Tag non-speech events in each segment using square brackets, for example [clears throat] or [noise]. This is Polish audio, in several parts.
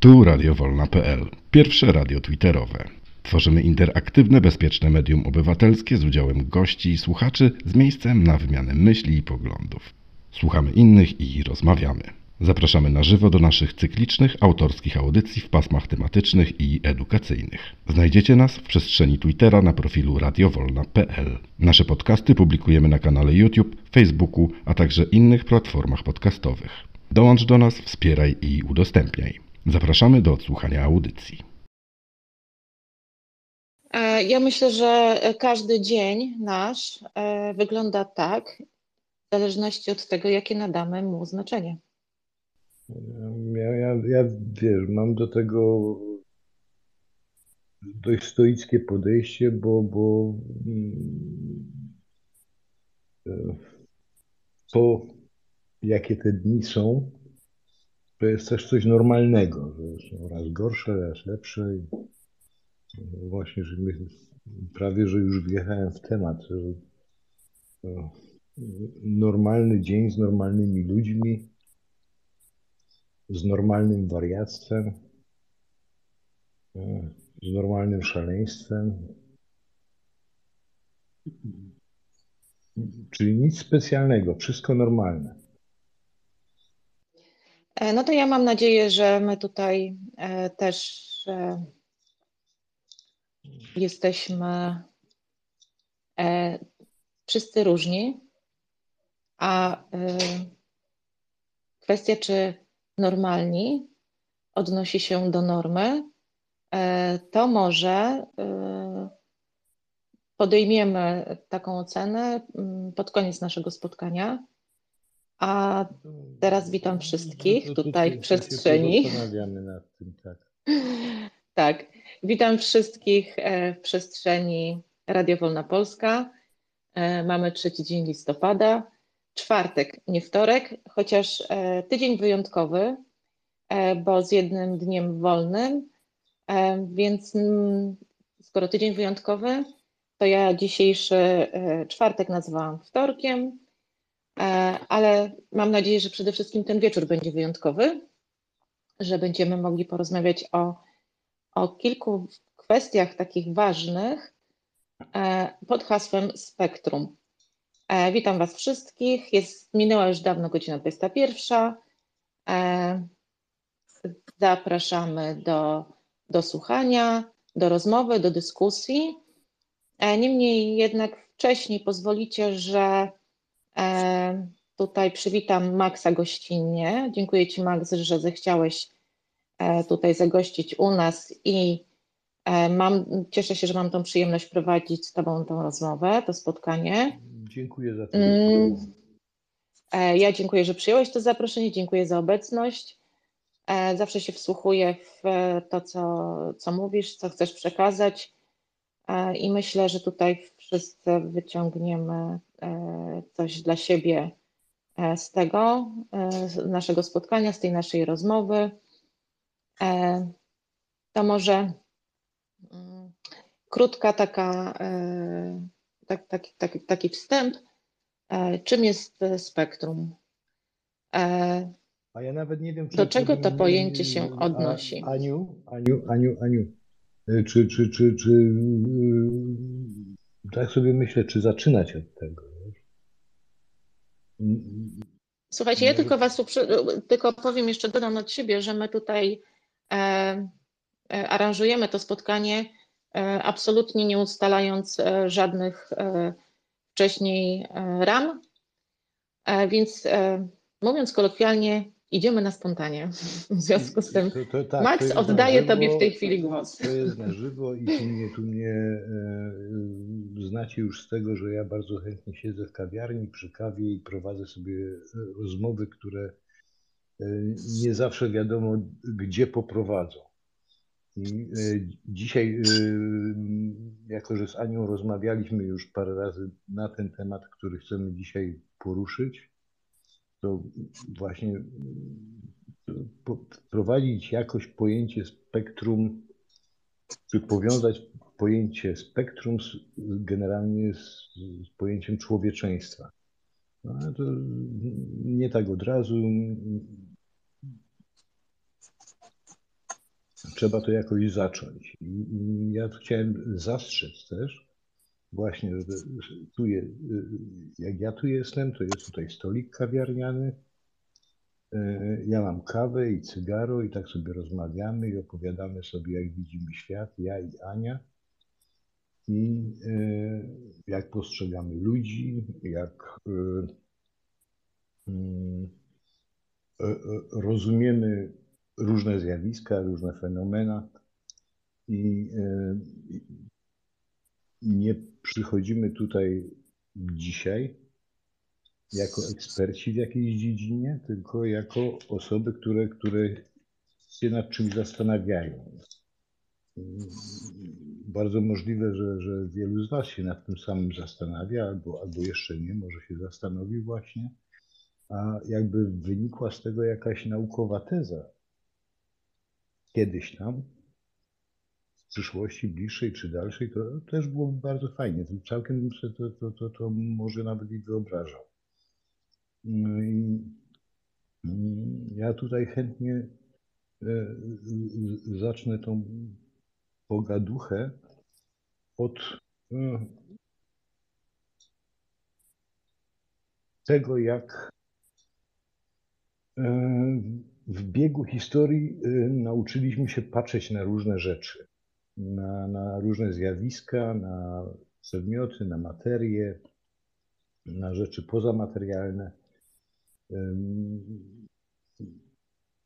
Tu radiowolna.pl, pierwsze radio twitterowe. Tworzymy interaktywne, bezpieczne medium obywatelskie z udziałem gości i słuchaczy z miejscem na wymianę myśli i poglądów. Słuchamy innych i rozmawiamy. Zapraszamy na żywo do naszych cyklicznych, autorskich audycji w pasmach tematycznych i edukacyjnych. Znajdziecie nas w przestrzeni Twittera na profilu radiowolna.pl. Nasze podcasty publikujemy na kanale YouTube, Facebooku, a także innych platformach podcastowych. Dołącz do nas, wspieraj i udostępniaj. Zapraszamy do odsłuchania audycji. E, Ja myślę, że każdy dzień nasz e, wygląda tak, w zależności od tego, jakie nadamy mu znaczenie. Ja, ja, ja wiesz, mam do tego dość stoickie podejście, bo, bo mm, e, to, jakie te dni są, to jest też coś normalnego, że są raz gorsze, raz lepsze. I właśnie, że my, prawie, że już wjechałem w temat, że to normalny dzień z normalnymi ludźmi, z normalnym wariactwem, e, z normalnym szaleństwem. Czyli nic specjalnego, wszystko normalne. E, No to ja mam nadzieję, że my tutaj e, też e, jesteśmy wszyscy różni, a kwestia, czy normalni odnosi się do normy, to może podejmiemy taką ocenę mm, pod koniec naszego spotkania. A teraz witam wszystkich No tutaj w przestrzeni. Nad tym, tak. [laughs] Tak, witam wszystkich e, w przestrzeni Radio Wolna Polska. E, Mamy trzeci dzień listopada, czwartek, nie wtorek, chociaż e, tydzień wyjątkowy, bo z jednym dniem wolnym, więc mm, skoro tydzień wyjątkowy, to ja dzisiejszy czwartek nazwałam wtorkiem, ale mam nadzieję, że przede wszystkim ten wieczór będzie wyjątkowy, że będziemy mogli porozmawiać o o kilku kwestiach takich ważnych e, pod hasłem Spektrum. E, Witam Was wszystkich. Jest, minęła już dawno godzina 21. E, Zapraszamy do, do słuchania, do rozmowy, do dyskusji. E, Niemniej jednak wcześniej pozwolicie, że e, tutaj przywitam Maxa gościnnie. Dziękuję Ci, Max, że zechciałeś e, tutaj zagościć u nas i e, mam, cieszę się, że mam tą przyjemność prowadzić z Tobą tą rozmowę, to spotkanie. Dziękuję za to. Mm. E, Ja dziękuję, że przyjąłeś to zaproszenie, dziękuję za obecność. E, Zawsze się wsłuchuję w e, to, co, co mówisz, co chcesz przekazać E, i myślę, że tutaj wszyscy wyciągniemy e, coś dla siebie e, z tego, e, z naszego spotkania, z tej naszej rozmowy. E, To może mm, krótka taka, e, tak, taki, taki, taki wstęp. E, Czym jest e, spektrum? E, A ja nawet nie wiem, czy Do czego to pojęcie się odnosi? Aniu, Aniu, Aniu, Aniu, czy, czy, czy, czy y, tak sobie myślę, czy zaczynać od tego? Słuchajcie, ja tylko was tylko powiem jeszcze, dodam od siebie, że my tutaj e, e, aranżujemy to spotkanie e, absolutnie nie ustalając e, żadnych e, wcześniej e, ram, więc mówiąc kolokwialnie, idziemy na spontanie. [laughs] W związku z tym, To- to tak, Max, oddaję żywo, Tobie w tej chwili głos. To jest na żywo i tu mnie, tu mnie e, znacie już z tego, że ja bardzo chętnie siedzę w kawiarni przy kawie i prowadzę sobie e, rozmowy, które e, nie zawsze wiadomo, gdzie poprowadzą. I e, dzisiaj, jako że z Anią rozmawialiśmy już parę razy na ten temat, który chcemy dzisiaj poruszyć, to właśnie wprowadzić jakoś pojęcie spektrum, czy powiązać pojęcie spektrum z, generalnie z, z pojęciem człowieczeństwa. No, ale to nie tak od razu. trzeba to jakoś zacząć. I, ja chciałem zastrzec też, właśnie, tu je, jak ja tu jestem, to jest tutaj stolik kawiarniany. Ja mam kawę i cygaro i tak sobie rozmawiamy i opowiadamy sobie, jak widzimy świat, ja i Ania. I jak postrzegamy ludzi, jak rozumiemy różne zjawiska, różne fenomena i nie przychodzimy tutaj dzisiaj jako eksperci w jakiejś dziedzinie, tylko jako osoby, które, które się nad czymś zastanawiają. Bardzo możliwe, że, że wielu z Was się nad tym samym zastanawia, albo, albo jeszcze nie, może się zastanowi właśnie, a jakby wynikła z tego jakaś naukowa teza kiedyś tam, przyszłości bliższej czy dalszej, to też byłoby bardzo fajnie. Całkiem bym sobie to, to, to, to może nawet i wyobrażał. Mm, ja tutaj chętnie e, zacznę tą pogaduchę od e, tego, jak e, w biegu historii nauczyliśmy się patrzeć na różne rzeczy na, na różne zjawiska, na przedmioty, na materię, na rzeczy pozamaterialne.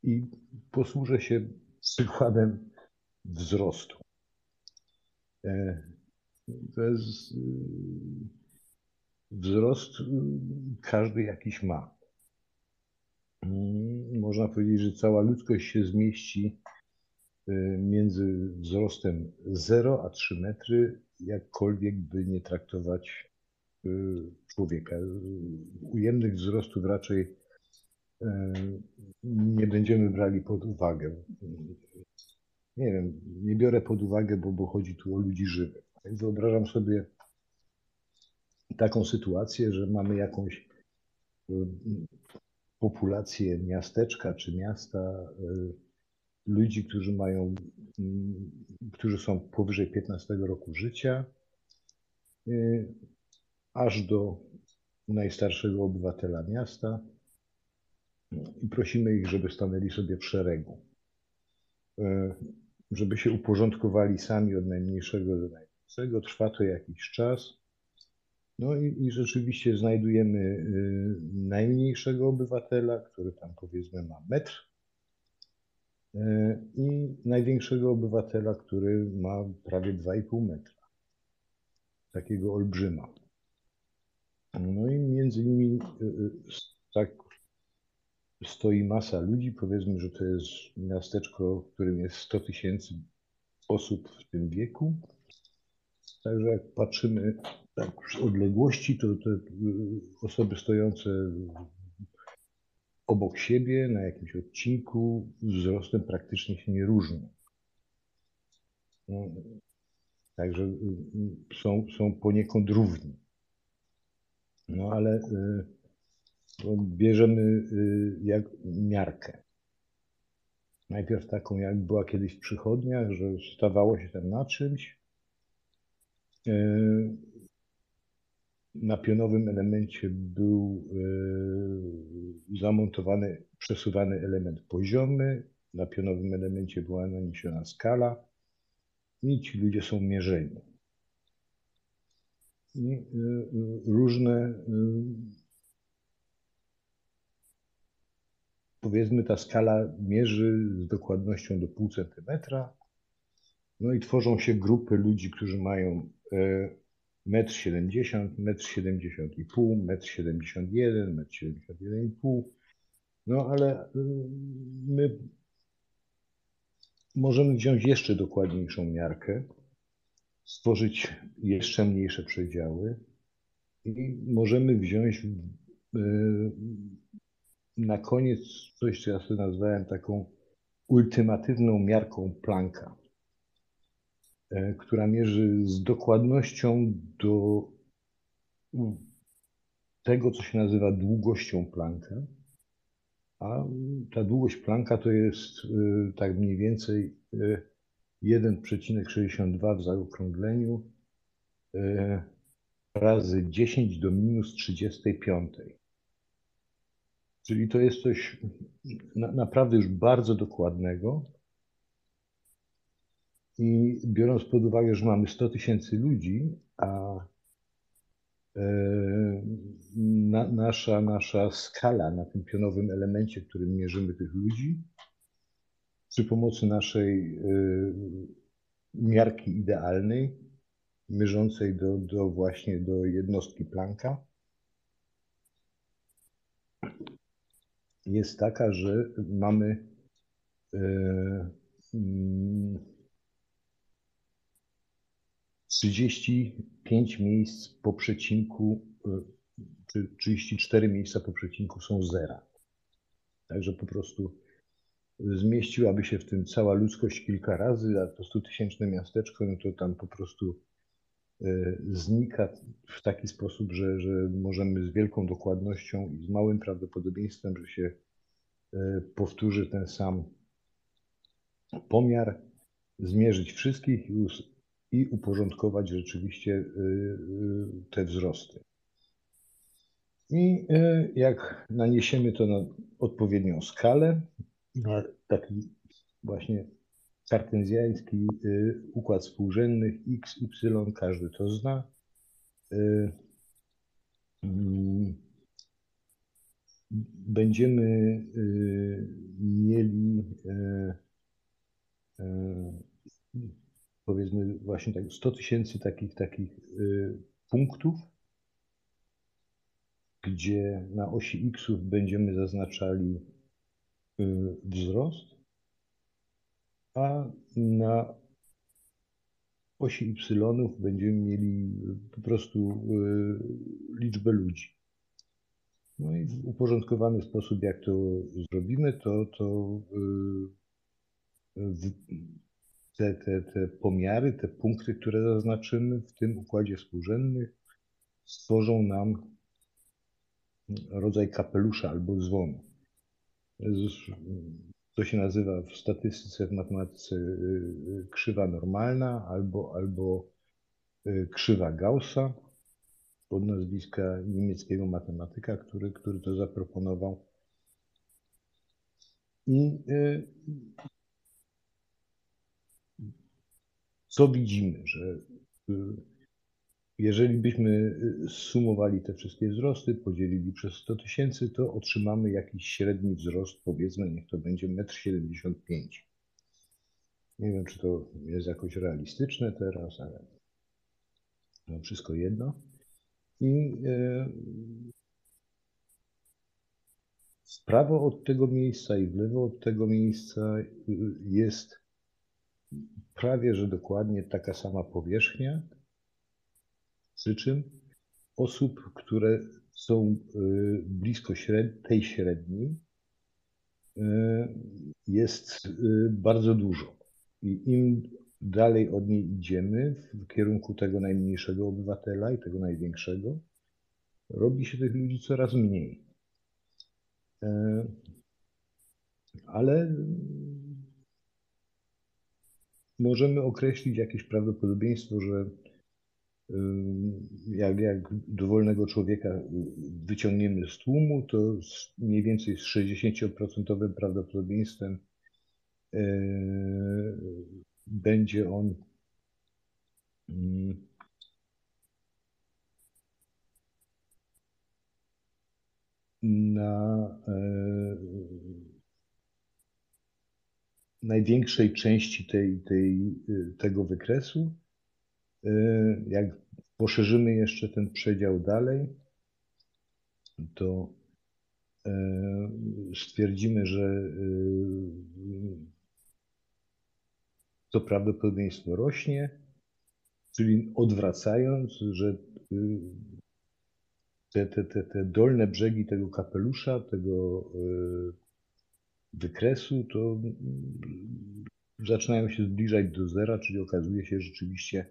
I posłużę się przykładem wzrostu. E, to jest y, wzrost, każdy jakiś ma. Można powiedzieć, że cała ludzkość się zmieści między wzrostem 0 a 3 metry, jakkolwiek by nie traktować y, człowieka. Ujemnych wzrostów raczej y, nie będziemy brali pod uwagę. Nie wiem, nie biorę pod uwagę, bo, bo chodzi tu o ludzi żywych. Wyobrażam sobie taką sytuację, że mamy jakąś populację miasteczka czy miasta, ludzi, którzy mają, mm, którzy są powyżej 15 roku życia, y, aż do najstarszego obywatela miasta i prosimy ich, żeby stanęli sobie w szeregu, y, żeby się uporządkowali sami od najmniejszego do największego. Trwa to jakiś czas. No i, i rzeczywiście znajdujemy y, najmniejszego obywatela, który tam powiedzmy ma metr i największego obywatela, który ma prawie 2,5 metra. Takiego olbrzyma. No i między nimi e, e, tak stoi masa ludzi. Powiedzmy, że to jest miasteczko, w którym jest 100 tysięcy osób w tym wieku. Także jak patrzymy tak z odległości, to te osoby stojące obok siebie na jakimś odcinku wzrostem praktycznie się nie różnią. No, także y, y, są, są poniekąd równi. No ale y, bierzemy jak miarkę. Najpierw taką, jak była kiedyś w przychodniach, że stawało się tam na czymś na pionowym elemencie był e, zamontowany, przesuwany element poziomy, na pionowym elemencie była naniesiona skala i ci ludzie są mierzeni. I e, różne, e, powiedzmy, ta skala mierzy z dokładnością do pół centymetra. No i tworzą się grupy ludzi, którzy mają metr 70, metr 70 i pół, metr 71, metr 71 i pół. No ale y, my możemy wziąć jeszcze dokładniejszą miarkę, stworzyć jeszcze mniejsze przedziały i możemy wziąć y, na koniec coś, co ja sobie nazwałem taką ultimatywną miarką Plancka. E, która mierzy z dokładnością do tego, co się nazywa długością Plancka. a ta długość planka to jest tak mniej więcej 1,62 w zaokrągleniu razy 10 do minus 35. Czyli to jest coś na, naprawdę już bardzo dokładnego. I biorąc pod uwagę, że mamy 100 tysięcy ludzi, a e, na, nasza, nasza skala na tym pionowym elemencie, którym mierzymy tych ludzi, przy pomocy naszej e, miarki idealnej, mierzącej do, do właśnie do jednostki Plancka, jest taka, że mamy e, mm, 35 miejsc po przecinku, e, czy 34 miejsca po przecinku są zera. Także po prostu zmieściłaby się w tym cała ludzkość kilka razy, a to 100-tysięczne miasteczko, no to tam po prostu e, znika w taki sposób, że, że możemy z wielką dokładnością i z małym prawdopodobieństwem, że się e, powtórzy ten sam pomiar, zmierzyć wszystkich i i uporządkować rzeczywiście y, y, te wzrosty. I y, jak naniesiemy to na odpowiednią skalę, na taki właśnie kartezjański układ współrzędnych x, y, każdy to zna. Mm, będziemy mieli powiedzmy właśnie tak 100 tysięcy takich, takich y, punktów, gdzie na osi x będziemy zaznaczali y, wzrost, a na osi y będziemy mieli po prostu y, liczbę ludzi. No i w uporządkowany sposób, jak to zrobimy, to, to te, te, te pomiary, te punkty, które zaznaczymy w tym układzie współrzędnych, stworzą nam rodzaj kapelusza albo dzwonu. To się nazywa w statystyce, w matematyce y, krzywa normalna albo, albo y, krzywa Gaussa pod nazwiska niemieckiego matematyka, który, który to zaproponował. I y, co widzimy, że y, jeżeli byśmy y, sumowali te wszystkie wzrosty, podzielili przez 100 tysięcy, to otrzymamy jakiś średni wzrost, powiedzmy, niech to będzie 1,75 m. Nie wiem, czy to jest jakoś realistyczne teraz, ale no wszystko jedno. I e, w prawo od tego miejsca i w lewo od tego miejsca y, jest prawie że dokładnie taka sama powierzchnia, przy czym osób, które są y, blisko tej średniej, y, jest y, bardzo dużo. I im dalej od niej idziemy w kierunku tego najmniejszego obywatela i tego największego, robi się tych ludzi coraz mniej. Ale możemy określić jakieś prawdopodobieństwo, że jak, jak dowolnego człowieka wyciągniemy z tłumu, to mniej więcej z 60% prawdopodobieństwem e, będzie on na e, największej części tej, tej, y, tego wykresu. Y, jak poszerzymy jeszcze ten przedział dalej, to y, stwierdzimy, że to prawdopodobieństwo rośnie, czyli odwracając, że te, te, te, te dolne brzegi tego kapelusza, tego wykresu, to mm, zaczynają się zbliżać do zera, czyli okazuje się rzeczywiście,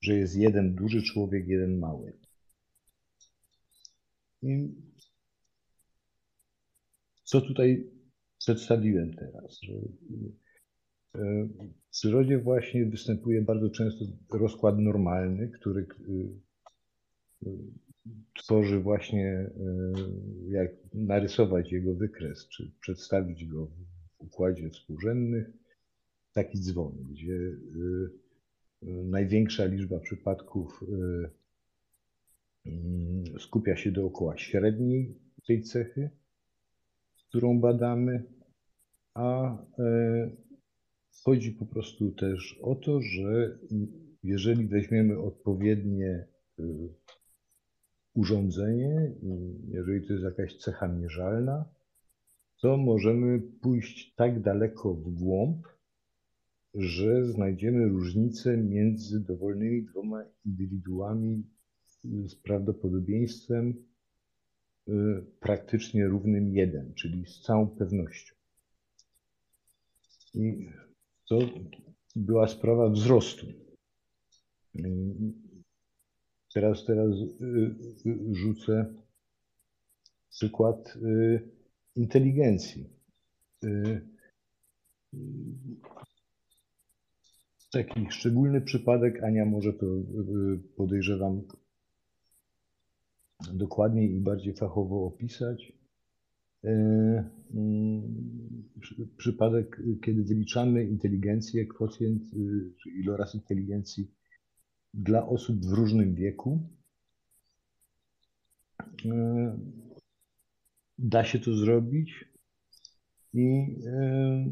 że jest jeden duży człowiek, jeden mały. I co tutaj przedstawiłem teraz, że w przyrodzie właśnie występuje bardzo często rozkład normalny, który tworzy właśnie, jak narysować jego wykres, czy przedstawić go w układzie współrzędnych, taki dzwon, gdzie największa liczba przypadków skupia się dookoła średniej tej cechy, którą badamy, a e, chodzi po prostu też o to, że jeżeli weźmiemy odpowiednie e, urządzenie, jeżeli to jest jakaś cecha mierzalna, to możemy pójść tak daleko w głąb, że znajdziemy różnicę między dowolnymi dwoma indywiduami z prawdopodobieństwem y, praktycznie równym 1, czyli z całą pewnością. I to była sprawa wzrostu. Y, teraz, teraz y, rzucę przykład inteligencji. Taki szczególny przypadek, Ania może to podejrzewam dokładniej i bardziej fachowo opisać. Przypadek, kiedy wyliczamy inteligencję, kwotient y, czy iloraz inteligencji dla osób w różnym wieku. E, da się to zrobić i e,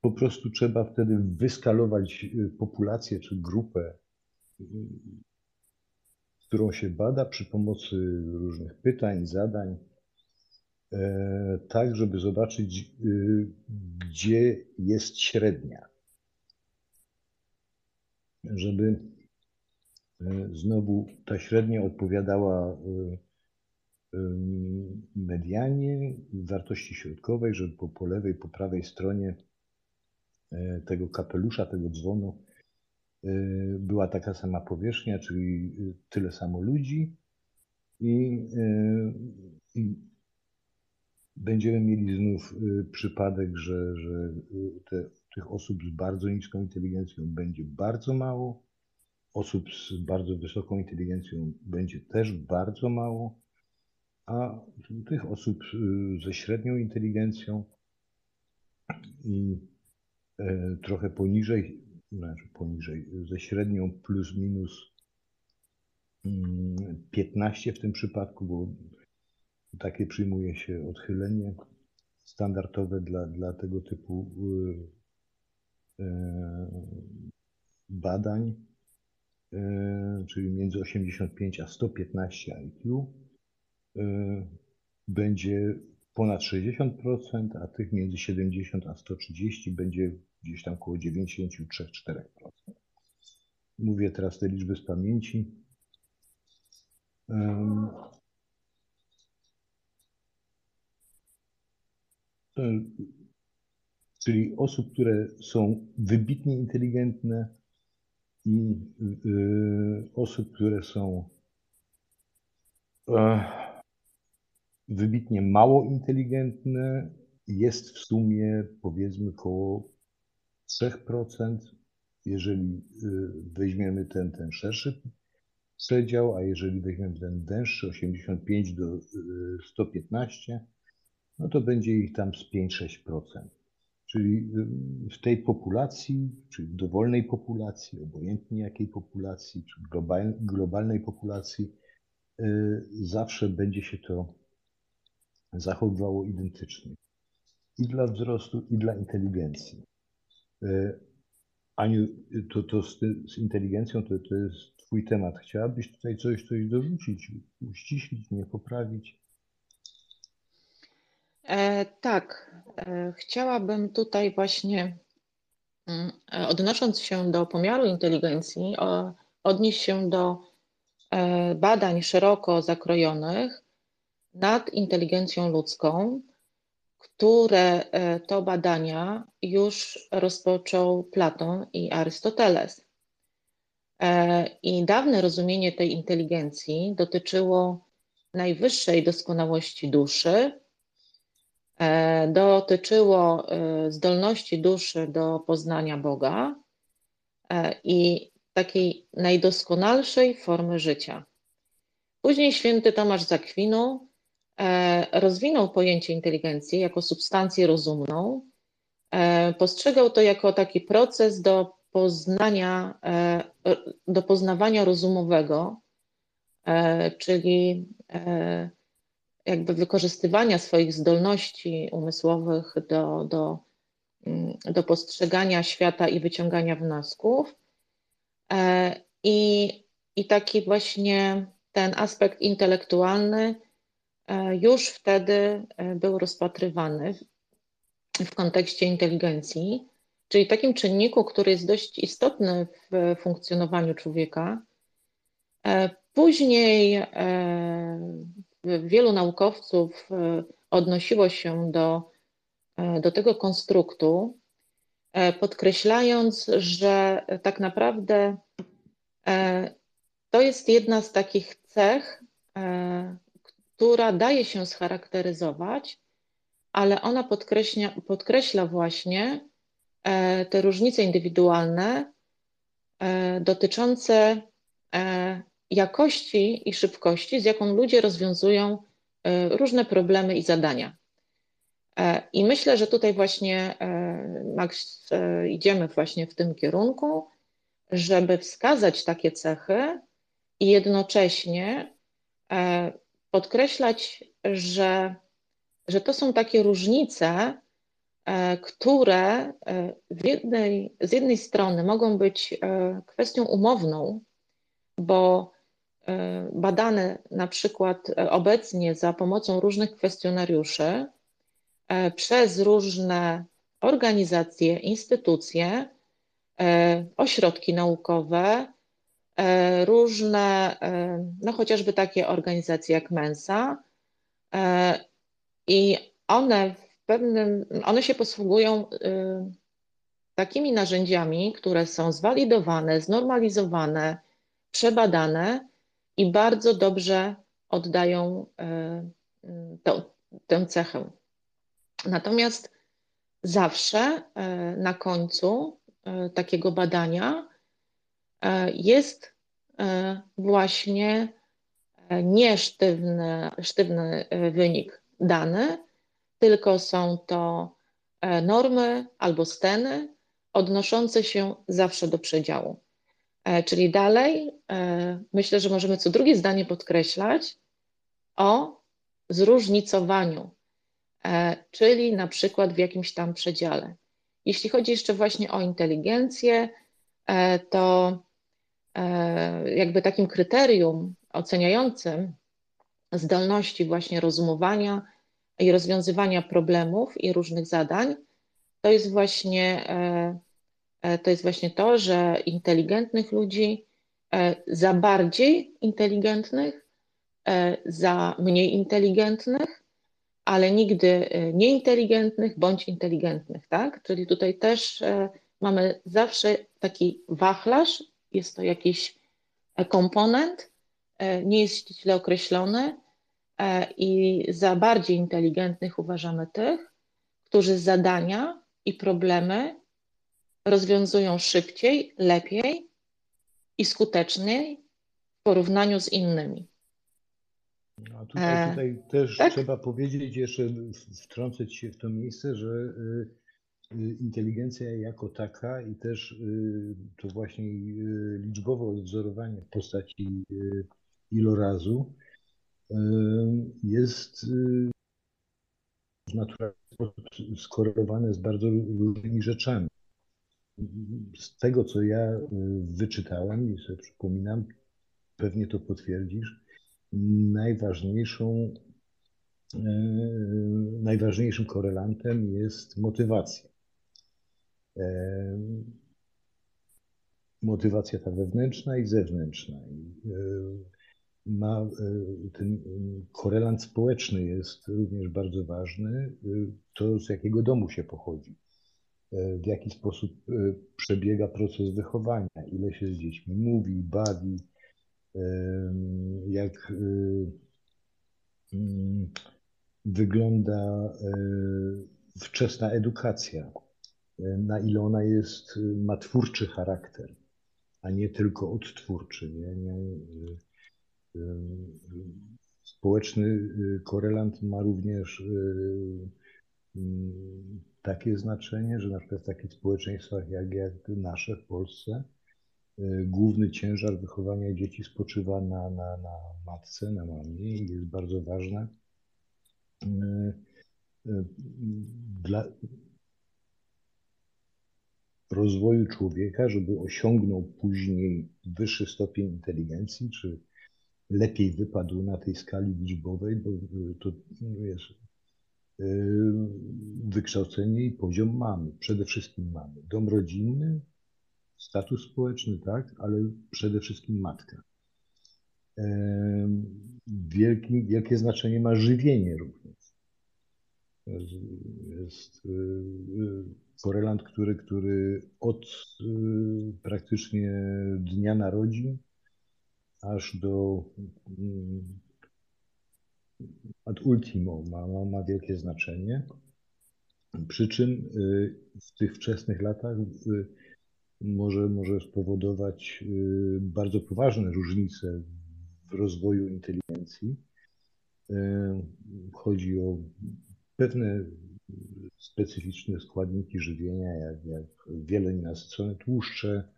po prostu trzeba wtedy wyskalować populację czy grupę którą się bada przy pomocy różnych pytań, zadań, tak, żeby zobaczyć, gdzie jest średnia. Żeby e, znowu ta średnia odpowiadała medianie, wartości środkowej, żeby po, po lewej, po prawej stronie tego kapelusza, tego dzwonu była taka sama powierzchnia, czyli tyle samo ludzi i, i będziemy mieli znów przypadek, że, że te, tych osób z bardzo niską inteligencją będzie bardzo mało, osób z bardzo wysoką inteligencją będzie też bardzo mało, a tych osób ze średnią inteligencją i trochę poniżej znaczy poniżej, ze średnią plus minus 15 mm, w tym przypadku, bo takie przyjmuje się odchylenie standardowe dla, dla tego typu y, y, badań, y, czyli między 85 a 115 IQ, będzie ponad 60%, a tych między 70 a 130 będzie gdzieś tam około 93-4%. Mówię teraz te liczby z pamięci. Czyli osób, które są wybitnie inteligentne i y, osób, które są e, wybitnie mało inteligentne, jest w sumie powiedzmy około 3%, jeżeli y, weźmiemy ten, ten szerszy przedział, a jeżeli weźmiemy ten węższy 85 do 115, y, no to będzie ich tam z 5-6%. Czyli y, w tej populacji, czy w dowolnej populacji, obojętnie jakiej populacji, czy globalnej populacji, zawsze będzie się to zachowywało identycznie. I dla wzrostu, i dla inteligencji. E, Aniu, to, to z, z inteligencją to, to jest Twój temat. Chciałabyś tutaj coś, coś dorzucić, uściślić, nie poprawić? E, tak, e, chciałabym tutaj właśnie, mm, e, odnosząc się do pomiaru inteligencji, o, odnieść się do e, badań szeroko zakrojonych nad inteligencją ludzką, które e, to badania już rozpoczął Platon i Arystoteles. E, I dawne rozumienie tej inteligencji dotyczyło najwyższej doskonałości duszy dotyczyło zdolności duszy do poznania Boga i takiej najdoskonalszej formy życia. Później święty Tomasz Zakwinu rozwinął pojęcie inteligencji jako substancję rozumną. Postrzegał to jako taki proces do poznania, do poznawania rozumowego, czyli jakby wykorzystywania swoich zdolności umysłowych do, do, mm, do postrzegania świata i wyciągania wniosków. E, I, I taki właśnie ten aspekt intelektualny e, już wtedy e, był rozpatrywany w kontekście inteligencji, czyli takim czynniku, który jest dość istotny w funkcjonowaniu człowieka. Później wielu naukowców e, odnosiło się do, e, do tego konstruktu, e, podkreślając, że tak naprawdę to jest jedna z takich cech, która daje się scharakteryzować, ale ona podkreśla, podkreśla właśnie te różnice indywidualne dotyczące jakości i szybkości, z jaką ludzie rozwiązują e, różne problemy i zadania. E, I myślę, że tutaj właśnie, e, Max, idziemy właśnie w tym kierunku, żeby wskazać takie cechy i jednocześnie podkreślać, że, że to są takie różnice, które jednej, z jednej strony mogą być kwestią umowną, bo badane na przykład e, obecnie za pomocą różnych kwestionariuszy e, przez różne organizacje, instytucje, ośrodki naukowe, różne, no chociażby takie organizacje jak Mensa i one w pewnym, one się posługują takimi narzędziami, które są zwalidowane, znormalizowane, przebadane, i bardzo dobrze oddają e, tę, tę cechę. Natomiast zawsze e, na końcu e, takiego badania jest właśnie nie sztywny, sztywny wynik dany, tylko są to normy albo steny odnoszące się zawsze do przedziału. E, czyli dalej e, myślę, że możemy co drugie zdanie podkreślać o zróżnicowaniu, e, czyli na przykład w jakimś tam przedziale. Jeśli chodzi jeszcze właśnie o inteligencję, to jakby takim kryterium oceniającym zdolności właśnie rozumowania i rozwiązywania problemów i różnych zadań, to jest właśnie to jest właśnie to, że inteligentnych ludzi e, za bardziej inteligentnych, e, za mniej inteligentnych, ale nigdy nieinteligentnych bądź inteligentnych, tak? Czyli tutaj też mamy zawsze taki wachlarz, jest to jakiś komponent, nie jest źle określony i za bardziej inteligentnych uważamy tych, którzy zadania i problemy rozwiązują szybciej, lepiej i skuteczniej w porównaniu z innymi. A tutaj, tutaj też tak? trzeba powiedzieć, jeszcze wtrącać się w to miejsce, że y, y, inteligencja jako taka i też y, to właśnie liczbowe odwzorowanie w postaci ilorazu jest w naturalny sposób skorelowane z bardzo różnymi rzeczami z tego, co ja y, wyczytałem i sobie przypominam, pewnie to potwierdzisz, najważniejszą, y, najważniejszym korelantem jest motywacja. E, motywacja ta wewnętrzna i zewnętrzna. Y, ma, ten korelant społeczny jest również bardzo ważny, to z jakiego domu się pochodzi w jaki sposób e, przebiega proces wychowania, ile się z dziećmi mówi, bawi, jak, mm, wygląda wczesna edukacja, na ile ona jest, ma twórczy charakter, a nie tylko odtwórczy. Nie? Nie, społeczny korelant ma również takie znaczenie, że na przykład w takich społeczeństwach jak, jak nasze w Polsce, główny ciężar wychowania dzieci spoczywa na, na, na matce, na mamie i jest bardzo ważne. Dla rozwoju człowieka, żeby osiągnął później wyższy stopień inteligencji, czy lepiej wypadł na tej skali liczbowej, bo to jest wykształcenie i poziom mamy. Przede wszystkim mamy dom rodzinny, status społeczny, tak, ale przede wszystkim matka. Wielki, wielkie znaczenie ma żywienie również. Jest korelant, który, który od praktycznie dnia narodzin aż do ad ultimo ma, ma, ma wielkie znaczenie. Przy czym w tych wczesnych latach może, może spowodować bardzo poważne różnice w rozwoju inteligencji. Chodzi o pewne specyficzne składniki żywienia, jak, jak wiele nienasycone tłuszcze,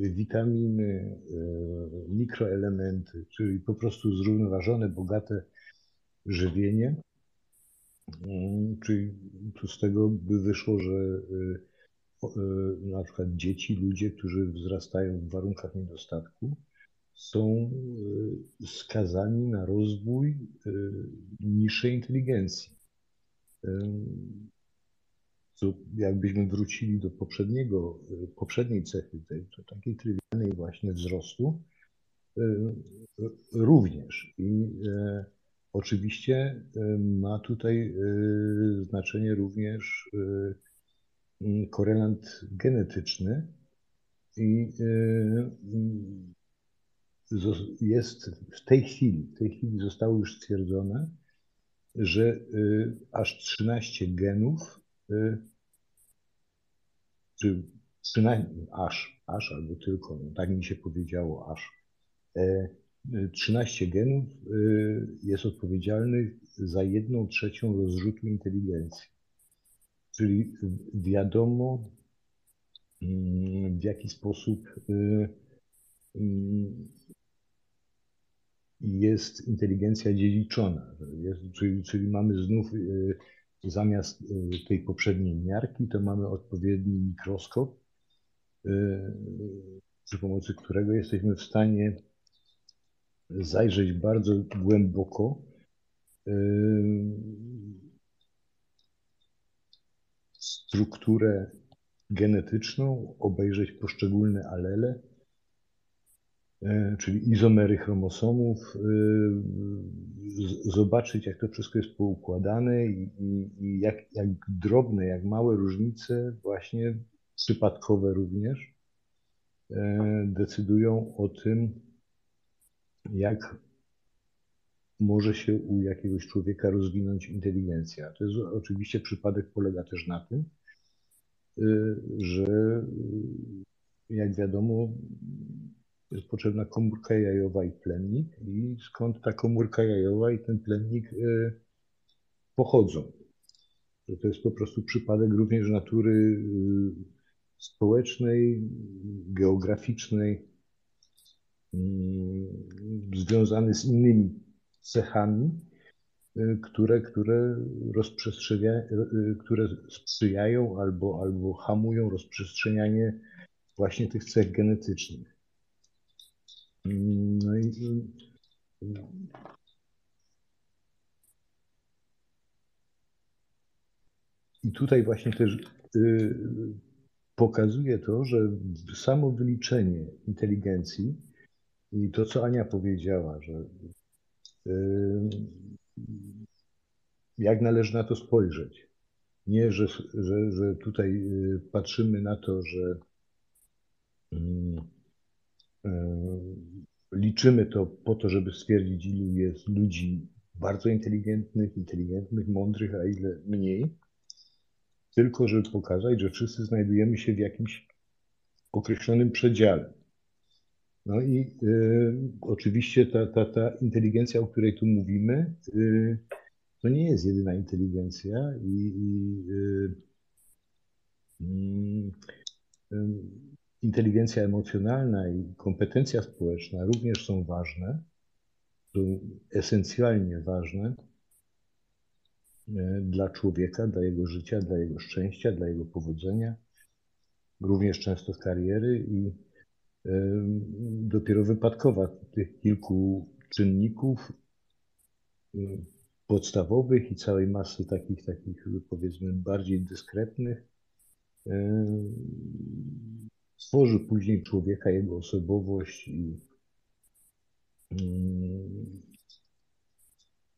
witaminy, e, mikroelementy, czyli po prostu zrównoważone, bogate żywienie. Mm, czyli tu z tego by wyszło, że e, na przykład dzieci, ludzie, którzy wzrastają w warunkach niedostatku, są skazani na rozwój niższej inteligencji. Jakbyśmy wrócili do poprzedniego, poprzedniej cechy, tej, takiej trywialnej właśnie wzrostu, również. I e, oczywiście ma tutaj znaczenie również korelant genetyczny i jest w tej chwili, w tej chwili zostało już stwierdzone, że y, aż 13 genów, y, czy przynajmniej aż, aż albo tylko, no tak mi się powiedziało, aż 13 e, genów y, jest odpowiedzialnych za jedną trzecią rozrzutu inteligencji. Czyli wiadomo, mm, w jaki sposób mm, jest inteligencja dziedziczona. Jest, czyli, czyli mamy znów y, zamiast y, tej poprzedniej miarki, to mamy odpowiedni mikroskop, y, przy pomocy którego jesteśmy w stanie zajrzeć bardzo głęboko strukturę genetyczną, obejrzeć poszczególne alele czyli izomery chromosomów, e, zobaczyć, jak to wszystko jest poukładane i, i jak, jak drobne, jak małe różnice, właśnie przypadkowe również, e, decydują o tym, jak może się u jakiegoś człowieka rozwinąć inteligencja. To jest oczywiście przypadek polega też na tym, że jak wiadomo, jest potrzebna komórka jajowa i plemnik i skąd ta komórka jajowa i ten plemnik e, pochodzą. To jest po prostu przypadek również natury e, społecznej, geograficznej, mm, związany z innymi cechami, które, które, które sprzyjają albo, albo hamują rozprzestrzenianie właśnie tych cech genetycznych. No i, i tutaj właśnie też y, pokazuje to, że samo wyliczenie inteligencji i to, co Ania powiedziała, że y, jak należy na to spojrzeć. Nie, że, że, że tutaj y, patrzymy na to, że mm, liczymy to po to, żeby stwierdzić, ilu jest ludzi bardzo inteligentnych, inteligentnych, mądrych, a ile mniej, tylko żeby pokazać, że wszyscy znajdujemy się w jakimś określonym przedziale. No i y, oczywiście ta, ta, ta inteligencja, o której tu mówimy, y, to nie jest jedyna inteligencja i, i y, mm, inteligencja emocjonalna i kompetencja społeczna również są ważne, są esencjalnie ważne dla człowieka, dla jego życia, dla jego szczęścia, dla jego powodzenia, również często w kariery i dopiero wypadkowa tych kilku czynników podstawowych i całej masy takich, takich powiedzmy bardziej dyskretnych tworzy później człowieka, jego osobowość i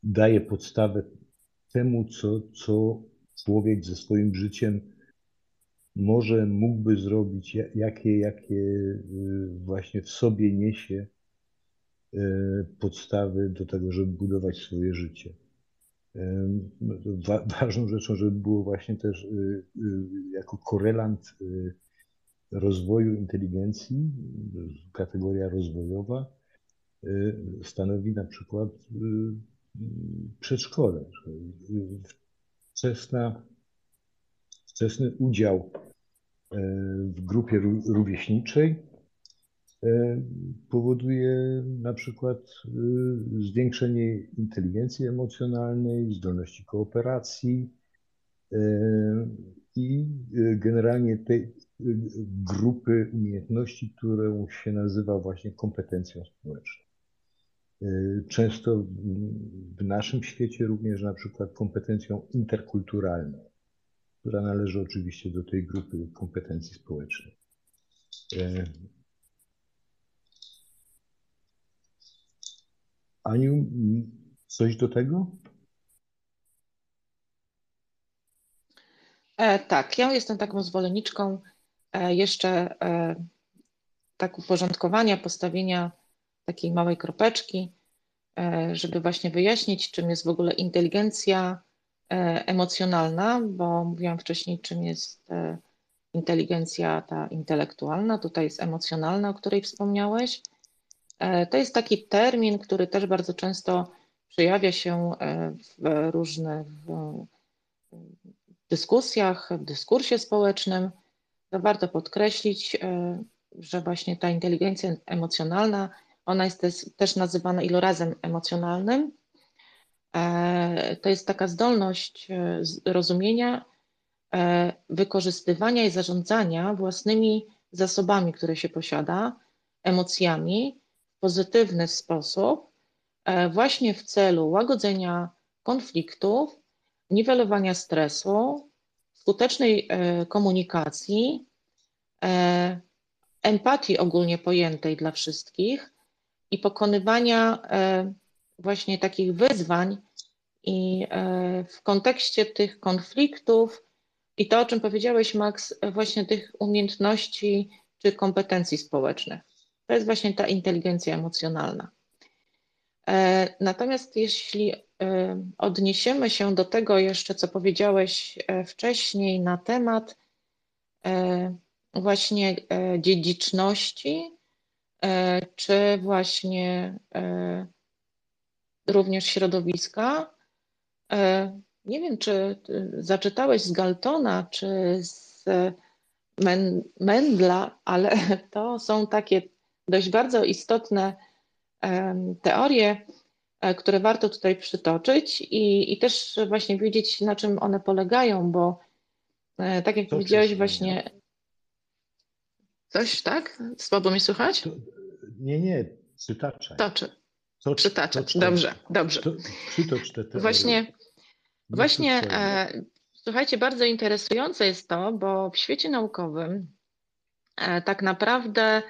daje podstawę temu, co, co człowiek ze swoim życiem może mógłby zrobić, jakie, jakie y, właśnie w sobie niesie y, podstawy do tego, żeby budować swoje życie. Ważną rzeczą, żeby było właśnie też y, jako korelant rozwoju inteligencji, kategoria rozwojowa, stanowi na przykład przedszkole. Wczesna wczesny udział e, w grupie rówieśniczej powoduje na przykład zwiększenie inteligencji emocjonalnej, zdolności kooperacji i generalnie tej grupy umiejętności, którą się nazywa właśnie kompetencją społeczną. Często w naszym świecie również na przykład kompetencją interkulturalną która należy oczywiście do tej grupy kompetencji społecznej. E, Aniu, coś do tego? E, tak, ja jestem taką zwolenniczką jeszcze e, tak uporządkowania, postawienia takiej małej kropeczki, e, żeby właśnie wyjaśnić, czym jest w ogóle inteligencja E, emocjonalna, bo mówiłam wcześniej, czym jest e, inteligencja ta intelektualna, tutaj jest emocjonalna, o której wspomniałeś. E, to jest taki termin, który też bardzo często przejawia się w różnych dyskusjach, w dyskursie społecznym. To warto podkreślić, że właśnie ta inteligencja emocjonalna, ona jest też nazywana ilorazem emocjonalnym, E, to jest taka zdolność e, rozumienia, e, wykorzystywania i zarządzania własnymi zasobami, które się posiada, emocjami w pozytywny sposób, właśnie w celu łagodzenia konfliktów, niwelowania stresu, skutecznej komunikacji, empatii ogólnie pojętej dla wszystkich i pokonywania właśnie takich wyzwań i e, w kontekście tych konfliktów i to, o czym powiedziałeś, Max, właśnie tych umiejętności czy kompetencji społecznych. To jest właśnie ta inteligencja emocjonalna. E, natomiast jeśli e, odniesiemy się do tego jeszcze, co powiedziałeś wcześniej na temat właśnie dziedziczności, czy właśnie również środowiska. E, nie wiem, czy zaczytałeś z Galtona, czy z Mendla, ale [laughs] to są takie dość bardzo istotne teorie, e, które warto tutaj przytoczyć i, i też właśnie wiedzieć, na czym one polegają, bo e, tak jak to powiedziałeś właśnie... Coś, tak? Słabo mi słychać? To, nie, nie, przytaczaj. Toczy. To, przytaczać. To, dobrze, dobrze. To, przytocz te Właśnie, właśnie e, słuchajcie, bardzo interesujące jest to, bo w świecie naukowym e, tak naprawdę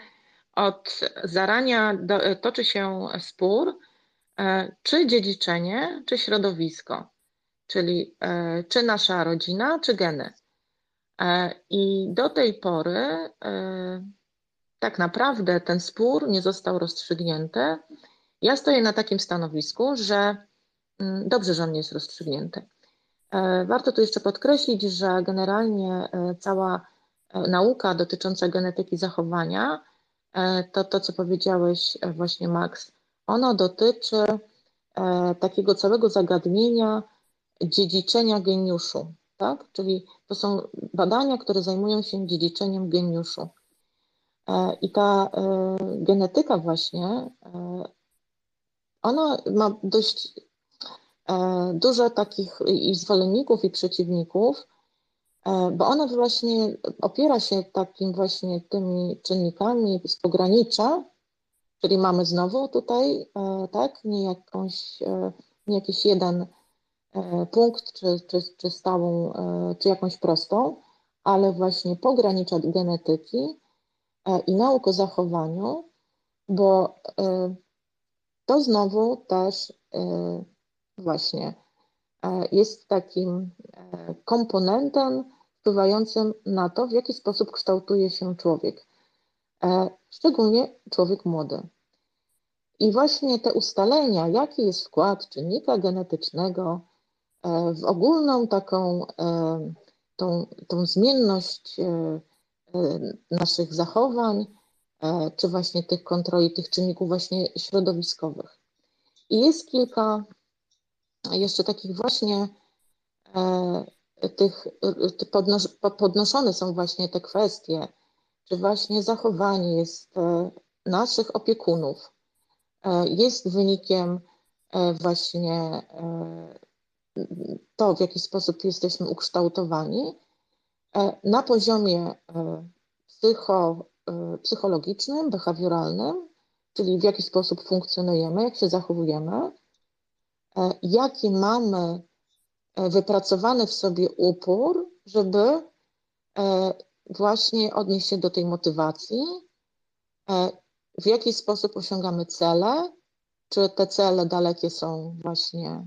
od zarania do, e, toczy się spór, e, czy dziedziczenie, czy środowisko, czyli e, czy nasza rodzina, czy geny. E, I do tej pory tak naprawdę ten spór nie został rozstrzygnięty ja stoję na takim stanowisku, że mm, dobrze, że on nie jest rozstrzygnięty. Warto tu jeszcze podkreślić, że generalnie cała nauka dotycząca genetyki zachowania, to to, co powiedziałeś właśnie Max, ona dotyczy takiego całego zagadnienia dziedziczenia geniuszu, tak? Czyli to są badania, które zajmują się dziedziczeniem geniuszu. E, I ta e, genetyka właśnie, e, ona ma dość dużo takich i zwolenników, i przeciwników, bo ona właśnie opiera się takim właśnie tymi czynnikami z pogranicza, czyli mamy znowu tutaj, tak, nie jakąś, nie jakiś jeden punkt, czy, czy, czy stałą, czy jakąś prostą, ale właśnie pogranicza genetyki, E, i nauk o zachowaniu, bo e, to znowu też e, właśnie jest takim komponentem wpływającym na to, w jaki sposób kształtuje się człowiek, szczególnie człowiek młody. I właśnie te ustalenia, jaki jest wkład czynnika genetycznego w ogólną taką tą, tą zmienność E, naszych zachowań, e, czy właśnie tych kontroli, tych czynników właśnie środowiskowych. I jest kilka jeszcze takich właśnie e, tych podnos podnoszone są właśnie te kwestie, właśnie zachowanie jest naszych opiekunów, jest wynikiem właśnie to, w jaki sposób jesteśmy ukształtowani, E, na poziomie e, psycho, e, psychologicznym, behawioralnym, czyli w jaki sposób funkcjonujemy, jak się zachowujemy, jaki mamy wypracowany w sobie upór, żeby właśnie odnieść się do tej motywacji, w jaki sposób osiągamy cele, czy te cele dalekie są właśnie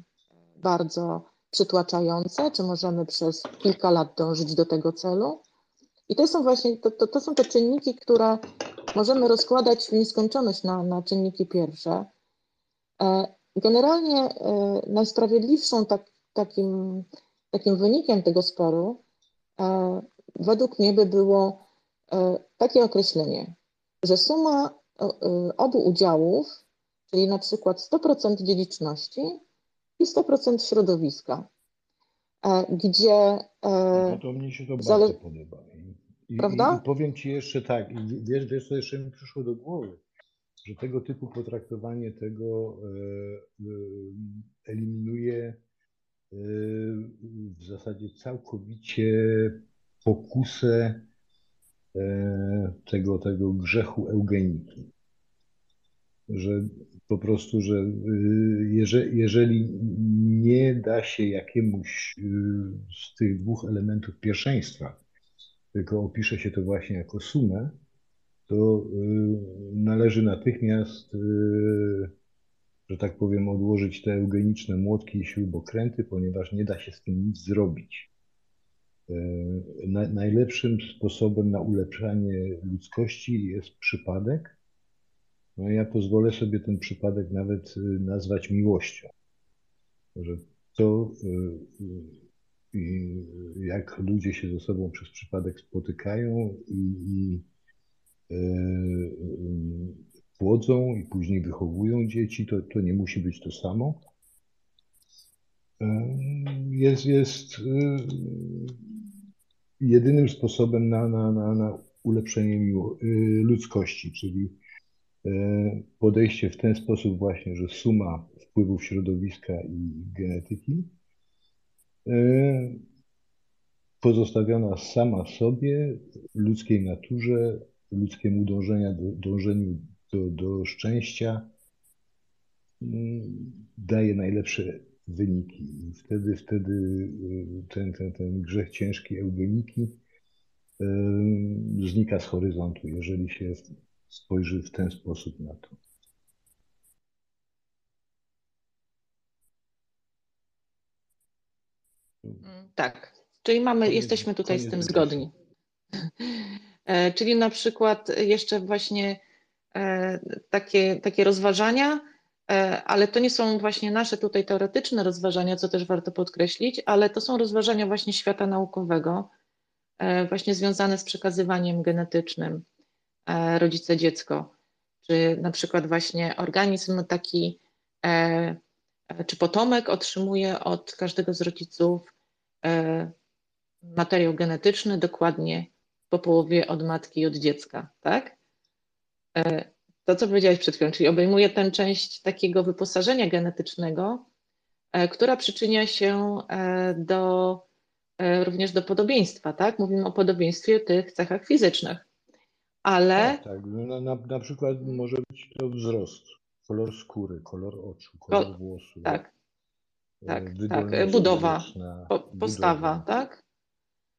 bardzo przytłaczające, czy możemy przez kilka lat dążyć do tego celu. I to są właśnie, to, to, to są te czynniki, które możemy rozkładać w nieskończoność na, na czynniki pierwsze. E, generalnie e, najsprawiedliwszą tak, takim, takim wynikiem tego sporu e, według mnie by było takie określenie, że suma obu udziałów, czyli na przykład 100% dziedziczności, i 100% środowiska, e, gdzie... E, no to mnie się to bardzo podoba. I, Prawda? I, powiem Ci jeszcze tak, i wiesz, wiesz, co jeszcze mi przyszło do głowy, że tego typu potraktowanie tego e, eliminuje w zasadzie całkowicie pokusę tego, tego grzechu eugeniki. Że po prostu, że y, jeżeli, jeżeli nie da się jakiemuś y, z tych dwóch elementów pierwszeństwa, tylko opisze się to właśnie jako sumę, to y, należy natychmiast, że tak powiem, odłożyć te eugeniczne młotki i śrubokręty, ponieważ nie da się z tym nic zrobić. Najlepszym sposobem na ulepszanie ludzkości jest przypadek, no ja pozwolę sobie ten przypadek nawet y, nazwać miłością. Że to, y, jak ludzie się ze sobą przez przypadek spotykają i, i płodzą i później wychowują dzieci, to, to nie musi być to samo. Jest, jest jedynym sposobem na, na, na, na ulepszenie miło, ludzkości, czyli E, podejście w ten sposób właśnie, że suma wpływów środowiska i genetyki e, pozostawiona sama sobie, ludzkiej naturze, ludzkiemu dążenia, dążeniu do, do szczęścia daje najlepsze wyniki. I wtedy, wtedy e, ten, ten, ten grzech ciężki eugeniki znika z horyzontu, jeżeli się spojrzy w ten sposób na to. Mm, tak, czyli mamy, jesteśmy tutaj z tym zgodni. E, czyli na przykład jeszcze właśnie e, takie, takie rozważania, ale to nie są właśnie nasze tutaj teoretyczne rozważania, co też warto podkreślić, ale to są rozważania właśnie świata naukowego, e, właśnie związane z przekazywaniem genetycznym e, rodzice-dziecko, czy na przykład właśnie organizm taki, czy potomek otrzymuje od każdego z rodziców materiał genetyczny dokładnie po połowie od matki i od dziecka, tak? To, co powiedziałeś przed chwilą, czyli obejmuje tę część takiego wyposażenia genetycznego, e, która przyczynia się e, do, e, również do podobieństwa, tak? Mówimy o podobieństwie tych cechach fizycznych. Ale. Tak, tak. Na, na, na przykład może być to wzrost, kolor skóry, kolor oczu, kolor włosów. Tak. Tak, tak. Budowa, po, postawa, budowa. tak?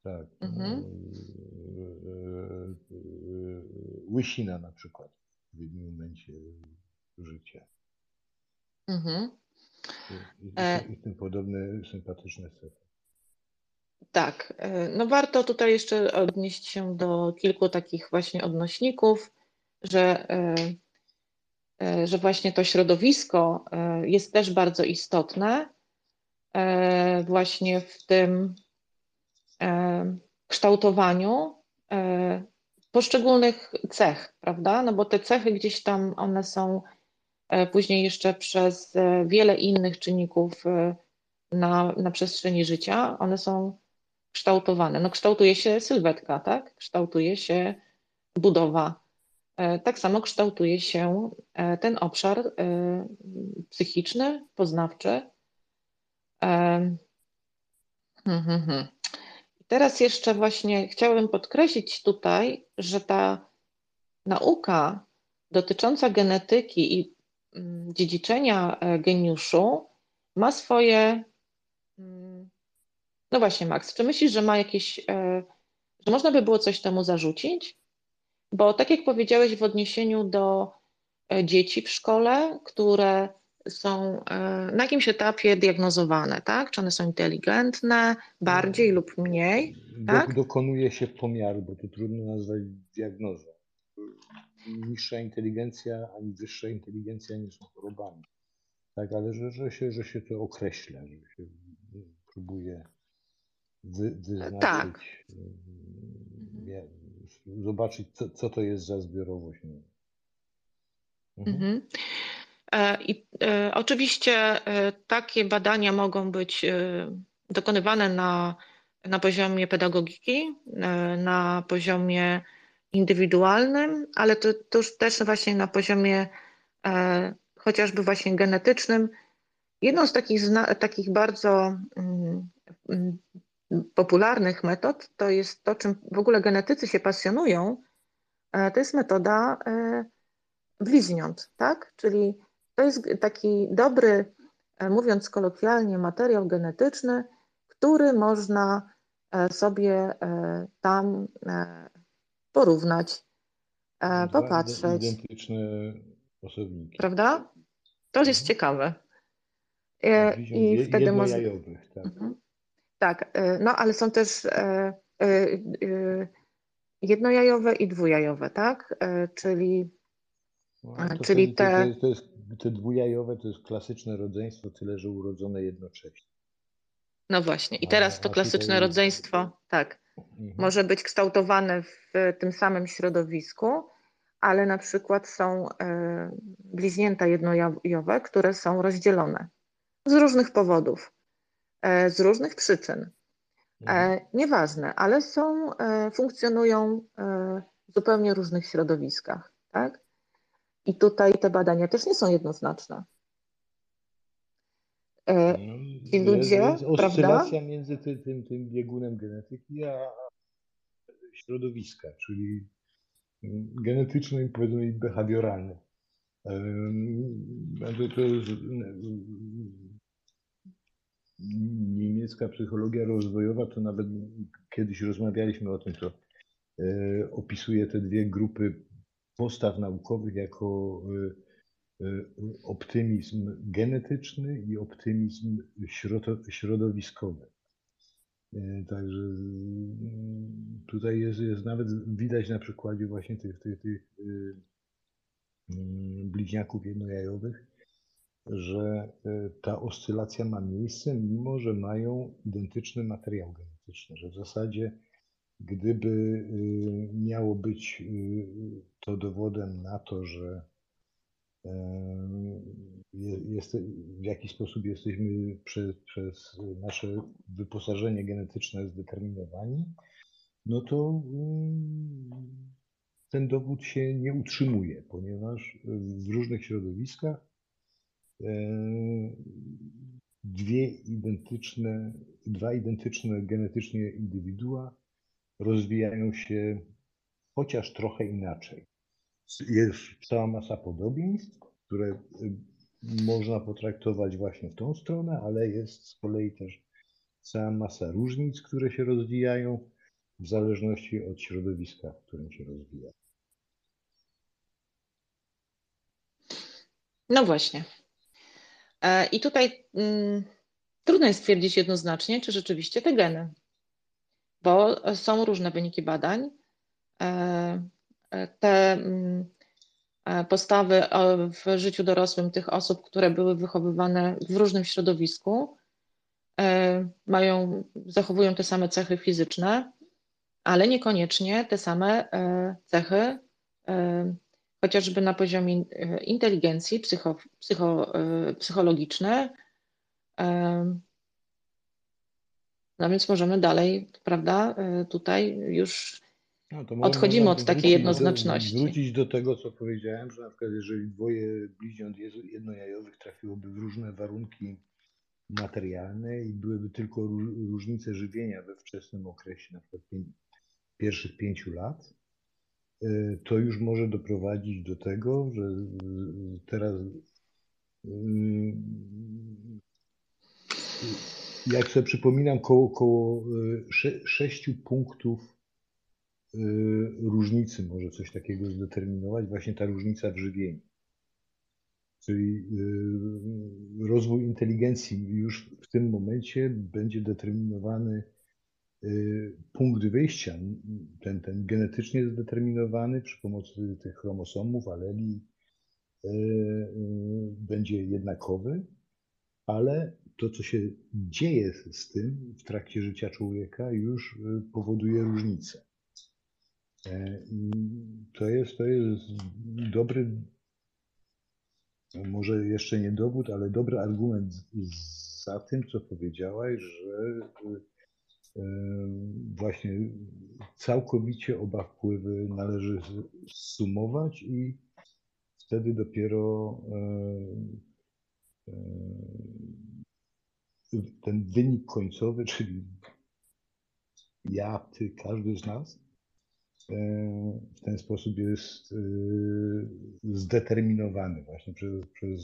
Tak. Mhm. Łysina na przykład w jednym momencie życia. Mhm. I, i, e, I tym podobne sympatyczne cechy. Tak, e, no warto tutaj jeszcze odnieść się do kilku takich właśnie odnośników, że, e, że właśnie to środowisko jest też bardzo istotne właśnie w tym kształtowaniu poszczególnych cech, prawda? No bo te cechy gdzieś tam, one są e, później jeszcze przez e, wiele innych czynników e, na, na przestrzeni życia, one są kształtowane. No kształtuje się sylwetka, tak? Kształtuje się budowa. Tak samo kształtuje się ten obszar psychiczny, poznawczy. Hmm, hmm, hmm. Teraz jeszcze właśnie chciałabym podkreślić tutaj, że ta nauka dotycząca genetyki i mm, dziedziczenia e, geniuszu ma swoje. Mm, no właśnie, Max, czy myślisz, że ma jakieś, e, że można by było coś temu zarzucić? Bo tak jak powiedziałeś w odniesieniu do e, dzieci w szkole, które są e, na jakimś etapie diagnozowane, tak? Czy one są inteligentne, bardziej lub mniej, tak? Dokonuje się pomiaru, bo to trudno nazwać diagnozą. Niższa inteligencja ani wyższa inteligencja nie są chorobami. Tak, ale że, że, się, że się to określa, że się próbuje wy, wyznaczyć, tak. E, zobaczyć, co, co to jest za zbiorowość. Mhm. Mhm. E, I e, oczywiście e, takie badania mogą być dokonywane na, na poziomie pedagogiki, na poziomie indywidualnym, ale to, to już też właśnie na poziomie chociażby właśnie genetycznym. Jedną z takich, takich bardzo mm, mm, popularnych metod to jest to, czym w ogóle genetycy się pasjonują, to jest metoda bliźniąt, tak? Czyli to jest taki dobry, e, mówiąc kolokwialnie, materiał genetyczny, który można e, sobie e, tam porównać, popatrzeć. Identyczne osobniki. Prawda? To jest mhm. ciekawe. I, I wtedy może. Tak. Mhm. tak, no ale są też jednojajowe i dwujajowe, tak? Czyli, no, czyli te. To jest, te dwujajowe to jest klasyczne rodzeństwo, tyle że urodzone jednocześnie. No właśnie, i teraz to klasyczne rodzeństwo, tak, mhm. może być kształtowane w tym samym środowisku, ale na przykład są e, bliźnięta jednojajowe, które są rozdzielone z różnych powodów, e, z różnych przyczyn. E, mhm. Nieważne, ale są, funkcjonują w zupełnie różnych środowiskach, tak? I tutaj te badania też nie są jednoznaczne. E, no, ci ludzie, jest, oscylacja między tym, tym, tym biegunem genetyki a środowiska, czyli genetyczne i powiedzmy behawioralne. To, to jest niemiecka psychologia rozwojowa, to nawet kiedyś rozmawialiśmy o tym, to e, opisuje te dwie grupy postaw naukowych jako y, y, optymizm genetyczny i optymizm środowiskowy. Y, także tutaj jest, jest nawet widać na przykładzie właśnie tych, tych, tych bliźniaków jednojajowych, że ta oscylacja ma miejsce, mimo że mają identyczny materiał genetyczny, że w zasadzie gdyby y, miało być y, to dowodem na to, że jest, w jaki sposób jesteśmy przez, przez nasze wyposażenie genetyczne zdeterminowani, no to ten dowód się nie utrzymuje, ponieważ w różnych środowiskach dwie identyczne, dwa identyczne genetycznie indywidua rozwijają się chociaż trochę inaczej. Jest cała masa podobieństw, które y, można potraktować właśnie w tą stronę, ale jest z kolei też cała masa różnic, które się rozwijają w zależności od środowiska, w którym się rozwija. No właśnie. E, I tutaj mm, trudno jest stwierdzić jednoznacznie, czy rzeczywiście te geny, bo są różne wyniki badań. E, e, te mm, postawy w życiu dorosłym tych osób, które były wychowywane w różnym środowisku, mają, zachowują te same cechy fizyczne, ale niekoniecznie te same cechy chociażby na poziomie e, inteligencji psycho, psycho, e, psychologicznej. No więc możemy dalej, prawda, e, tutaj już no odchodzimy od takiej jednoznaczności. Do, wrócić do tego, co powiedziałem, że na przykład jeżeli dwoje bliźniąt jednojajowych trafiłoby w różne warunki materialne i byłyby tylko różnice żywienia we wczesnym okresie, na przykład pierwszych pięciu lat, Y, to już może doprowadzić do tego, że teraz y, jak sobie przypominam, koło, koło sześciu punktów różnicy może coś takiego zdeterminować, właśnie ta różnica w żywieniu. Czyli rozwój inteligencji już w tym momencie będzie determinowany punkt wyjścia, ten, ten genetycznie zdeterminowany przy pomocy tych chromosomów, aleli, będzie jednakowy, ale to, co się dzieje z tym w trakcie życia człowieka, już powoduje różnicę. E, to jest, to jest dobry, może jeszcze nie dowód, ale dobry argument za tym, co powiedziałaś, że właśnie całkowicie oba wpływy należy sumować i wtedy dopiero ten wynik końcowy, [laughs] czyli ja, ty, każdy z nas, w ten sposób jest zdeterminowany właśnie przez, przez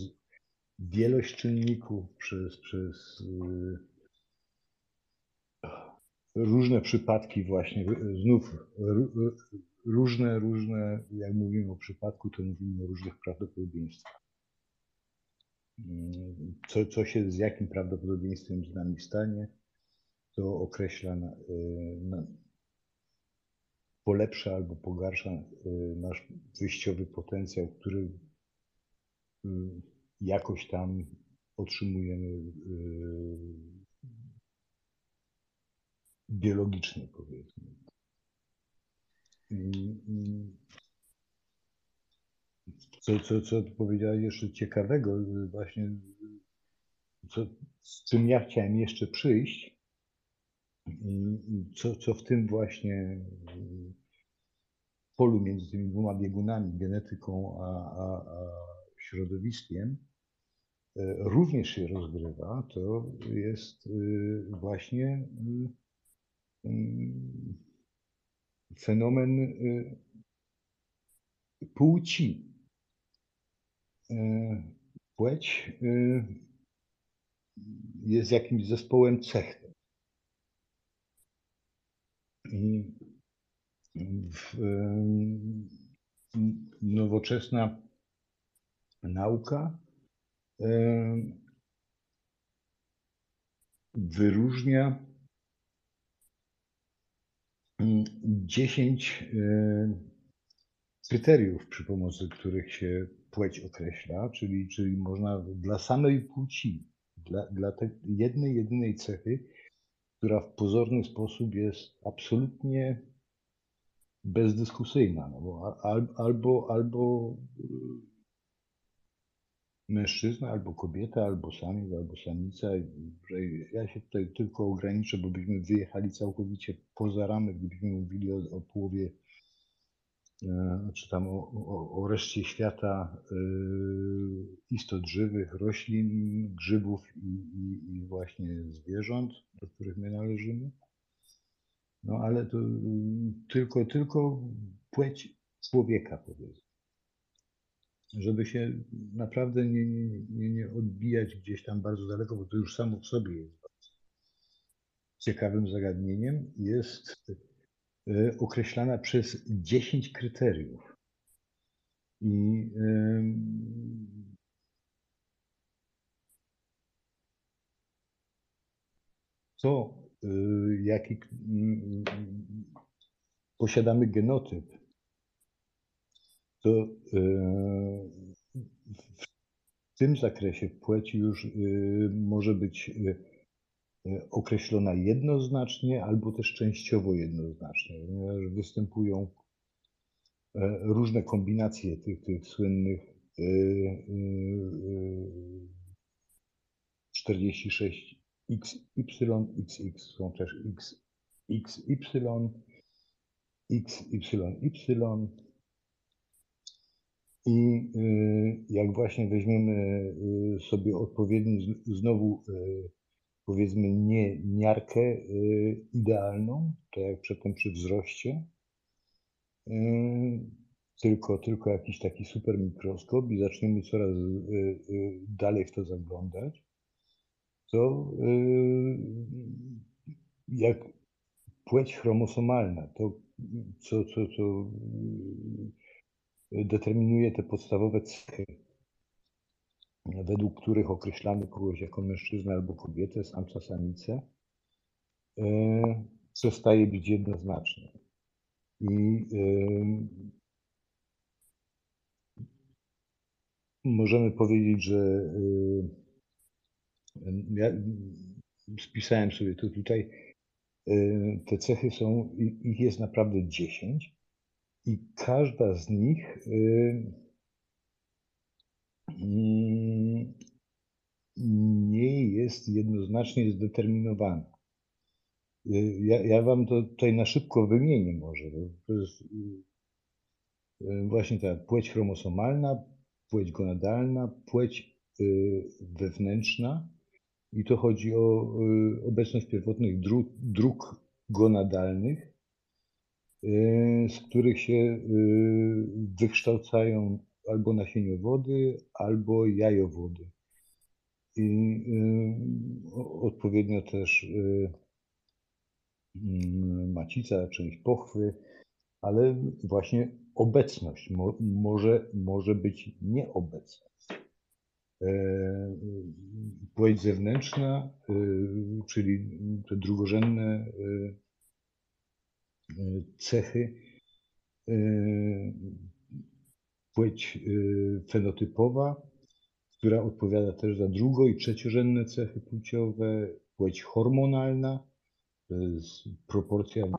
wielość czynników, przez, przez różne przypadki właśnie, znów różne, różne, jak mówimy o przypadku, to mówimy o różnych prawdopodobieństwach. Co, co się z jakim prawdopodobieństwem z nami stanie, to określa, na, na, polepsza albo pogarsza nasz wyjściowy potencjał, który jakoś tam otrzymujemy biologiczny, powiedzmy. Co, co, co powiedziałeś jeszcze ciekawego, właśnie co, z czym ja chciałem jeszcze przyjść, co, co w tym właśnie polu między tymi dwoma biegunami, genetyką a, a, a środowiskiem, również się rozgrywa, to jest właśnie fenomen y, płci. E, płeć y, jest jakimś zespołem cech. I nowoczesna nauka wyróżnia 10 e, kryteriów, przy pomocy których się płeć określa, czyli, czyli można dla samej płci, dla, dla tej jednej, jedynej cechy, która w pozorny sposób jest absolutnie bezdyskusyjna, no bo albo, albo mężczyzna, albo kobieta, albo samiec, albo samica. Ja się tutaj tylko ograniczę, bo byśmy wyjechali całkowicie poza ramy, gdybyśmy mówili o, o połowie, czy tam o, o, o reszcie świata e, istot żywych, roślin, grzybów i, i, i właśnie zwierząt, do których my należymy. No ale to tylko, tylko płeć człowieka powiedzmy żeby się naprawdę nie, nie, nie odbijać gdzieś tam bardzo daleko, bo to już samo w sobie jest ciekawym zagadnieniem, jest e, określana przez 10 kryteriów. I to, e, jaki posiadamy genotyp to w tym zakresie płeć już może być określona jednoznacznie albo też częściowo jednoznacznie, ponieważ występują różne kombinacje tych, tych słynnych 46 XY, XX, są też X, XY, XYY, i y, jak właśnie weźmiemy y, sobie odpowiedni, znowu y, powiedzmy nie miarkę idealną, tak jak przedtem przy wzroście, tylko, tylko jakiś taki super mikroskop i zaczniemy coraz dalej w to zaglądać, to jak płeć chromosomalna, to co, co, co determinuje te podstawowe cechy, według których określamy kogoś jako mężczyznę albo kobietę, samca, samicę, e, przestaje być jednoznaczne. I e, możemy powiedzieć, że e, ja spisałem sobie to tutaj, te cechy są, ich jest naprawdę 10 i każda z nich nie jest jednoznacznie zdeterminowana. Y, ja, ja Wam to tutaj na szybko wymienię może. To jest y, właśnie ta płeć chromosomalna, płeć gonadalna, płeć wewnętrzna i to chodzi o obecność pierwotnych dróg, dróg gonadalnych Y, z których się y, wykształcają albo nasieniowody, albo jajowody. I y, odpowiednio też mm, macica, część pochwy, ale właśnie obecność może, może być nieobecność. E, płeć zewnętrzna, czyli te drugorzędne cechy, e, płeć e, fenotypowa, która odpowiada też za drugo- i trzeciorzędne cechy płciowe, płeć hormonalna, jest proporcja e,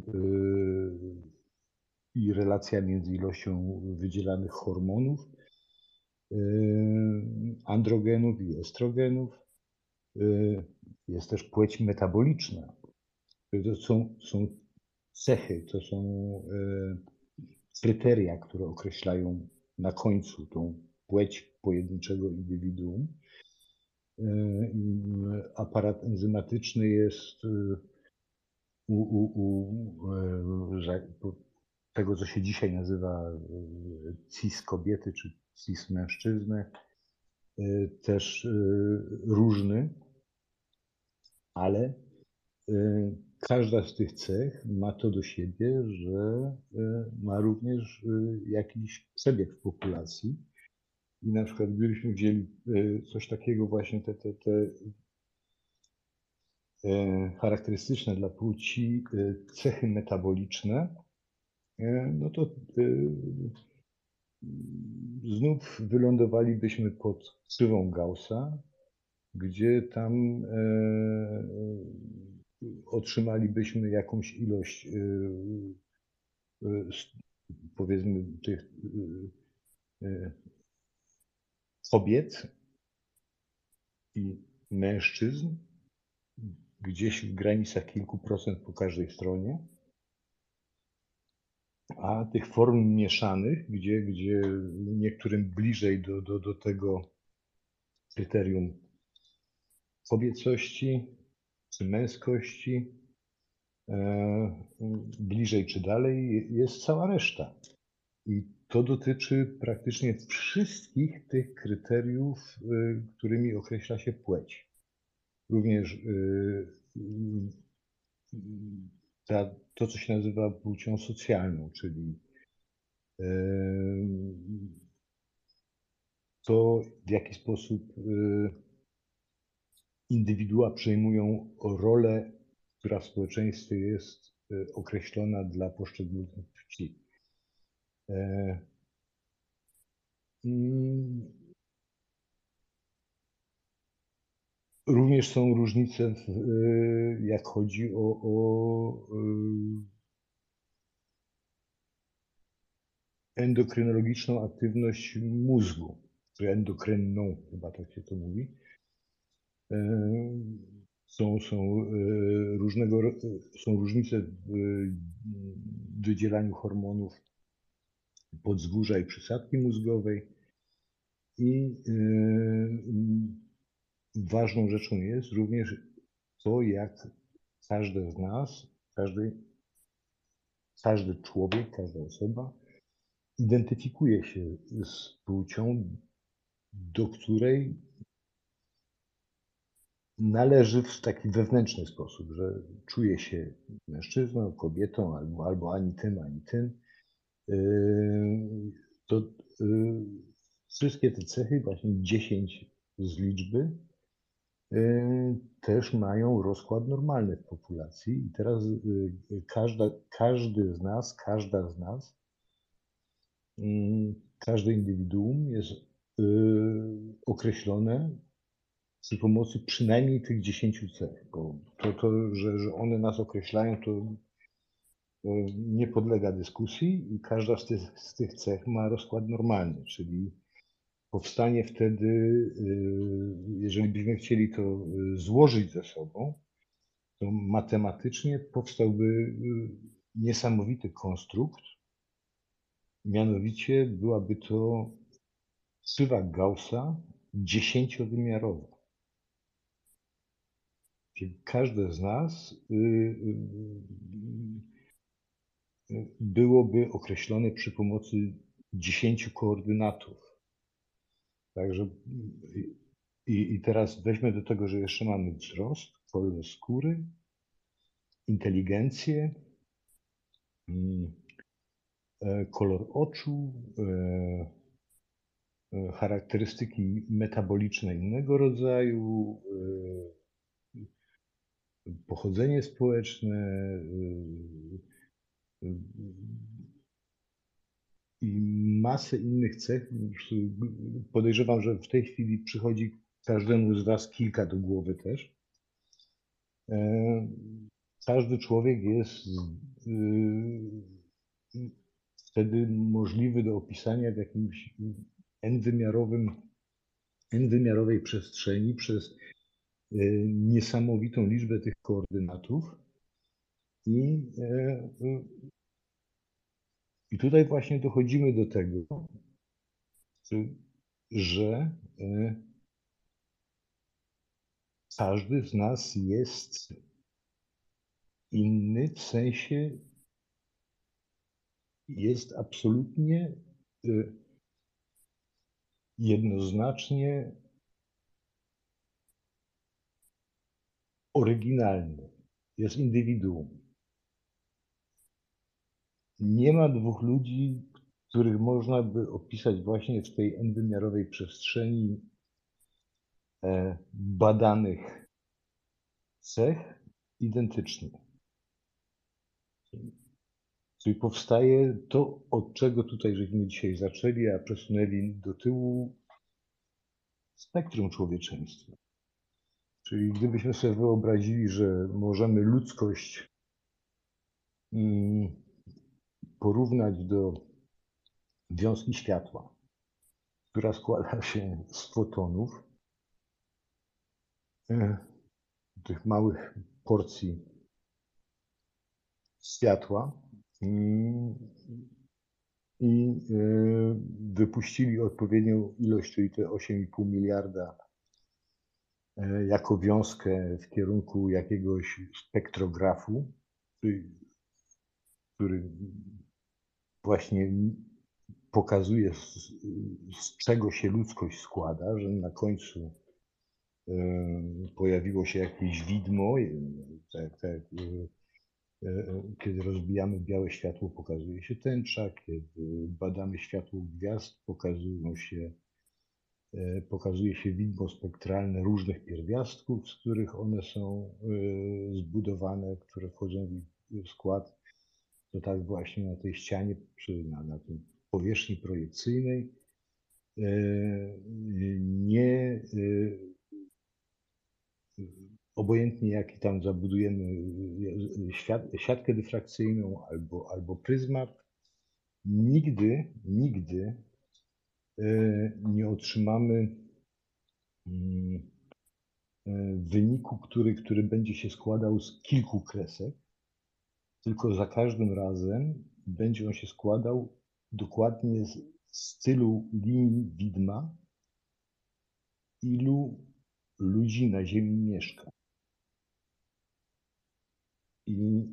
i relacja między ilością wydzielanych hormonów, androgenów i estrogenów. Jest też płeć metaboliczna. To są, są cechy, to są kryteria, które określają na końcu tą płeć pojedynczego indywiduum. E, aparat enzymatyczny jest e, u, u, u tego, co się dzisiaj nazywa cis kobiety czy cis mężczyzny, też różny, ale każda z tych cech ma to do siebie, że e, ma również e, jakiś przebieg w populacji. I na przykład gdybyśmy wzięli e, coś takiego właśnie te, te, te charakterystyczne dla płci cechy metaboliczne, no to znów wylądowalibyśmy pod krzywą Gaussa, gdzie tam otrzymalibyśmy jakąś ilość e, e, powiedzmy tych kobiet i mężczyzn gdzieś w granicach kilku procent po każdej stronie, a tych form mieszanych, gdzie, gdzie niektórym bliżej do, do, do tego kryterium kobiecości czy męskości, e, bliżej czy dalej, jest cała reszta. I to dotyczy praktycznie wszystkich tych kryteriów, e, którymi określa się płeć. Również e, ta, to, co się nazywa płcią socjalną, czyli to, w jaki sposób indywidua przejmują rolę, która w społeczeństwie jest e, określona dla poszczególnych płci. E, mm, również są różnice, w, e, jak chodzi o, o endokrynologiczną aktywność mózgu, czy endokrynną, chyba tak się to mówi. E, są, są e, różnego są różnice w wydzielaniu hormonów podzgórza i przysadki mózgowej. I e, ważną rzeczą jest również to, jak każdy z nas, każdy, każdy człowiek, każda osoba identyfikuje się z płcią, do której należy w taki wewnętrzny sposób, że czuje się mężczyzną, kobietą, albo, albo ani tym, ani tym, yy, to yy, wszystkie te cechy, właśnie 10 z liczby, yy, też mają rozkład normalny w populacji. I teraz każda, każdy z nas, każda z nas, każde indywiduum jest określone przy pomocy przynajmniej tych 10 cech, bo to, to że, że one nas określają, to nie podlega dyskusji i każda z tych, z tych cech ma rozkład normalny, czyli powstanie wtedy, y, jeżeli byśmy chcieli to y, złożyć ze sobą, to matematycznie powstałby niesamowity konstrukt, mianowicie byłaby to krzywa Gaussa dziesięciowymiarowa. Czyli każde z nas y, y, y, byłoby określone przy pomocy dziesięciu koordynatów. Także i, i teraz weźmy do tego, że jeszcze mamy wzrost, kolor skóry, inteligencję, mm, e, kolor oczu, e, e, charakterystyki metaboliczne innego rodzaju, pochodzenie społeczne y, y, i masę innych cech. Podejrzewam, że w tej chwili przychodzi każdemu z Was kilka do głowy też. E, każdy człowiek jest y, wtedy możliwy do opisania w jakimś n-wymiarowym, n-wymiarowej przestrzeni przez Y, niesamowitą liczbę tych koordynatów. I, e, y, i tutaj właśnie dochodzimy do tego, że e, każdy z nas jest inny w sensie jest absolutnie y, jednoznacznie oryginalny, jest indywiduum. Nie ma dwóch ludzi, których można by opisać właśnie w tej n przestrzeni e, badanych cech identycznych. Czyli powstaje to, od czego tutaj żeśmy dzisiaj zaczęli, a przesunęli do tyłu spektrum człowieczeństwa. Czyli gdybyśmy sobie wyobrazili, że możemy ludzkość mm, porównać do wiązki światła, która składa się z fotonów, e, tych małych porcji światła mm, i e, wypuścili odpowiednią ilość, czyli te 8,5 miliarda jako wiązkę w kierunku jakiegoś spektrografu, który właśnie pokazuje, z, z czego się ludzkość składa, że na końcu e, pojawiło się jakieś widmo, tak, tak, kiedy rozbijamy białe światło, pokazuje się tęcza, kiedy badamy światło gwiazd, pokazują się, e, pokazuje się widmo spektralne różnych pierwiastków, z których one są zbudowane, które wchodzą w skład. To tak właśnie na tej ścianie, czy na, na powierzchni projekcyjnej e, nie e, obojętnie jaki tam zabudujemy e, siatkę dyfrakcyjną albo, albo pryzmat, nigdy, nigdy nie otrzymamy mm, wyniku, który, który będzie się składał z kilku kresek, tylko za każdym razem będzie on się składał dokładnie z stylu linii widma, ilu ludzi na Ziemi mieszka. I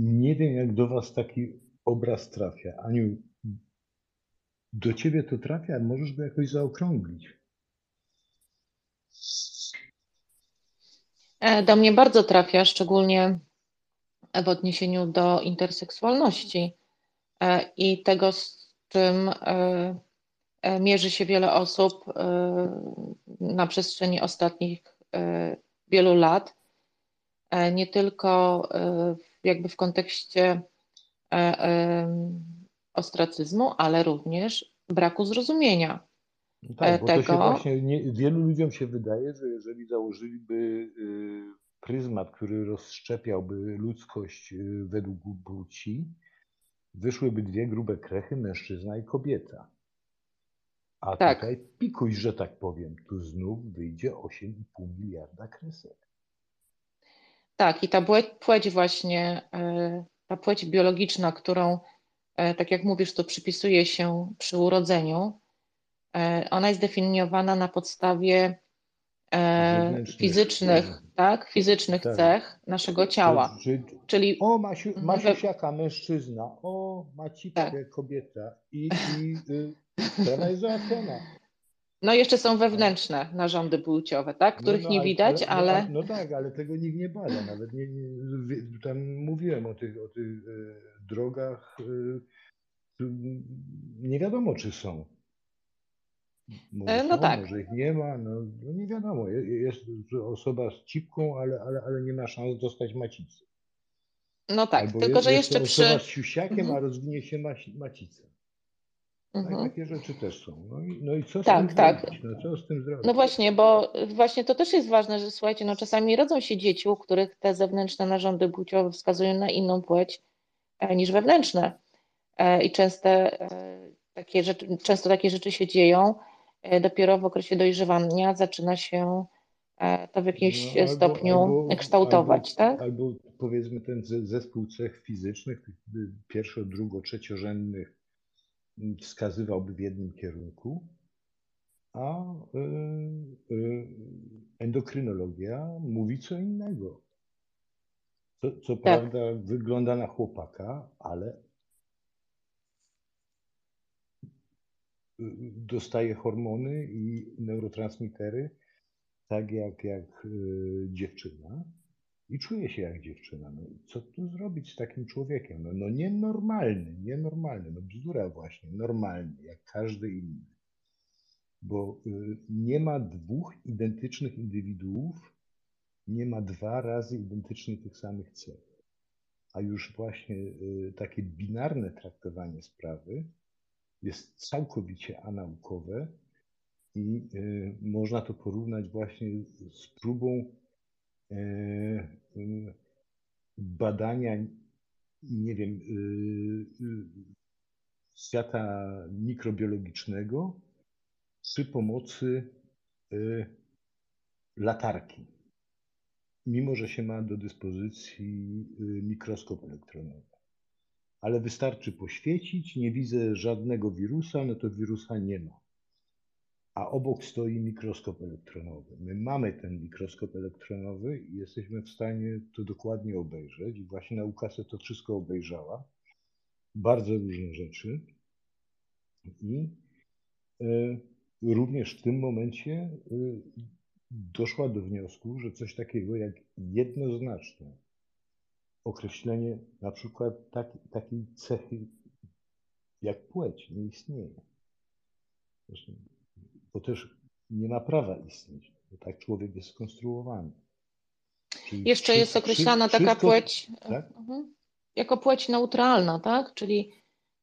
nie wiem, jak do Was taki obraz trafia. Aniu, do Ciebie to trafia, możesz go jakoś zaokrąglić. E, do mnie bardzo trafia, szczególnie w odniesieniu do interseksualności e, i tego, z czym e, mierzy się wiele osób na przestrzeni ostatnich wielu lat, nie tylko jakby w kontekście ostracyzmu, ale również braku zrozumienia. No tak, bo tego. to się właśnie nie, wielu ludziom się wydaje, że jeżeli założyliby y, pryzmat, który rozszczepiałby ludzkość y, według płci, wyszłyby dwie grube krechy, mężczyzna i kobieta. A tak. tutaj pikuś, że tak powiem, tu znów wyjdzie 8,5 miliarda kresek. Tak, i ta płeć właśnie, y, ta płeć biologiczna, którą, y, tak jak mówisz, to przypisuje się przy urodzeniu, ona jest definiowana na podstawie e, fizycznych, tak, fizycznych tak. cech naszego ciała. Czyli, o, Masiu, Masiusiaka, mężczyzna, o, Macickę, tak. kobieta i, i [laughs] y, jest załatwiona. No jeszcze są wewnętrzne narządy płciowe, tak? No, których no, no, nie widać, ale, ale... No, no, tak, ale tego nikt nie bada. Nawet nie, nie, tam mówiłem o tych, o tych e, drogach. E, nie wiadomo, czy są. Może e, no są, tak. Może ich nie ma, no, no nie wiadomo. Jest osoba z cipką, ale, ale, ale nie ma szans dostać macicy. No tak, Albo tylko jest, że jeszcze jest przy... osoba z siusiakiem, mhm. a rozwinie się macica. Tak, mhm. Takie rzeczy też są. No i, no i co z tak, tym tak. zrobić? No, co z tym zrobić? No właśnie, bo właśnie to też jest ważne, że słuchajcie, no czasami rodzą się dzieci, u których te zewnętrzne narządy płciowe wskazują na inną płeć e, niż wewnętrzne. E, I częste, takie rzeczy, często takie rzeczy się dzieją, E, dopiero w okresie dojrzewania zaczyna się e, to w jakimś no, albo, stopniu albo, kształtować, albo, tak? Albo powiedzmy ten zespół cech fizycznych, pierwszo, drugo, trzeciorzędnych wskazywałby w jednym kierunku, a y, y, endokrynologia mówi co innego. Co, co tak. prawda wygląda na chłopaka, ale dostaje hormony i neurotransmitery, tak jak, jak y, dziewczyna i czuje się jak dziewczyna. No, co tu zrobić z takim człowiekiem? No, no nienormalny, nienormalny, no bzdura właśnie, normalny, jak każdy inny. Bo y, nie ma dwóch identycznych indywiduów nie ma dwa razy identycznie tych samych cech. A już właśnie y, takie binarne traktowanie sprawy jest całkowicie anaukowe i y, można to porównać właśnie z próbą badania, nie wiem, świata mikrobiologicznego przy pomocy latarki, mimo że się ma do dyspozycji mikroskop elektronowy. Ale wystarczy poświecić, nie widzę żadnego wirusa, no to wirusa nie ma. A obok stoi mikroskop elektronowy. My mamy ten mikroskop elektronowy i jesteśmy w stanie to dokładnie obejrzeć. I właśnie nauka se to wszystko obejrzała. Bardzo różne rzeczy. I y, również w tym momencie y, doszła do wniosku, że coś takiego jak jednoznaczne określenie na przykład tak, takiej cechy jak płeć nie istnieje. Zresztą, bo też nie ma prawa istnieć, bo tak człowiek jest skonstruowany. Czyli Jeszcze jest określana taka wszystko, płeć tak? Mhm. jako płeć neutralna, tak? Czyli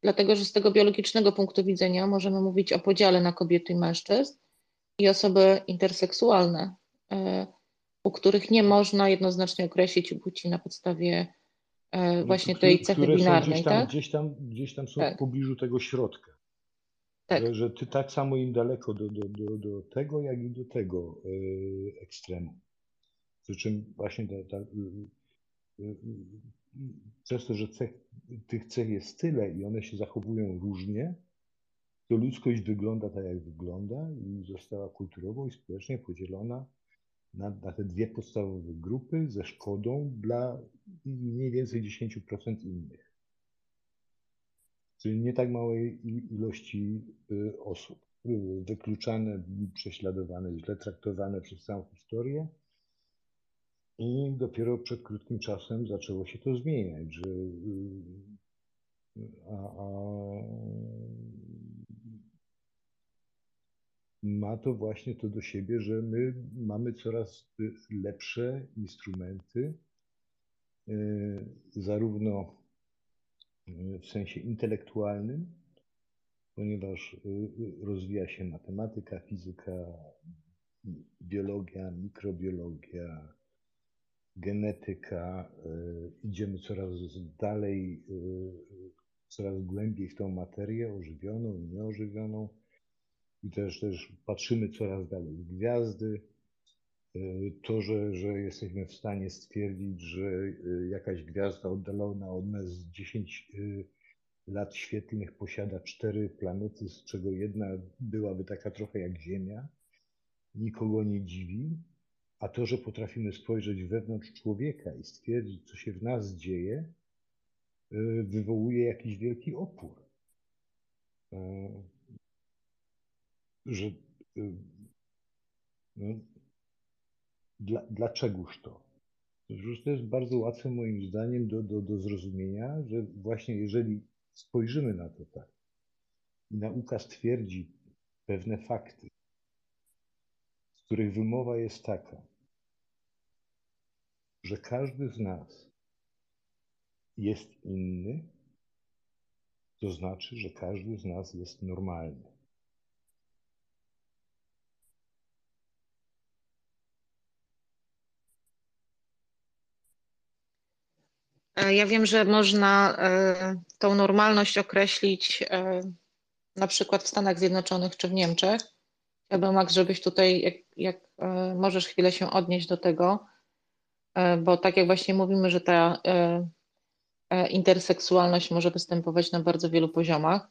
dlatego, że z tego biologicznego punktu widzenia możemy mówić o podziale na kobiety i mężczyzn, i osoby interseksualne, e, u których nie można jednoznacznie określić płci na podstawie e, właśnie tej cechy które binarnej. Gdzieś tam, tak? gdzieś tam, gdzieś tam są tak. w pobliżu tego środka. Tak. Że, że, ty tak samo im daleko do, do, do, do tego, jak i do tego yy, ekstremu. Przy czym właśnie ta, ta, yy, przez to, że cech, tych cech jest tyle i one się zachowują różnie, to ludzkość wygląda tak, jak wygląda i została kulturowo i społecznie podzielona na, na te dwie podstawowe grupy ze szkodą dla mniej więcej 10% innych. Czyli nie tak małej ilości y, osób y, wykluczane, prześladowane, źle traktowane przez całą historię. I dopiero przed krótkim czasem zaczęło się to zmieniać, że y, a, a ma to właśnie to do siebie, że my mamy coraz lepsze instrumenty, zarówno w sensie intelektualnym, ponieważ e, rozwija się matematyka, fizyka, biologia, mikrobiologia, genetyka. Idziemy coraz dalej, coraz głębiej w tą materię ożywioną i nieożywioną i też, też patrzymy coraz dalej w gwiazdy. E, to, że, że jesteśmy w stanie stwierdzić, że e, jakaś gwiazda oddalona od nas 10 e, lat świetlnych posiada cztery planety, z czego jedna byłaby taka trochę jak Ziemia, nikogo nie dziwi. A to, że potrafimy spojrzeć wewnątrz człowieka i stwierdzić, co się w nas dzieje, wywołuje jakiś wielki opór że no, dla, dlaczegoż to? To jest bardzo łatwe moim zdaniem do, do, do zrozumienia, że właśnie jeżeli spojrzymy na to tak i nauka stwierdzi pewne fakty, z których wymowa jest taka, że każdy z nas jest inny, to znaczy, że każdy z nas jest normalny. Ja wiem, że można e, tą normalność określić e, na przykład w Stanach Zjednoczonych czy w Niemczech. Chciałbym, Max, żebyś tutaj, jak, jak możesz chwilę się odnieść do tego, bo tak jak właśnie mówimy, że ta interseksualność może występować na bardzo wielu poziomach.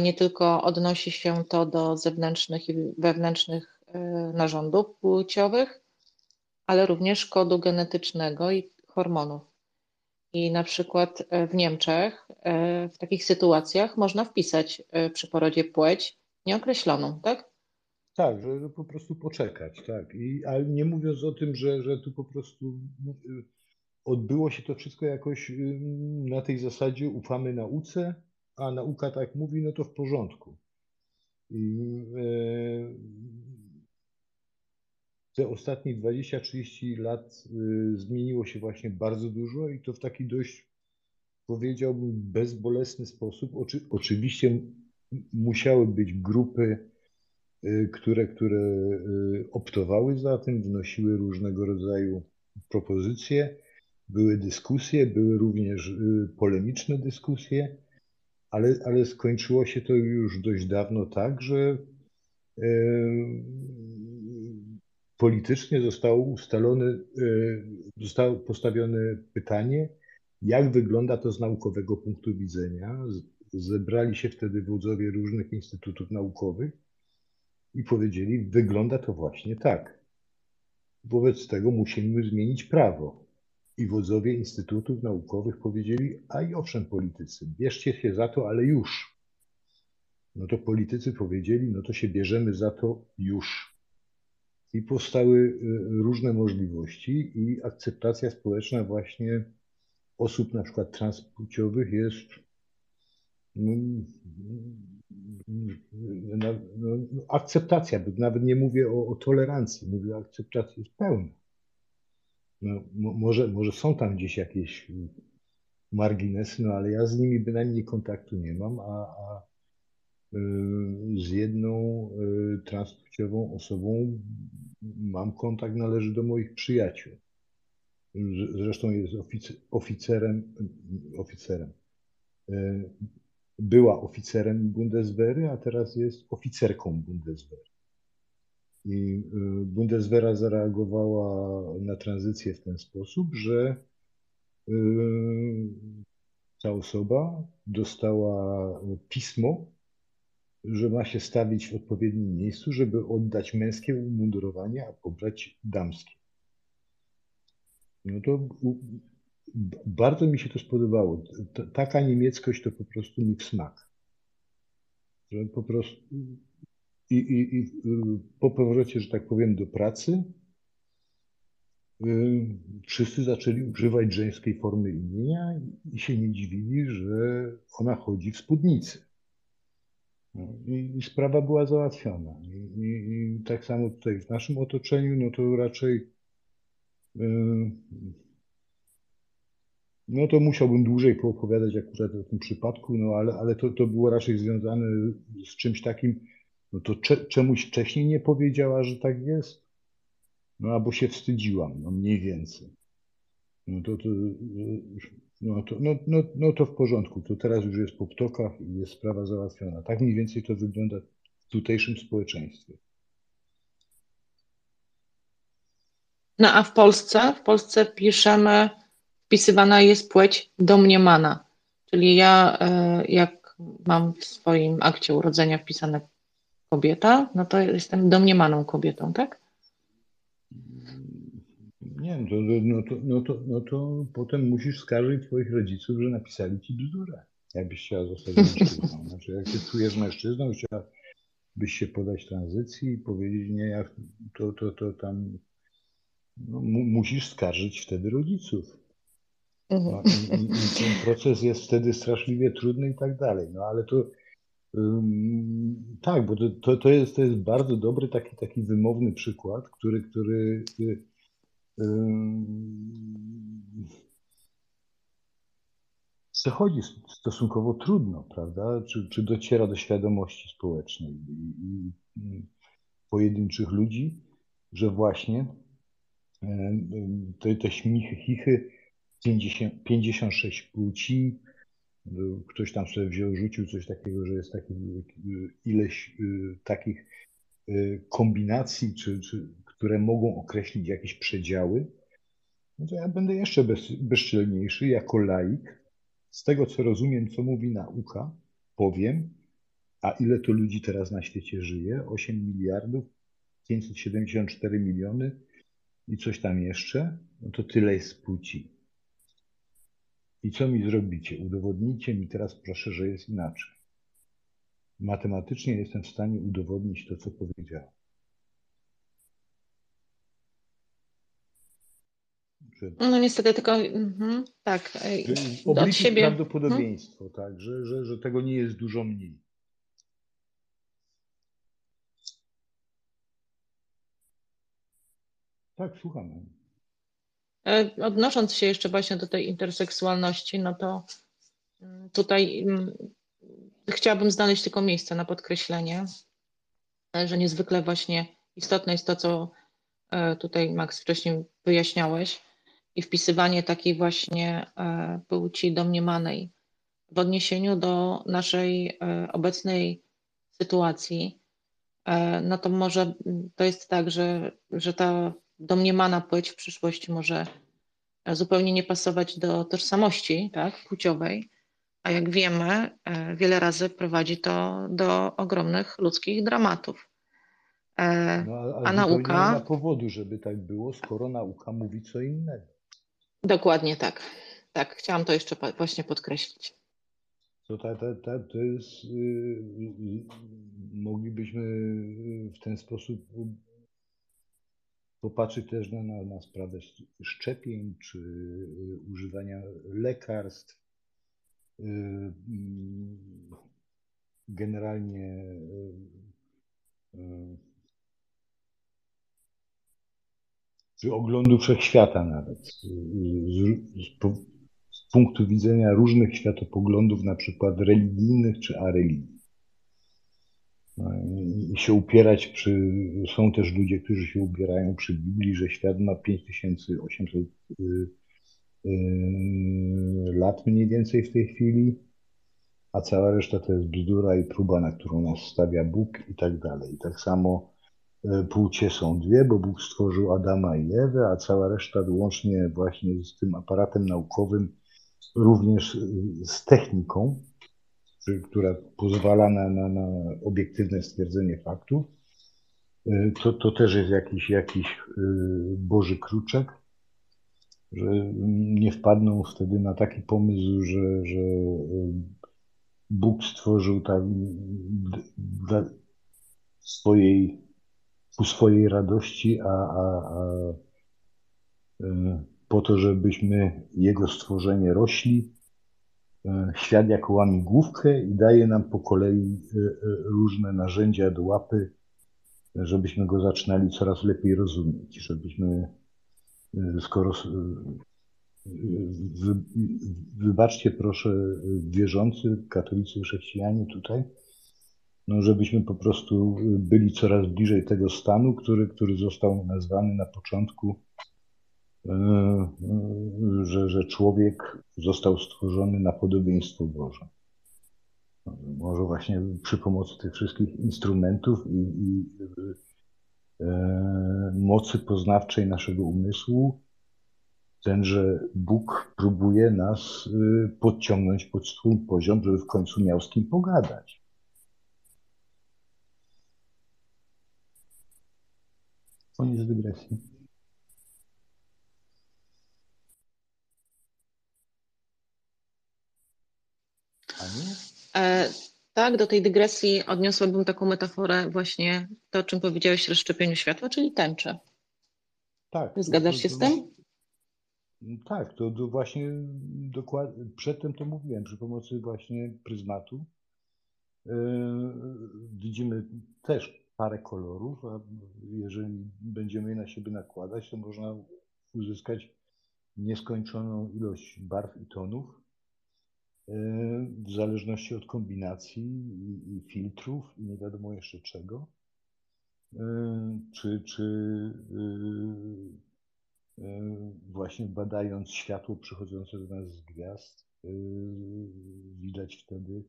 Nie tylko odnosi się to do zewnętrznych i wewnętrznych narządów płciowych, ale również kodu genetycznego i hormonów. I na przykład e, w Niemczech e, w takich sytuacjach można wpisać e, przy porodzie płeć nieokreśloną, tak? Tak, że po prostu poczekać, tak. I, ale nie mówiąc o tym, że, że tu po prostu odbyło się to wszystko jakoś na tej zasadzie ufamy nauce, a nauka tak mówi, no to w porządku. I, te ostatnie 20-30 lat y, zmieniło się właśnie bardzo dużo i to w taki dość, powiedziałbym, bezbolesny sposób. Oczy, oczywiście musiały być grupy, y, które, które y, optowały za tym, wnosiły różnego rodzaju propozycje, były dyskusje, były również polemiczne dyskusje, ale, ale skończyło się to już dość dawno tak, że politycznie zostało ustalone, zostało postawione pytanie, jak wygląda to z naukowego punktu widzenia. Zebrali się wtedy wodzowie różnych instytutów naukowych i powiedzieli, wygląda to właśnie tak. Wobec tego musimy zmienić prawo. I wodzowie instytutów naukowych powiedzieli, a i owszem politycy, bierzcie się za to, ale już. No to politycy powiedzieli, no to się bierzemy za to już i powstały y, różne możliwości i akceptacja społeczna właśnie osób na przykład transpłciowych jest no, no, no, akceptacja, nawet nie mówię o, o, tolerancji, mówię o akceptacji jest pełna. No, może, może są tam gdzieś jakieś marginesy, no ale ja z nimi bynajmniej kontaktu nie mam, a, a z jedną y, transpłciową osobą mam kontakt, należy do moich przyjaciół. Zresztą jest oficerem, oficerem. Y, była oficerem Bundeswehry, a teraz jest oficerką Bundeswehry. I y, Bundeswehra zareagowała na tranzycję w ten sposób, że ta osoba dostała pismo że ma się stawić w odpowiednim miejscu, żeby oddać męskie umundurowanie, a pobrać damskie. No to bardzo mi się to spodobało. Taka niemieckość to po prostu mi w smak. Że po prostu i, i, i po powrocie, że tak powiem, do pracy y, wszyscy zaczęli używać żeńskiej formy imienia i się nie dziwili, że ona chodzi w spódnicy. No, I, I, sprawa była załatwiona. I, i, I, tak samo tutaj w naszym otoczeniu, no to raczej yy, no to musiałbym dłużej poopowiadać akurat o tym przypadku, no ale, ale to, to było raczej związane z czymś takim, no to cze, czemuś wcześniej nie powiedziała, że tak jest, no albo się wstydziłam, no mniej więcej. No to, to no to, no, no, no to w porządku, to teraz już jest po ptokach i jest sprawa załatwiona. Tak mniej więcej to wygląda w tutejszym społeczeństwie. No a w Polsce? W Polsce piszemy, wpisywana jest płeć domniemana. Czyli ja, e, jak mam w swoim akcie urodzenia wpisane kobieta, no to jestem domniemaną kobietą, tak? Nie, no to, no, to, no, to, no to potem musisz skarżyć twoich rodziców, że napisali ci bzdurę. Jakbyś chciała zostać [laughs] mężczyzną. Znaczy, jak się czujesz mężczyzną, chciałabyś się podać tranzycji i powiedzieć, nie, jak to, to, to tam no, mu, musisz skarżyć wtedy rodziców. Mhm. No, i, i, i, ten proces jest wtedy straszliwie trudny i tak dalej. No ale to tak, bo to, to, to, jest, to jest bardzo dobry taki, taki wymowny przykład, który, który przechodzi stosunkowo trudno, prawda? Czy, czy dociera do świadomości społecznej i, i, pojedynczych ludzi, że właśnie te, te śmichy, chichy, 50, 56 płci, ktoś tam sobie wziął, rzucił coś takiego, że jest taki, ileś y, takich y, kombinacji, czy, czy które mogą określić jakieś przedziały, no to ja będę jeszcze bez, bezczelniejszy jako laik. Z tego, co rozumiem, co mówi nauka, powiem, a ile to ludzi teraz na świecie żyje? 8 miliardów, 574 miliony i coś tam jeszcze, no to tyle jest płci. I co mi zrobicie? Udowodnijcie mi teraz proszę, że jest inaczej. Matematycznie jestem w stanie udowodnić to, co powiedziałem. No niestety tylko, mhm, tak, od siebie. prawdopodobieństwo, mhm. tak, że, że, że tego nie jest dużo mniej. Tak, słucham. E, odnosząc się jeszcze właśnie do tej interseksualności, no to mm, tutaj mm, chciałabym znaleźć tylko miejsce na podkreślenie, że niezwykle właśnie istotne jest to, co e, tutaj Max wcześniej wyjaśniałeś i wpisywanie takiej właśnie e, płci domniemanej w odniesieniu do naszej obecnej sytuacji, no to może to jest tak, że, że ta domniemana płeć w przyszłości może zupełnie nie pasować do tożsamości tak, płciowej, a jak wiemy, e, wiele razy prowadzi to do ogromnych ludzkich dramatów. E, no, a, a nauka. Nie ma powodu, żeby tak było, skoro nauka mówi co innego. Dokładnie tak. Tak, chciałam to jeszcze właśnie podkreślić. To, ta, ta, ta, to jest, yy, moglibyśmy w ten sposób popatrzeć też na, na, na sprawę szczepień czy y, używania lekarstw. Y, mm, generalnie y, czy oglądu wszechświata nawet. Z, z, z punktu widzenia różnych światopoglądów, na przykład religijnych czy areligijnych się upierać przy. Są też ludzie, którzy się ubierają przy Biblii, że świat ma 5800 y, y, lat mniej więcej w tej chwili, a cała reszta to jest bzdura i próba, na którą nas stawia Bóg i tak dalej. I tak samo płcie są dwie, bo Bóg stworzył Adama i Ewę, a cała reszta łącznie właśnie z tym aparatem naukowym, również z techniką, która pozwala na, na, na obiektywne stwierdzenie faktów. Y, to, to też jest jakiś, jakiś boży kruczek, że nie wpadną wtedy na taki pomysł, że, że Bóg stworzył tak dla swojej, ku swojej radości, a, a, a po to, żebyśmy Jego stworzenie rośli, E, świat jako łamigłówkę i daje nam po kolei e, e, różne narzędzia do łapy, żebyśmy go zaczynali coraz lepiej rozumieć, żebyśmy, skoro wy, wybaczcie proszę wierzący, katolicy, chrześcijanie tutaj, no żebyśmy po prostu byli coraz bliżej tego stanu, który, który został nazwany na początku E, e, że, że człowiek został stworzony na podobieństwo Boże. Może właśnie przy pomocy tych wszystkich instrumentów i, i e, mocy poznawczej naszego umysłu, tenże Bóg próbuje nas podciągnąć pod swój poziom, żeby w końcu miał z kim pogadać. Koniec dygresji. E, tak, do tej dygresji odniosłabym taką metaforę właśnie to, o czym powiedziałeś w rozszczepieniu światła, czyli tęczę. Tak. Zgadzasz się z tym? Tak, to, to właśnie dokładnie, przedtem to mówiłem, przy pomocy właśnie pryzmatu yy, widzimy też parę kolorów, a jeżeli będziemy je na siebie nakładać, to można uzyskać nieskończoną ilość barw i tonów, w zależności od kombinacji i, filtrów i nie wiadomo jeszcze czego. Czy, czy y, y, właśnie badając światło przychodzące do nas z gwiazd, widać wtedy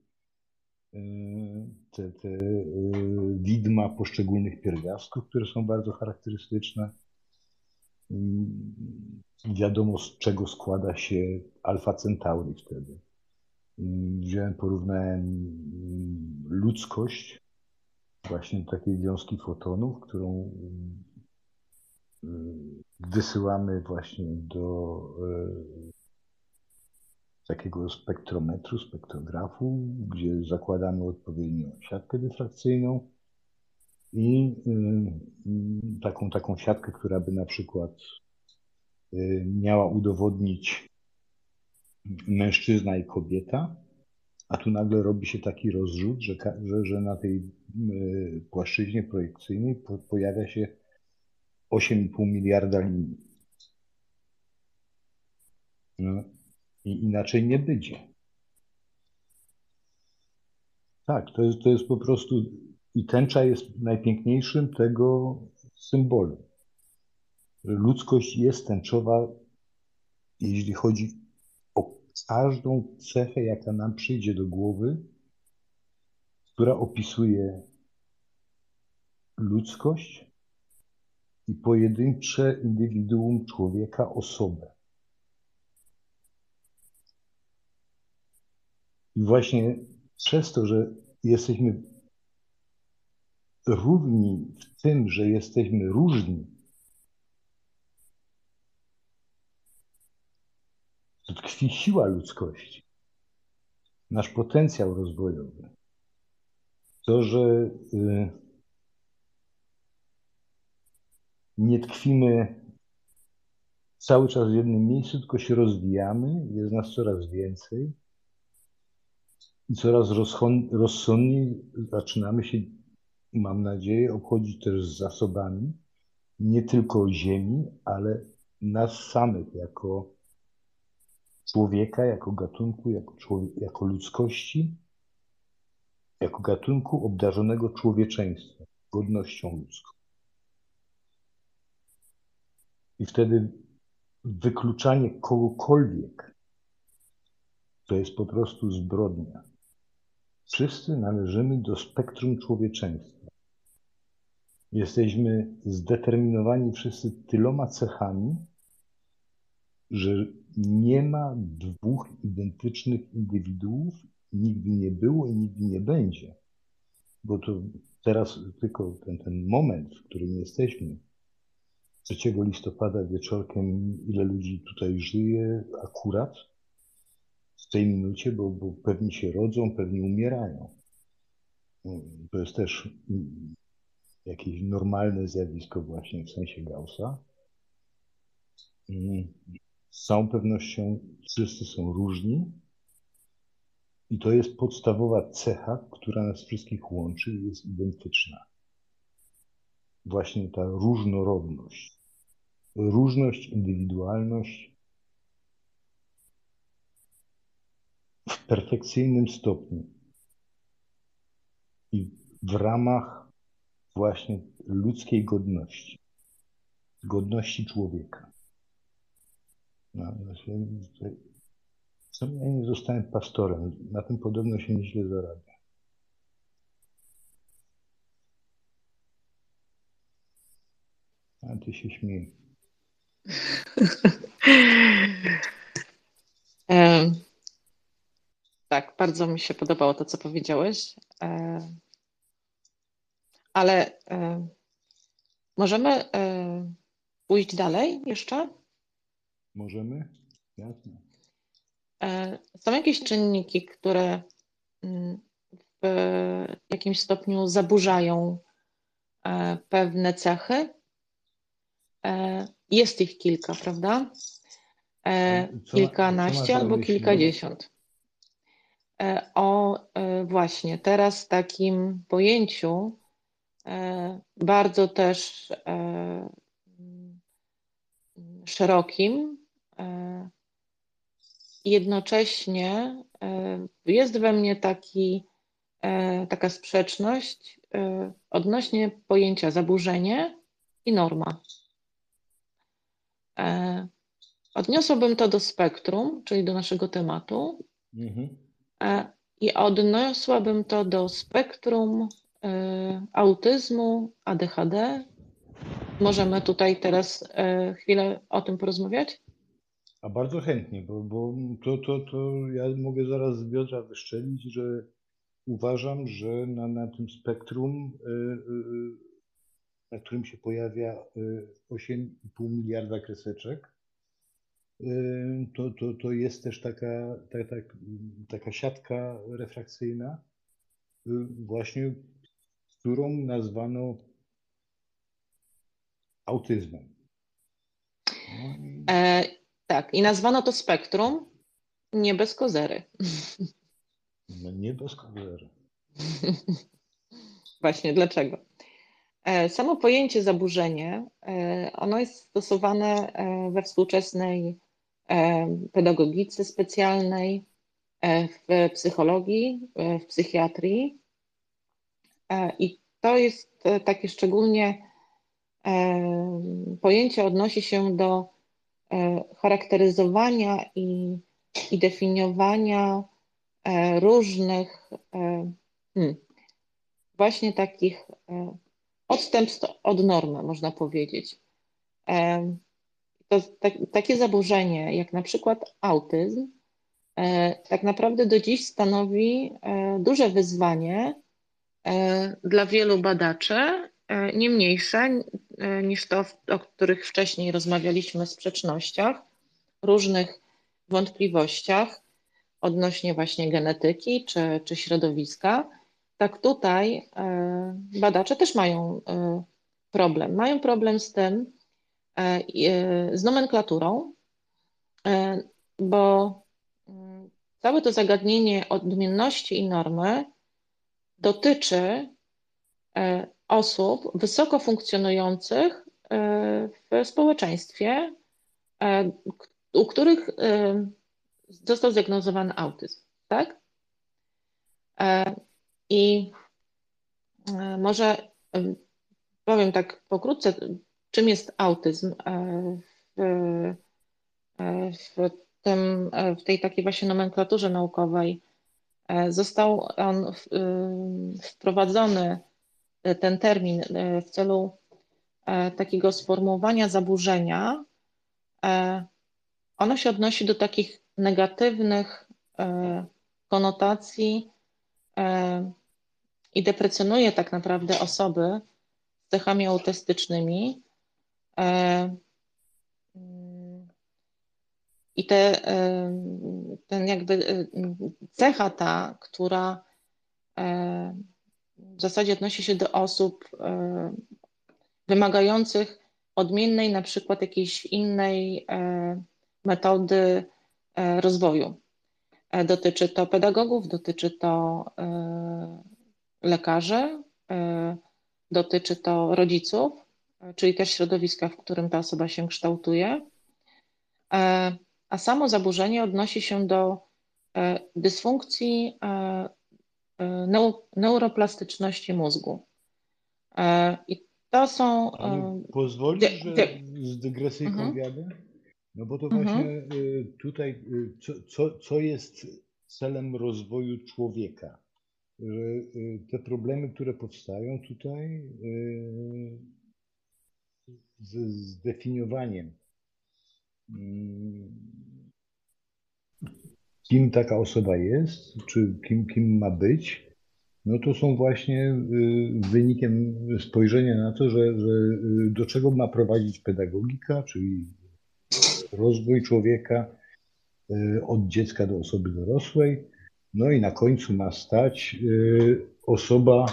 te, te widma poszczególnych pierwiastków, które są bardzo charakterystyczne. Wiadomo, z czego składa się Alfa Centauri wtedy wziąłem, porównałem ludzkość, właśnie takiej wiązki fotonów, którą wysyłamy właśnie do takiego spektrometru, spektrografu, gdzie zakładamy odpowiednią siatkę dyfrakcyjną i taką, taką siatkę, która by na przykład e, miała udowodnić mężczyzna i kobieta, a tu nagle robi się taki rozrzut, że, że, że na tej płaszczyźnie projekcyjnej pojawia się 8,5 miliarda linii. No, I inaczej nie będzie. Tak, to jest, to jest po prostu. I tęcza jest najpiękniejszym tego symbolem. Ludzkość jest tęczowa, jeśli chodzi o każdą cechę, jaka nam przyjdzie do głowy, która opisuje ludzkość i pojedyncze indywiduum człowieka, osobę. I właśnie przez to, że jesteśmy równi w tym, że jesteśmy różni, to tkwi siła ludzkości, nasz potencjał rozwojowy. To, że y, nie tkwimy cały czas w jednym miejscu, tylko się rozwijamy, jest nas coraz więcej i coraz rozsądniej zaczynamy się, mam nadzieję, obchodzić też z zasobami nie tylko ziemi, ale nas samych jako człowieka, jako gatunku, jako, człowiek, jako ludzkości, jako gatunku obdarzonego człowieczeństwem, godnością ludzką. I wtedy wykluczanie kogokolwiek to jest po prostu zbrodnia. Wszyscy należymy do spektrum człowieczeństwa. Jesteśmy zdeterminowani wszyscy tyloma cechami, że nie ma dwóch identycznych indywiduów, nigdy nie było i nigdy nie będzie. Bo to teraz tylko ten, ten moment, w którym jesteśmy, 3 listopada wieczorkiem, ile ludzi tutaj żyje akurat, w tej minucie, bo, bo pewnie się rodzą, pewnie umierają. To jest też jakieś normalne zjawisko właśnie w sensie Gaussa. Z całą pewnością wszyscy są różni i to jest podstawowa cecha, która nas wszystkich łączy i jest identyczna. Właśnie ta różnorodność. Różność, indywidualność w perfekcyjnym stopniu i w ramach właśnie ludzkiej godności, godności człowieka. No, co ja nie zostałem pastorem, na tym podobno się nieźle zarabia. A ty się śmiej. [laughs] Tak, bardzo mi się podobało to, co powiedziałeś. E, ale e, możemy e, pójść dalej jeszcze? Możemy? Jasne. Są jakieś czynniki, które mm, w jakimś stopniu zaburzają pewne cechy? Jest ich kilka, prawda? Kilkanaście albo kilkadziesiąt. E, o e, właśnie teraz takim pojęciu e, bardzo też szerokim. Jednocześnie jest we mnie taki, taka sprzeczność odnośnie pojęcia zaburzenie i norma. Odniosłabym to do spektrum, czyli do naszego tematu. Mhm i odniosłabym to do spektrum y, autyzmu, ADHD. Możemy tutaj teraz y, chwilę o tym porozmawiać? A bardzo chętnie, bo, bo to, to, to ja mogę zaraz z biodra wyszczelić, że uważam, że na, na tym spektrum, na którym się pojawia 8,5 miliarda kreseczek, to, to, to jest też taka, tak, tak, taka siatka refrakcyjna, y, właśnie którą nazwano autyzmem. No e, tak, i nazwano to spektrum nie bez kozery. No nie bez kozery. [laughs] Właśnie, dlaczego? Samo pojęcie zaburzenie, ono jest stosowane we współczesnej pedagogice specjalnej, w psychologii, w psychiatrii. I to jest takie szczególnie pojęcie odnosi się do charakteryzowania i, i definiowania różnych hmm, właśnie takich odstępstw od normy, można powiedzieć. To tak, takie zaburzenie, jak na przykład autyzm, e, tak naprawdę do dziś stanowi e, duże wyzwanie e, dla wielu badaczy, nie mniejsze niż to, o których wcześniej rozmawialiśmy, sprzecznościach, różnych wątpliwościach odnośnie właśnie genetyki czy, czy środowiska. Tak tutaj badacze też mają problem. Mają problem z tym, z nomenklaturą, e, bo mm, całe to zagadnienie odmienności i normy dotyczy osób wysoko funkcjonujących w społeczeństwie, u których został zdiagnozowany autyzm, tak? I może powiem tak pokrótce, czym jest autyzm e, w, e, w, tym, e, w tej takiej właśnie nomenklaturze naukowej. Został on wprowadzony, ten termin, w celu takiego sformułowania zaburzenia. Ono się odnosi do takich negatywnych konotacji i deprecjonuje tak naprawdę osoby z cechami autystycznymi, I te, e, ten jakby e, cecha ta, która w zasadzie odnosi się do osób wymagających odmiennej, na przykład jakiejś innej metody rozwoju. Dotyczy to pedagogów, dotyczy to lekarzy, dotyczy to rodziców, czyli też środowiska, w którym ta osoba się kształtuje. E, a samo zaburzenie odnosi się do e, dysfunkcji e, neuroplastyczności mózgu. I to są. Pozwolisz, że z dygresyjką mhm. wjadę? No bo to mhm. właśnie tutaj, co, co, co jest celem rozwoju człowieka? Że te problemy, które powstają tutaj, z zdefiniowaniem, mm, kim taka osoba jest, czy kim, kim ma być, no to są właśnie y, wynikiem spojrzenia na to, że, że y, do czego ma prowadzić pedagogika, czyli rozwój człowieka y, od dziecka do osoby dorosłej. No i na końcu ma stać osoba,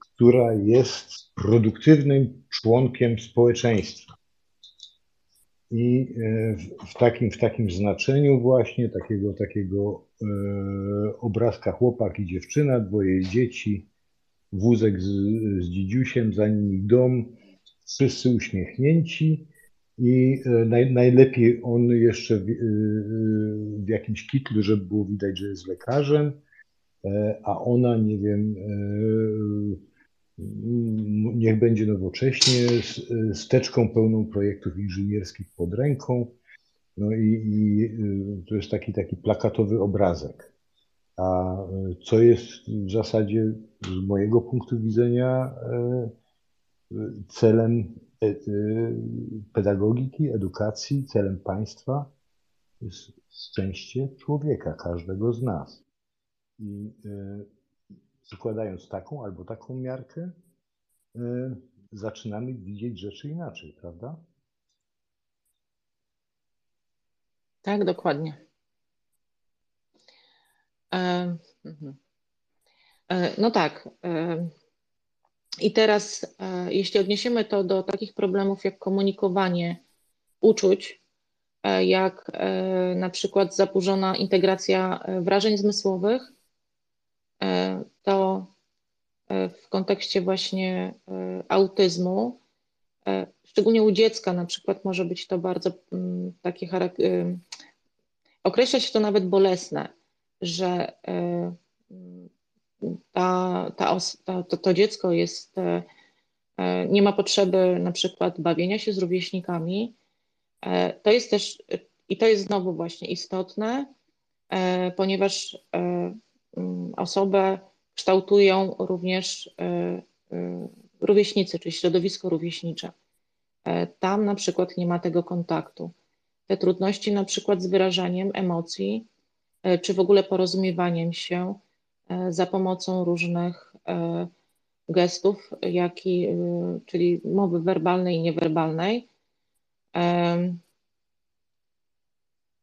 która jest produktywnym członkiem społeczeństwa. I e, w takim, w takim znaczeniu właśnie takiego, takiego e, obrazka chłopak i dziewczyna, dwoje dzieci, wózek z, z dzidziusiem, za nimi dom, wszyscy uśmiechnięci i e, naj, najlepiej on jeszcze w, w jakimś kitlu, żeby było widać, że jest lekarzem, a ona, nie wiem, niech będzie nowocześnie, z, z teczką pełną projektów inżynierskich pod ręką. No i, i y, to jest taki, taki plakatowy obrazek. A y, co jest w zasadzie z mojego punktu widzenia y, celem e, pedagogiki, edukacji, celem państwa jest szczęście człowieka, każdego z nas. I przykładając taką albo taką miarkę, y, zaczynamy widzieć rzeczy inaczej, prawda? Tak, dokładnie. E, mhm. e, no tak. E, I teraz, jeśli odniesiemy to do takich problemów jak komunikowanie uczuć, jak na przykład zaburzona integracja wrażeń zmysłowych, to w kontekście właśnie autyzmu, szczególnie u dziecka na przykład może być to bardzo mm, takie określa się to nawet bolesne, że ta, ta, to, to dziecko jest, e, e, nie ma potrzeby na przykład bawienia się z rówieśnikami. E, to jest też, i to jest znowu właśnie istotne, ponieważ osobę kształtują również rówieśnicy, czyli środowisko rówieśnicze. Tam na przykład nie ma tego kontaktu. Te trudności na przykład z wyrażaniem emocji, czy w ogóle porozumiewaniem się, E, za pomocą różnych e, gestów, jak i, e, czyli mowy werbalnej i niewerbalnej.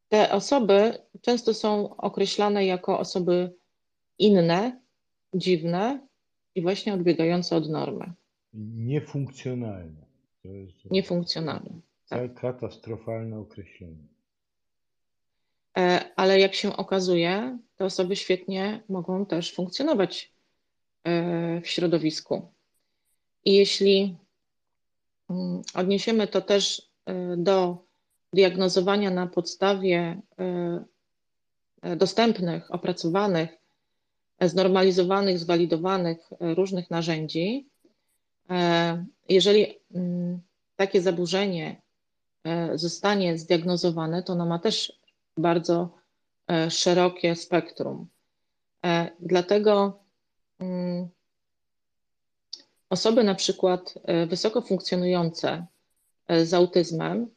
Te osoby często są określane jako osoby inne, dziwne i właśnie odbiegające od normy. Niefunkcjonalne. To jest Niefunkcjonalne. Tak. Katastrofalne określenie. E, ale jak się okazuje, te osoby świetnie mogą też funkcjonować e, w środowisku. I jeśli mm, odniesiemy to też e, do diagnozowania na podstawie dostępnych, opracowanych, znormalizowanych, zwalidowanych różnych narzędzi, jeżeli mm, takie zaburzenie zostanie zdiagnozowane, to ono ma też bardzo e, szerokie spektrum. E, dlatego mm, osoby na przykład e, wysoko funkcjonujące z autyzmem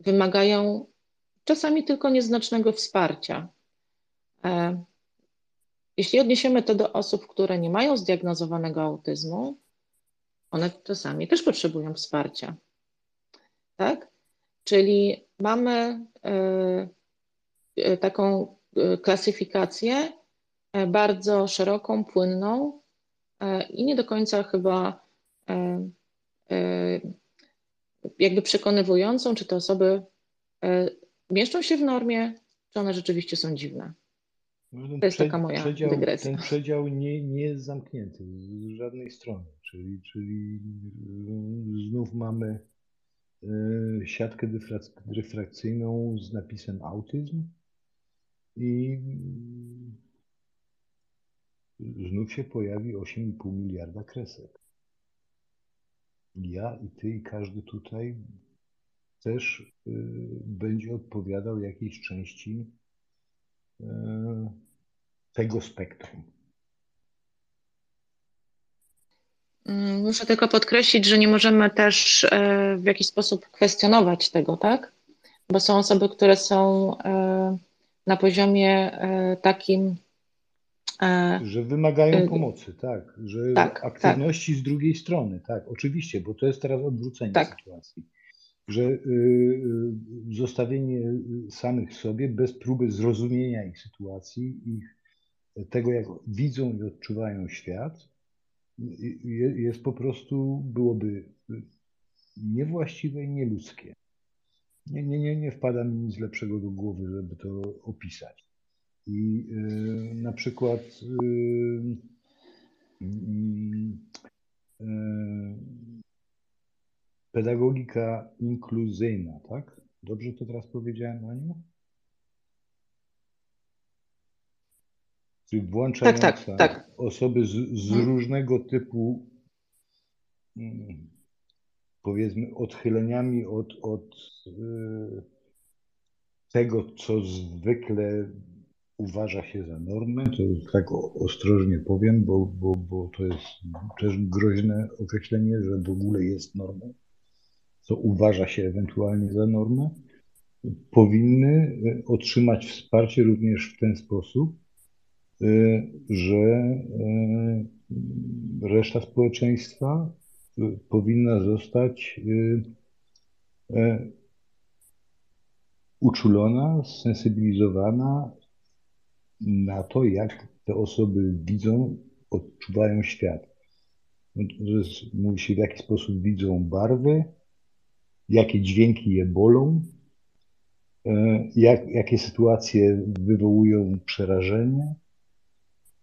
wymagają czasami tylko nieznacznego wsparcia. Jeśli odniesiemy to do osób, które nie mają zdiagnozowanego autyzmu, one czasami też potrzebują wsparcia. Tak? Czyli mamy e, e, taką e, klasyfikację bardzo szeroką, płynną i nie do końca chyba jakby przekonywującą, czy te osoby mieszczą się w normie, czy one rzeczywiście są dziwne. No to jest taka moja przedział, dygresja. Ten przedział nie, nie jest zamknięty z żadnej strony, czyli, czyli znów mamy Y, siatkę dyfrakcyjną z napisem autyzm i znów się pojawi 8,5 miliarda kresek. Ja i ty i każdy tutaj też y, będzie odpowiadał jakiejś części y, tego spektrum. Mm, muszę tylko podkreślić, że nie możemy też e, w jakiś sposób kwestionować tego, tak? Bo są osoby, które są e, na poziomie e, takim. Że wymagają pomocy, tak. Że tak, aktywności tak. z drugiej strony, tak, oczywiście, bo to jest teraz odwrócenie tak. sytuacji. Że y, y, zostawienie samych sobie bez próby zrozumienia ich sytuacji, ich, tego, jak widzą i odczuwają świat, jest po prostu, byłoby niewłaściwe i nieludzkie. Nie, nie, nie, nie wpada mi nic lepszego do głowy, żeby to opisać. I y, na przykład y, y, pedagogika inkluzyjna, tak? Dobrze to teraz powiedziałem, Aniu? Czyli włączająca tak, tak, tak. osoby z, z hmm. różnego typu mm, powiedzmy odchyleniami od, od y, tego, co zwykle uważa się za normę, to tak ostrożnie powiem, bo, bo, bo to jest też groźne określenie, że w ogóle jest normą, co uważa się ewentualnie za normę, powinny y, otrzymać wsparcie również w ten sposób, że y, reszta społeczeństwa y, powinna zostać uczulona, sensybilizowana na to, jak te osoby widzą, odczuwają świat. No, mówi się, w jaki sposób widzą barwy, jakie dźwięki je bolą, jak, jakie sytuacje wywołują przerażenie,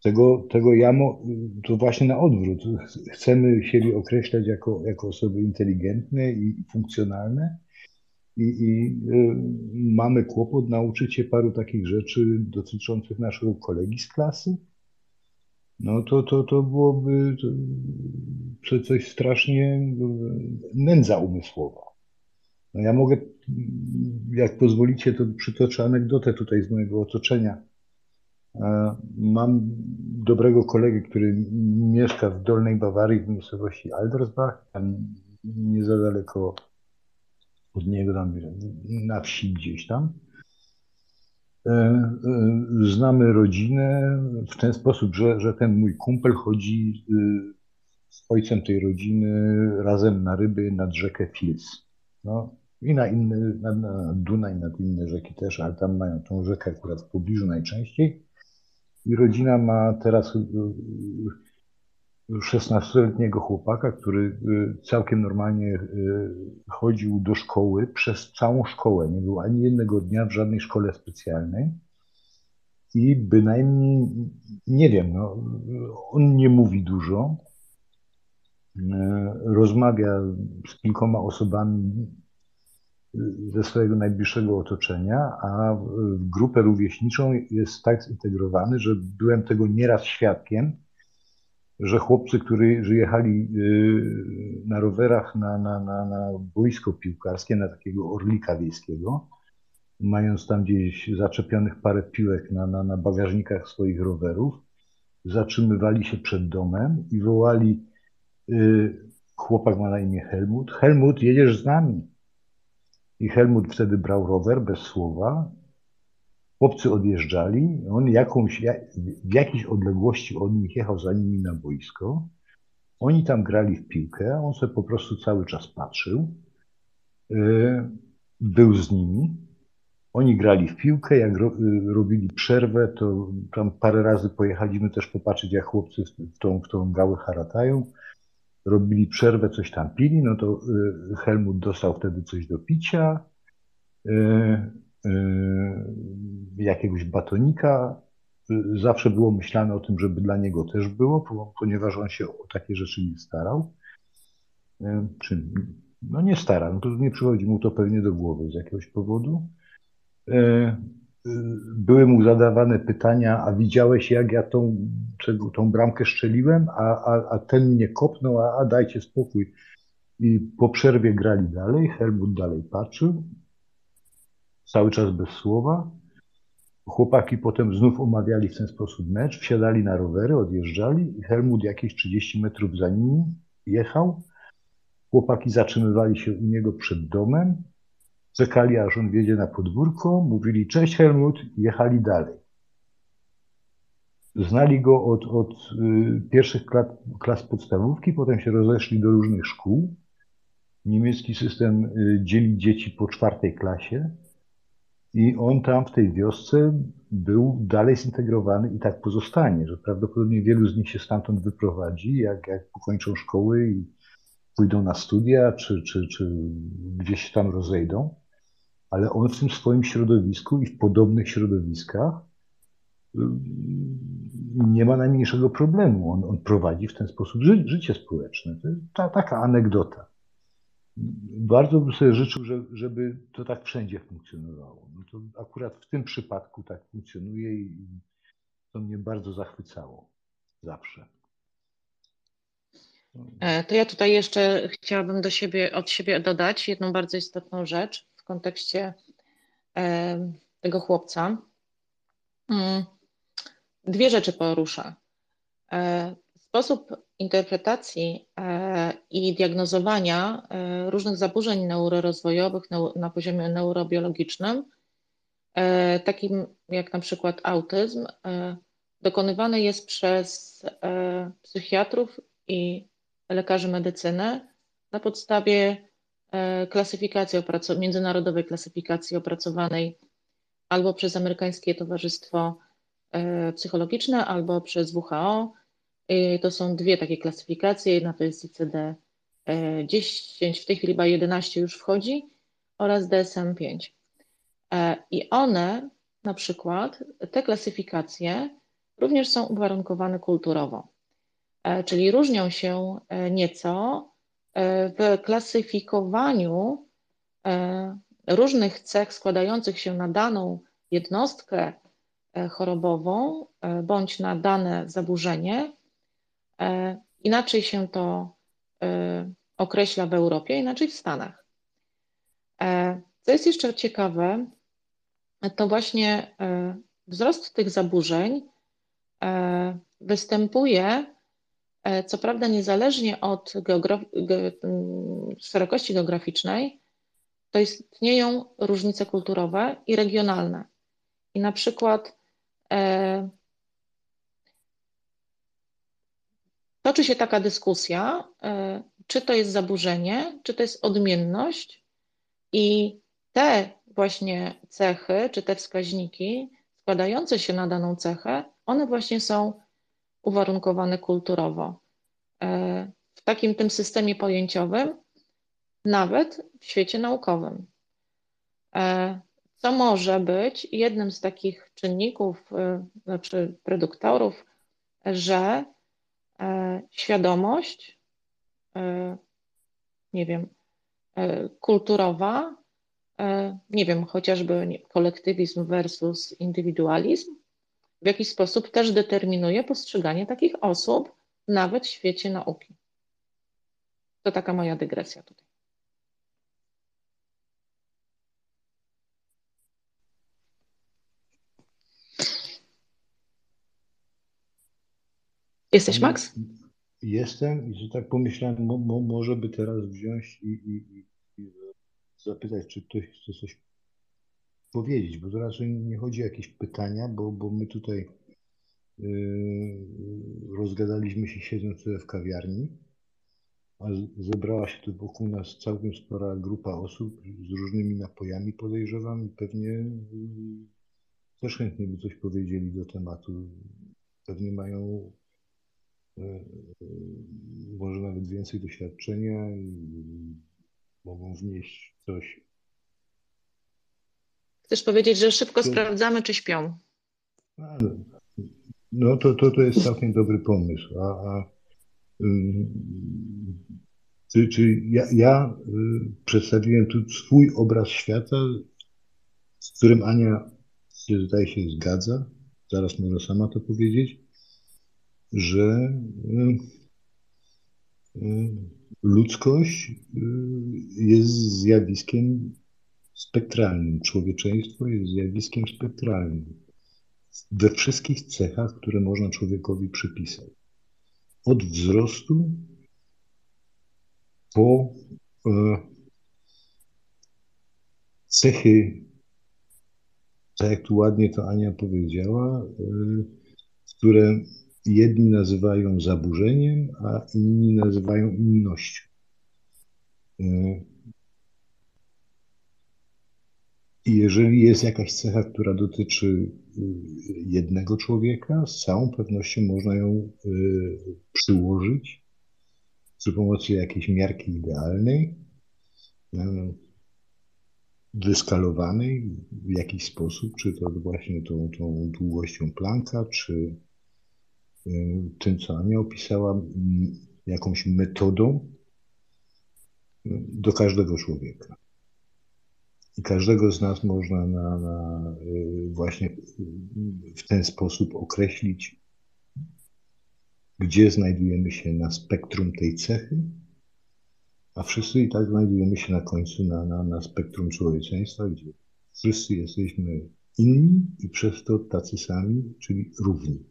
Tego, tego ja, mo, to właśnie na odwrót. Chcemy siebie określać jako, jako osoby inteligentne i funkcjonalne i, i y, mamy kłopot nauczyć się paru takich rzeczy dotyczących naszego kolegi z klasy. No to, to, to byłoby to, coś strasznie nędza umysłowa. No ja mogę, jak pozwolicie, to przytoczę anegdotę tutaj z mojego otoczenia. Mam dobrego kolegę, który mieszka w Dolnej Bawarii w miejscowości Aldersbach, tam nie za daleko od niego, tam na wsi gdzieś tam. E, e, znamy rodzinę w ten sposób, że, że ten mój kumpel chodzi z ojcem tej rodziny razem na ryby nad rzekę Fils. No, I na inne, na, na Dunaj, nad inne rzeki też, ale tam mają tą rzekę akurat w pobliżu najczęściej. I rodzina ma teraz 16-letniego chłopaka, który y, całkiem normalnie y, chodził do szkoły przez całą szkołę. Nie był ani jednego dnia w żadnej szkole specjalnej. I bynajmniej, nie wiem, no, on nie mówi dużo, y, rozmawia z kilkoma osobami ze swojego najbliższego otoczenia, a w grupę rówieśniczą jest tak zintegrowany, że byłem tego nieraz świadkiem, że chłopcy, którzy jechali y, na rowerach na, na, na, na boisko piłkarskie, na takiego orlika wiejskiego, mając tam gdzieś zaczepionych parę piłek na, na, na bagażnikach swoich rowerów, zatrzymywali się przed domem i wołali, y, chłopak ma na imię Helmut, Helmut, jedziesz z nami. I Helmut wtedy brał rower bez słowa. Chłopcy odjeżdżali, on jakąś, w jakiejś odległości od nich jechał za nimi na boisko. Oni tam grali w piłkę, on sobie po prostu cały czas patrzył. Y, był z nimi. Oni grali w piłkę, jak ro, y, robili przerwę, to tam parę razy pojechaliśmy też popatrzeć, jak chłopcy w tą, w tą gałę haratają. Robili przerwę, coś tam pili, no to y, Helmut dostał wtedy coś do picia jakiegoś batonika. Zawsze było myślane o tym, żeby dla niego też było, ponieważ on się o takie rzeczy nie starał. Czy, no nie starał, no to nie przychodzi mu to pewnie do głowy z jakiegoś powodu. Były mu zadawane pytania, a widziałeś jak ja tą, tą bramkę szczeliłem, a, a, a ten mnie kopnął, a, a dajcie spokój. I po przerwie grali dalej, Helmut dalej patrzył, cały czas bez słowa. Chłopaki potem znów omawiali w ten sposób mecz, wsiadali na rowery, odjeżdżali Helmut jakieś 30 metrów za nimi jechał. Chłopaki zatrzymywali się u niego przed domem, czekali aż on wjedzie na podwórko, mówili cześć Helmut i jechali dalej. Znali go od, od y, pierwszych klas, klas podstawówki, potem się rozeszli do różnych szkół. Niemiecki system y, dzieli dzieci po czwartej klasie. I on tam w tej wiosce był dalej zintegrowany i tak pozostanie, że prawdopodobnie wielu z nich się stamtąd wyprowadzi, jak, jak pokończą szkoły i pójdą na studia, czy, czy, czy gdzieś tam rozejdą. Ale on w tym swoim środowisku i w podobnych środowiskach y, nie ma najmniejszego problemu. On, on prowadzi w ten sposób ży, życie społeczne. To jest ta, taka anegdota bardzo bym sobie życzył, żeby to tak wszędzie funkcjonowało. No to akurat w tym przypadku tak funkcjonuje i to mnie bardzo zachwycało zawsze. E, to ja tutaj jeszcze chciałabym do siebie, od siebie dodać jedną bardzo istotną rzecz w kontekście tego chłopca. Mm, dwie rzeczy poruszę. E, sposób interpretacji e, i diagnozowania e, różnych zaburzeń neurorozwojowych na poziomie neurobiologicznym, takim jak na przykład autyzm, dokonywany jest przez psychiatrów i lekarzy medycyny na podstawie klasyfikacji, międzynarodowej klasyfikacji opracowanej albo przez Amerykańskie Towarzystwo Psychologiczne, albo przez WHO Y, to są dwie takie klasyfikacje. Jedna to jest ICD-10, w tej chwili chyba 11 już wchodzi, oraz DSM-5. E, I one, na przykład, te klasyfikacje również są uwarunkowane kulturowo, czyli różnią się nieco w klasyfikowaniu różnych cech składających się na daną jednostkę chorobową bądź na dane zaburzenie. Inaczej się to określa w Europie, inaczej w Stanach. Co jest jeszcze ciekawe, to właśnie e, wzrost tych zaburzeń e, występuje, e, co prawda niezależnie od szerokości geograficznej, to istnieją różnice kulturowe i regionalne. I na przykład toczy się taka dyskusja, czy to jest zaburzenie, czy to jest odmienność, i te właśnie cechy, czy te wskaźniki składające się na daną cechę, one właśnie są uwarunkowane kulturowo. E, w takim tym systemie pojęciowym, nawet w świecie naukowym. E, co może być jednym z takich czynników, e, znaczy predyktorów, że świadomość, nie wiem, kulturowa nie wiem, chociażby kolektywizm versus indywidualizm, w jakiś sposób też determinuje postrzeganie takich osób nawet w świecie nauki. To taka moja dygresja tutaj. Jesteś, Max? Jestem i że tak pomyślałem, mo, mo, może by teraz wziąć i, i, zapytać, czy ktoś chce coś powiedzieć, bo to raczej nie chodzi o jakieś pytania, bo, bo my tutaj yy, rozgadaliśmy się siedząc tutaj w kawiarni, a zebrała się tu wokół nas całkiem spora grupa osób z różnymi napojami, podejrzewam, i pewnie yy, też chętnie by coś powiedzieli do tematu. Pewnie mają yy, może nawet więcej doświadczenia i mogą wnieść coś. Chcesz powiedzieć, że szybko to... sprawdzamy, czy śpią? No to, to, to jest całkiem dobry pomysł. A, a czy, czy ja, ja y, przedstawiłem tu swój obraz świata, z którym Ania się zdaje się zgadza, zaraz może sama to powiedzieć, że y, y, ludzkość y, jest zjawiskiem spektralnym. Człowieczeństwo jest zjawiskiem spektralnym we wszystkich cechach, które można człowiekowi przypisać. Od wzrostu po e, cechy, tak jak tu ładnie to Ania powiedziała, e, które jedni nazywają zaburzeniem, a inni nazywają innością. E, I jeżeli jest jakaś cecha, która dotyczy y, jednego człowieka, z całą pewnością można ją y, przyłożyć przy pomocy jakiejś miarki idealnej, y, wyskalowanej w jakiś sposób, czy to właśnie tą, tą długością Plancka, czy tym, co Ania opisała, jakąś metodą do każdego człowieka. I każdego z nas można na, na y, właśnie w ten sposób określić, gdzie znajdujemy się na spektrum tej cechy, a wszyscy i tak znajdujemy się na końcu na, na, na spektrum człowieczeństwa, gdzie wszyscy jesteśmy inni i przez to tacy sami, czyli równi.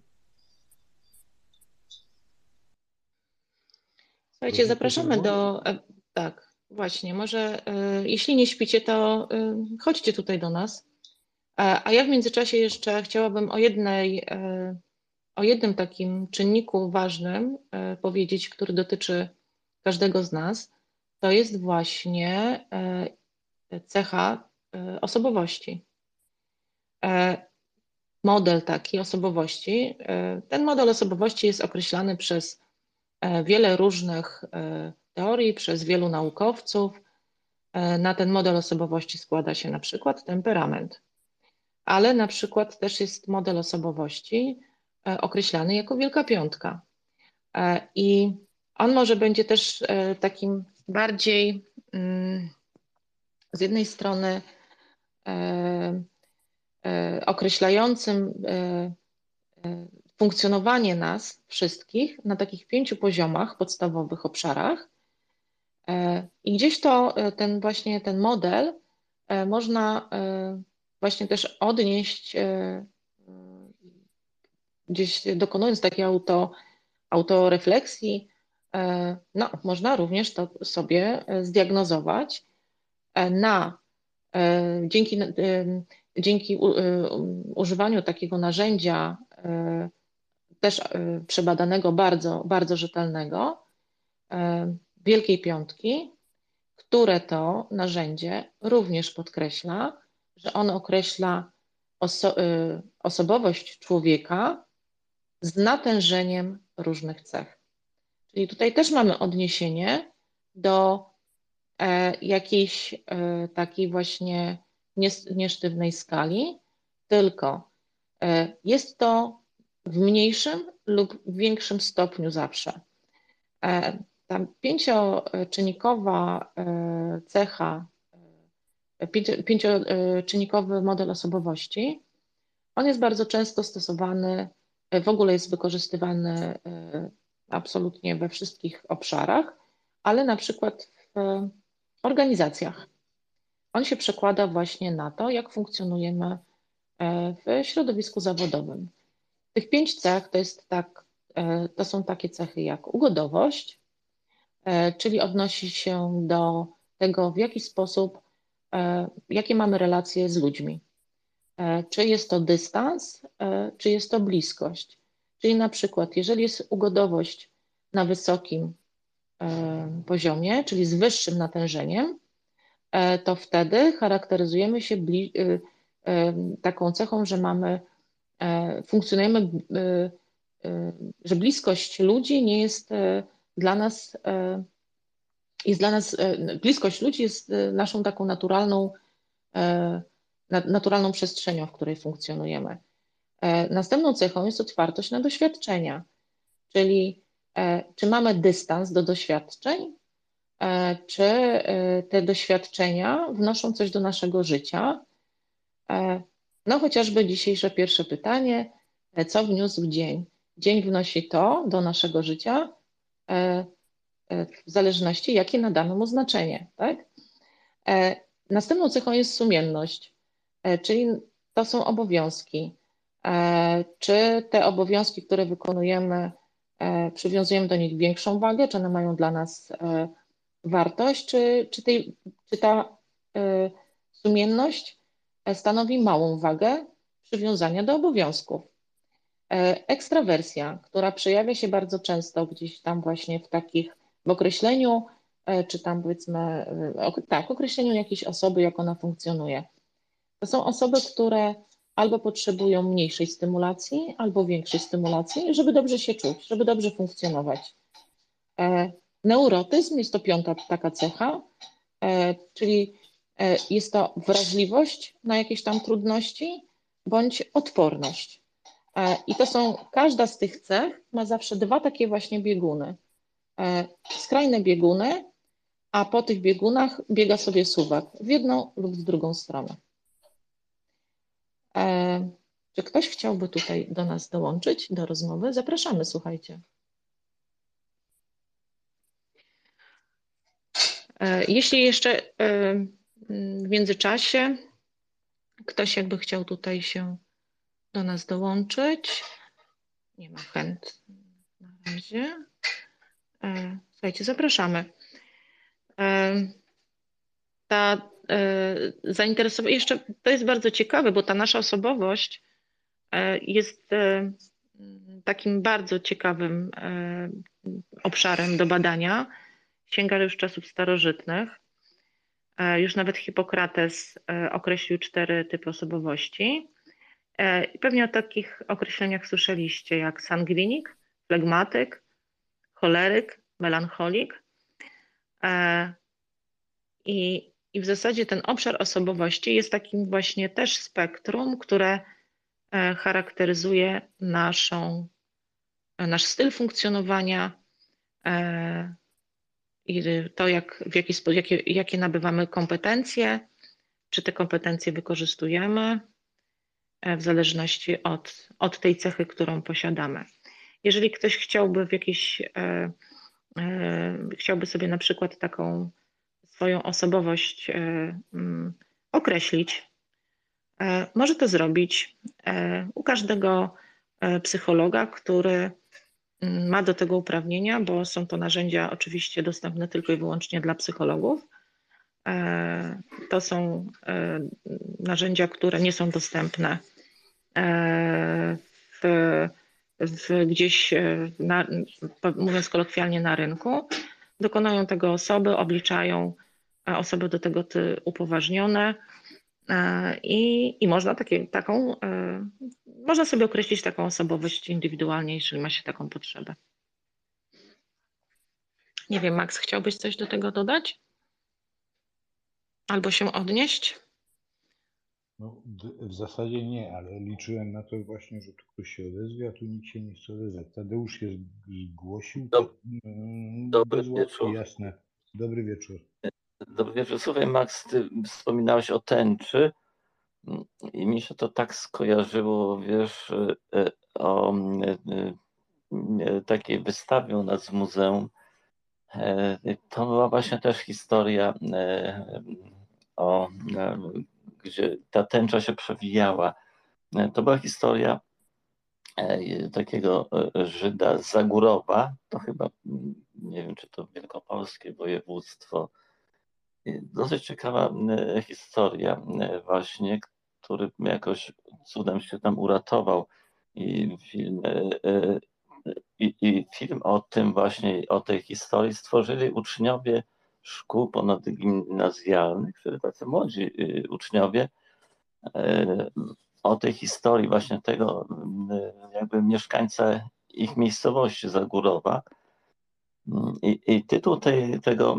Słuchajcie, zapraszamy do. E, tak, właśnie. Może e, jeśli nie śpicie, to e, chodźcie tutaj do nas. A ja w międzyczasie jeszcze chciałabym o jednej, o jednym takim czynniku ważnym powiedzieć, który dotyczy każdego z nas. To jest właśnie cecha osobowości. Model taki osobowości. Ten model osobowości jest określany przez E, wiele różnych e, teorii przez wielu naukowców. E, na ten model osobowości składa się na przykład temperament, ale na przykład też jest model osobowości, określany jako Wielka Piątka. I on może będzie też takim bardziej mm, z jednej strony określającym funkcjonowanie nas wszystkich na takich pięciu poziomach, podstawowych obszarach. E, I gdzieś to, e, ten właśnie ten model e, można właśnie też odnieść, gdzieś dokonując takiej auto, autorefleksji, no, można również to sobie zdiagnozować na dzięki, dzięki używaniu takiego narzędzia też przebadanego, bardzo, bardzo rzetelnego, Wielkiej Piątki, które to narzędzie również podkreśla, że ono określa oso e, osobowość człowieka z natężeniem różnych cech. Czyli tutaj też mamy odniesienie do jakiejś takiej właśnie niesztywnej skali, tylko jest to w mniejszym lub większym stopniu zawsze. E, ta pięcioczynnikowa e, cecha, e, pięcioczynnikowy model osobowości, on jest bardzo często stosowany, w ogóle jest wykorzystywany absolutnie we wszystkich obszarach, ale na przykład w organizacjach. On się przekłada właśnie na to, jak funkcjonujemy w środowisku zawodowym. Tych pięć cech to, jest tak, e, to są takie cechy jak ugodowość, e, czyli odnosi się do tego, w jaki sposób, e, jakie mamy relacje z ludźmi. Czy jest to dystans, czy jest to bliskość. Czyli na przykład, jeżeli jest ugodowość na wysokim poziomie, czyli z wyższym natężeniem, to wtedy charakteryzujemy się taką cechą, że mamy E, funkcjonujemy, e, e, że bliskość ludzi nie jest dla nas, jest dla nas, bliskość ludzi jest naszą taką naturalną, naturalną przestrzenią, w której funkcjonujemy. Następną cechą jest otwartość na doświadczenia, czyli czy mamy dystans do doświadczeń, czy te doświadczenia wnoszą coś do naszego życia, no chociażby dzisiejsze pierwsze pytanie, e, co wniósł dzień? Dzień wnosi to do naszego życia, e, e, w zależności jakie nadano mu znaczenie. Tak? Następną cechą jest sumienność, czyli to są obowiązki. Czy te obowiązki, które wykonujemy, przywiązujemy do nich większą wagę, czy one mają dla nas wartość, czy, czy, tej, czy ta sumienność stanowi małą wagę przywiązania do obowiązków. E, ekstrawersja, która przejawia się bardzo często gdzieś tam właśnie w takich, w określeniu, e, czy tam powiedzmy, e, tak, określeniu jakiejś osoby, jak ona funkcjonuje. To są osoby, które albo potrzebują mniejszej stymulacji, albo większej stymulacji, żeby dobrze się czuć, żeby dobrze funkcjonować. Neurotyzm jest to piąta taka cecha, czyli jest to wrażliwość na jakieś tam trudności bądź odporność. E, I to są, każda z tych cech ma zawsze dwa takie właśnie bieguny. E, skrajne bieguny, a po tych biegunach biega sobie suwak w jedną lub w drugą stronę. Czy ktoś chciałby tutaj do nas dołączyć, do rozmowy? Zapraszamy, słuchajcie. Jeśli jeszcze w międzyczasie ktoś jakby chciał tutaj się do nas dołączyć. Nie ma chęt na razie. E, słuchajcie, zapraszamy. E, ta e, zainteresowanie, jeszcze to jest bardzo ciekawe, bo ta nasza osobowość jest takim bardzo ciekawym obszarem do badania. Sięga już czasów starożytnych. Już nawet Hipokrates określił cztery typy osobowości. E, pewnie o takich określeniach słyszeliście, jak sangwinik, flegmatyk, choleryk, melancholik. I, I w zasadzie ten obszar osobowości jest takim właśnie też spektrum, które e, charakteryzuje naszą, nasz styl funkcjonowania i to, jak, w jaki sposób, jakie, jakie nabywamy kompetencje, czy te kompetencje wykorzystujemy w zależności od, od tej cechy, którą posiadamy. Jeżeli ktoś chciałby w jakiś, e, e, chciałby sobie na przykład taką swoją osobowość e, mm, określić, może to zrobić u każdego psychologa, który mm, ma do tego uprawnienia, bo są to narzędzia oczywiście dostępne tylko i wyłącznie dla psychologów. To są narzędzia, które nie są dostępne w w, gdzieś, e, na, mówiąc kolokwialnie, na rynku. Dokonają tego osoby, obliczają e, osoby do tego upoważnione e, i, i można takie, taką, można sobie określić taką osobowość indywidualnie, jeżeli ma się taką potrzebę. Nie wiem, Max, chciałbyś coś do tego dodać? Albo się odnieść? No, w zasadzie nie, ale liczyłem na to właśnie, że tu ktoś się odezwie, a tu nikt się nie chce odezwać. Tadeusz się zgłosił. Dob mm, Dobry wieczór. Jasne. Dobry wieczór. Dobry wieczór. Słuchaj, Max, ty wspominałeś o tęczy i mi się to tak skojarzyło, wiesz, e, o e, e, takiej wystawie u nas w muzeum. To była właśnie też historia o gdzie ta tęcza się przewijała. E, to była historia e, takiego e, Żyda Zagórowa, to chyba, mm, nie wiem, czy to wielkopolskie województwo. Dosyć ciekawa historia właśnie, który jakoś cudem się tam uratował i film, i, i film o tym właśnie, o tej historii stworzyli uczniowie szkół ponadgimnazjalnych, które tacy młodzi y, uczniowie e, o tej historii właśnie tego y, jakby mieszkańca ich miejscowości Zagórowa. I, i tytuł tej, tego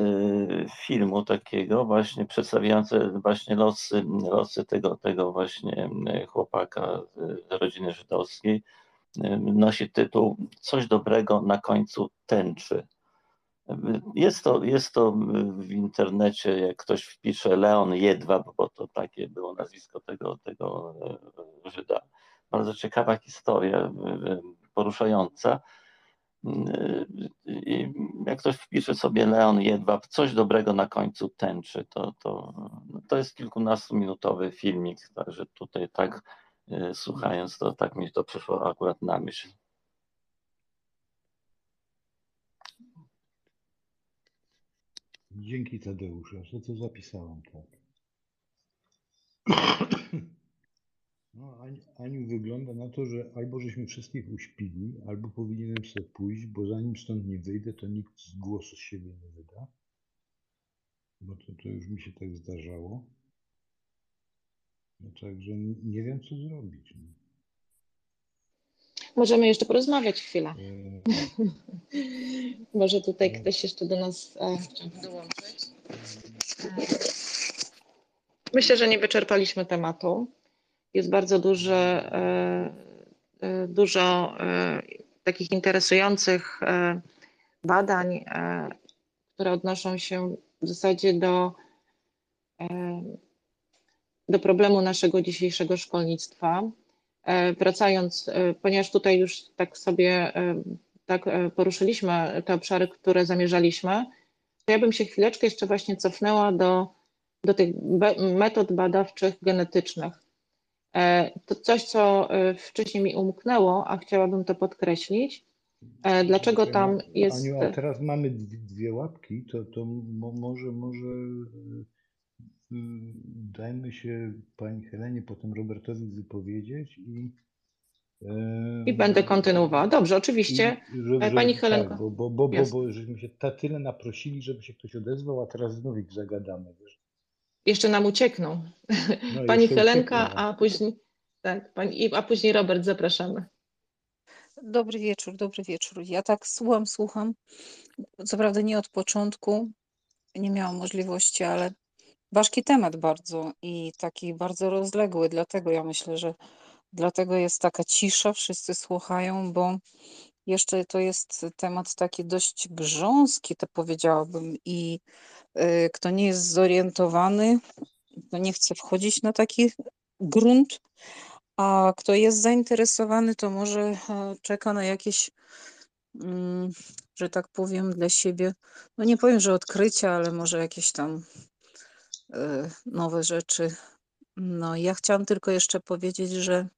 y, filmu takiego właśnie przedstawiający właśnie losy, losy tego, tego właśnie chłopaka z rodziny żydowskiej nosi tytuł Coś dobrego na końcu tęczy. Jest to, jest to w internecie, jak ktoś wpisze Leon Jedwab, bo to takie było nazwisko tego, tego e, Żyda. Bardzo ciekawa historia, e, poruszająca. E, I jak ktoś wpisze sobie Leon Jedwab, coś dobrego na końcu tęczy, to, to, to jest kilkunastominutowy filmik, także tutaj tak słuchając, to tak mi to przyszło akurat na myśl. Dzięki Tadeuszu, że to zapisałam, tak. [coughs] No, Aniu, wygląda na to, że albo żeśmy wszystkich uśpili, albo powinienem sobie pójść, bo zanim stąd nie wyjdę, to nikt z głosu z siebie nie wyda. Bo to, to już mi się tak zdarzało. No także nie wiem, co zrobić. No. Możemy jeszcze porozmawiać chwilę. [laughs] Może tutaj ktoś jeszcze do nas e, chciałby dołączyć. Myślę, że nie wyczerpaliśmy tematu. Jest bardzo duże, e, e, dużo takich interesujących badań, które odnoszą się w zasadzie do, do problemu naszego dzisiejszego szkolnictwa E, wracając, e, ponieważ tutaj już tak sobie e, tak poruszyliśmy te obszary, które zamierzaliśmy, to ja bym się chwileczkę jeszcze właśnie cofnęła do, do tych metod badawczych genetycznych. To coś, co wcześniej mi umknęło, a chciałabym to podkreślić. Dlaczego tam jest. Aniu, a teraz mamy dwie łapki, to, to może, może dajmy się pani Helenie, potem Robertowi wypowiedzieć i. I będę kontynuowała. Dobrze, oczywiście. I, że, e, pani Helenko. Tak, bo, bo, bo, bo, bo żeśmy się ta tyle naprosili, żeby się ktoś odezwał, a teraz znów ich zagadamy. Wiesz? Jeszcze nam uciekną. No, [laughs] pani Helenka, uciekną. a później. Tak, pani, a później Robert, zapraszamy. Dobry wieczór, dobry wieczór. Ja tak słucham, słucham. Co prawda nie od początku, nie miałam możliwości, ale Ważki temat bardzo i taki bardzo rozległy, dlatego ja myślę, że Dlatego jest taka cisza, wszyscy słuchają, bo jeszcze to jest temat taki dość grząski, to powiedziałabym, i y, kto nie jest zorientowany, to nie chce wchodzić na taki grunt, a kto jest zainteresowany, to może e, czeka na jakieś, mm, że tak powiem, dla siebie, no nie powiem, że odkrycia, ale może jakieś tam nowe rzeczy. No, ja chciałam tylko jeszcze powiedzieć, że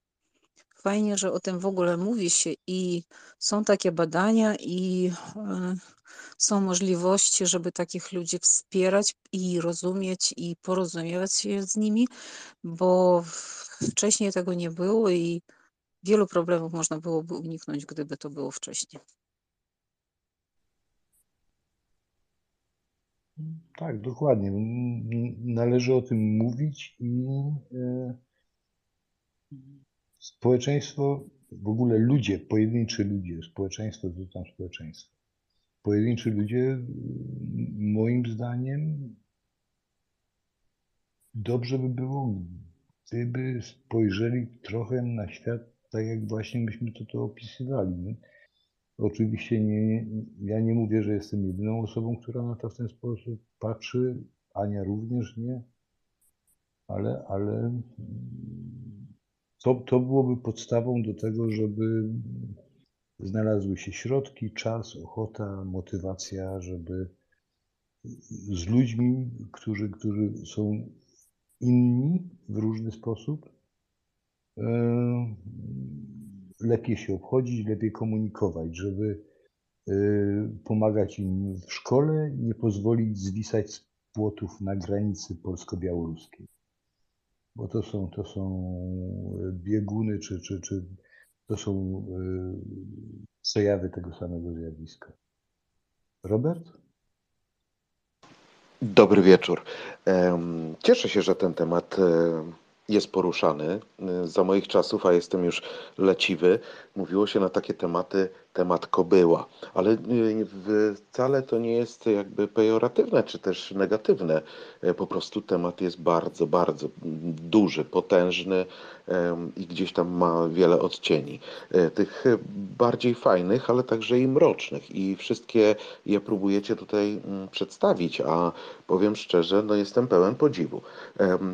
fajnie, że o tym w ogóle mówi się i są takie badania i e, są możliwości, żeby takich ludzi wspierać i rozumieć i porozumiewać się z nimi, bo wcześniej tego nie było i wielu problemów można byłoby uniknąć, gdyby to było wcześniej. Tak, dokładnie. Należy o tym mówić i e, społeczeństwo, w ogóle ludzie, pojedynczy ludzie, społeczeństwo to tam społeczeństwo. Pojedynczy ludzie, moim zdaniem, dobrze by było, gdyby spojrzeli trochę na świat tak, jak właśnie myśmy to, to opisywali. Oczywiście nie, ja nie mówię, że jestem jedyną osobą, która na to w ten sposób patrzy. Ania również nie. Ale, ale to, to byłoby podstawą do tego, żeby znalazły się środki, czas, ochota, motywacja, żeby z ludźmi, którzy, którzy są inni w różny sposób, e, lepiej się obchodzić, lepiej komunikować, żeby e, pomagać im w szkole, nie pozwolić zwisać z płotów na granicy polsko-białoruskiej. Bo to są, to są bieguny, czy, czy, czy to są e, przejawy tego samego zjawiska. Robert? Dobry wieczór. Cieszę się, że ten temat jest poruszany. Za moich czasów, a jestem już leciwy, mówiło się na takie tematy temat kobyła, ale wcale to nie jest jakby pejoratywne czy też negatywne. E, po prostu temat jest bardzo, bardzo duży, potężny i gdzieś tam ma wiele odcieni. E, tych bardziej fajnych, ale także i mrocznych i wszystkie je próbujecie tutaj mm, przedstawić, a powiem szczerze, no jestem pełen podziwu.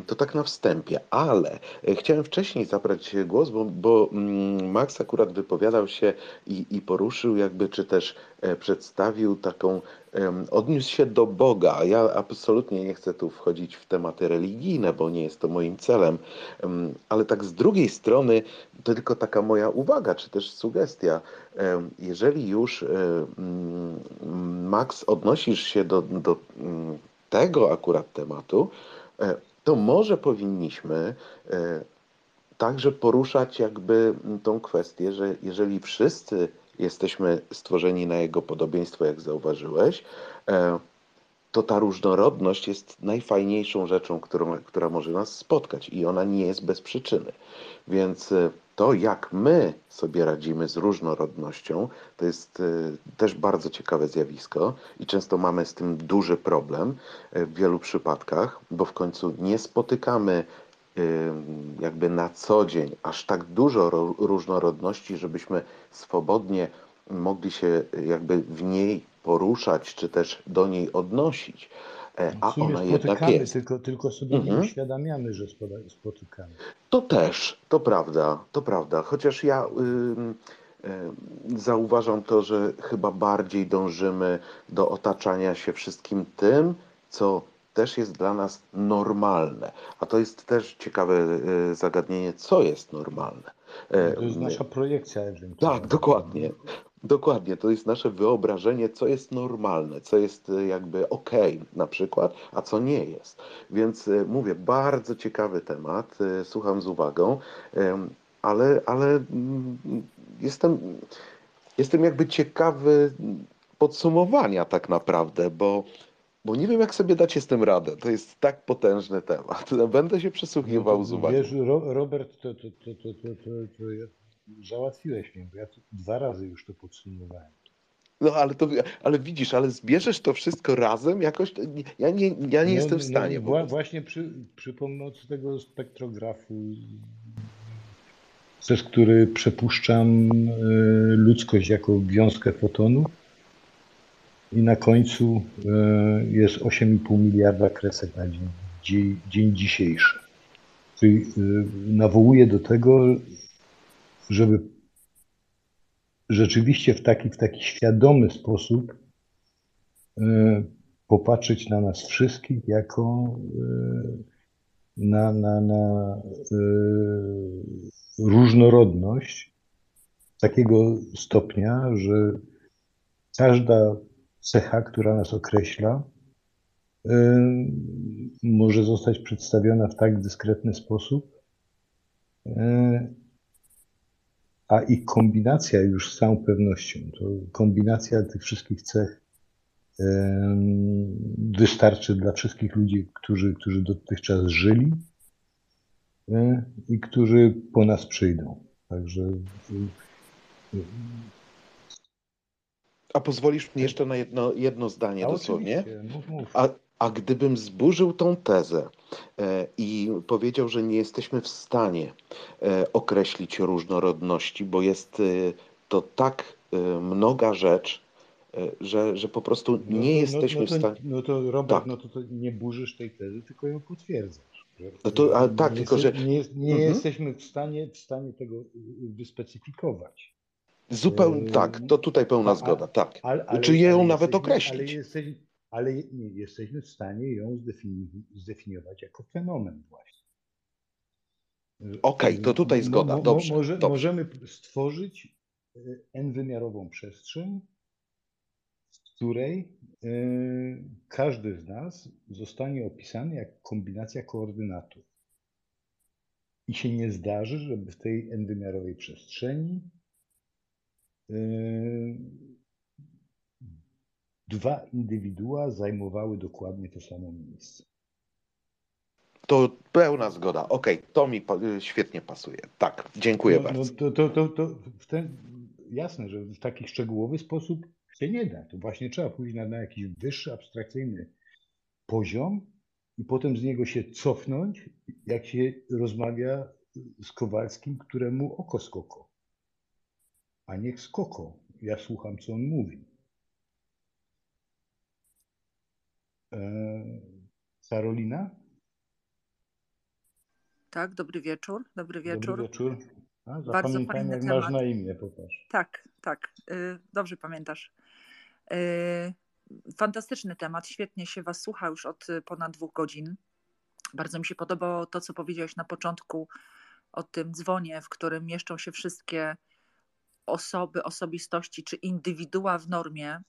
To tak na wstępie, ale e, chciałem wcześniej zabrać głos, bo, bo mm, Max akurat wypowiadał się i, i poruszył jakby, czy też e, przedstawił taką, odniósł się do Boga. Ja absolutnie nie chcę tu wchodzić w tematy religijne, bo nie jest to moim celem, ale tak z drugiej strony to tylko taka moja uwaga, czy też sugestia. Jeżeli już e, mm, Max odnosisz się do, do mm, tego akurat tematu, e, to może powinniśmy także poruszać jakby tą kwestię, że jeżeli wszyscy jesteśmy stworzeni na jego podobieństwo, jak zauważyłeś, e, to ta różnorodność jest najfajniejszą rzeczą, którą, która może nas spotkać i ona nie jest bez przyczyny. Więc e, to, jak my sobie radzimy z różnorodnością, to jest e, też bardzo ciekawe zjawisko i często mamy z tym duży problem w wielu przypadkach, bo w końcu nie spotykamy jakby na co dzień aż tak dużo różnorodności, żebyśmy swobodnie mogli się jakby w niej poruszać, czy też do niej odnosić. E, a ona jednak jest. Tylko, tylko sobie mhm. nie uświadamiamy, że spotykamy. To też, to prawda, to prawda. Chociaż ja y, y, zauważam to, że chyba bardziej dążymy do otaczania się wszystkim tym, co też jest dla nas normalne. A to jest też ciekawe e, zagadnienie, co jest normalne. E, to jest nasza projekcja ewentualnie. Tak, dokładnie. Dokładnie, to jest nasze wyobrażenie, co jest normalne, co jest e, jakby ok na przykład, a co nie jest. Więc mówię, bardzo ciekawy temat, słucham z uwagą, ale, ale mm, jestem, jestem jakby ciekawy podsumowania tak naprawdę, bo bo nie wiem, jak sobie dać z tym radę. To jest tak potężny temat. [laughs] Będę się przysłuchiwał no, z uwagą. Wiesz, Ro, Robert, to, to, to, to, to, to, to załatwiłeś mnie, bo ja dwa razy już to podsumowałem. No ale to, ale widzisz, ale zbierzesz to wszystko razem jakoś. Ja nie, ja nie no, jestem w no, stanie. No, właśnie przy, przy pomocy tego spektrografu przez który przepuszczam ludzkość jako wiązkę fotonów i na końcu jest 8,5 miliarda kresek na dzień, dzień, dzień dzisiejszy. Czyli nawołuję do tego, żeby rzeczywiście w taki, w taki świadomy sposób e, popatrzeć na nas wszystkich jako e, na, na, na e, różnorodność takiego stopnia, że każda cecha, która nas określa, może zostać przedstawiona w tak dyskretny sposób, a ich kombinacja już z całą pewnością, to kombinacja tych wszystkich cech wystarczy dla wszystkich ludzi, którzy, którzy dotychczas żyli i którzy po nas przyjdą. Także. A pozwolisz mi jeszcze na jedno, jedno zdanie a dosłownie? Mów, mów. A, a gdybym zburzył tą tezę e, i powiedział, że nie jesteśmy w stanie e, określić różnorodności, bo jest e, to tak mnoga rzecz, że, że po prostu nie no, jesteśmy no, no to, w stanie. No to Robert, tak. no to, to nie burzysz tej tezy, tylko ją potwierdzasz. No to, a, tak, nie tylko jest, że. Nie, nie mhm. jesteśmy w stanie, w stanie tego wyspecyfikować. Zupełnie tak, to tutaj pełna a, zgoda, tak. Ale, ale, Czy ją ale nawet jesteśmy, określić? Ale, jesteś, ale nie, jesteśmy w stanie ją zdefini zdefiniować jako fenomen właśnie. Okej, okay, to tutaj zgoda, dobrze, może, dobrze. Możemy stworzyć e, n-wymiarową przestrzeń, w której y, każdy z nas zostanie opisany jak kombinacja koordynatów. I się nie zdarzy, żeby w tej n-wymiarowej przestrzeni dwa indywidua zajmowały dokładnie to samo miejsce. To pełna zgoda. Okej, okay, to mi świetnie pasuje. Tak, dziękuję no, bardzo. No to, to, to, ten, jasne, że w taki szczegółowy sposób się nie da. To właśnie trzeba pójść na, na jakiś wyższy, abstrakcyjny poziom i potem z niego się cofnąć, jak się rozmawia z Kowalskim, któremu oko skoko. A niech skoko. Ja słucham, co on mówi. Karolina? Tak, dobry wieczór. Dobry wieczór. Dobry wieczór. A, Bardzo fajny jak masz na imię, popatrz. Tak, tak. Y, dobrze pamiętasz. Y, fantastyczny temat. Świetnie się Was słucha już od ponad dwóch godzin. Bardzo mi się podobało to, co powiedziałeś na początku o tym dzwonie, w którym mieszczą się wszystkie osoby, osobistości czy indywidua w normie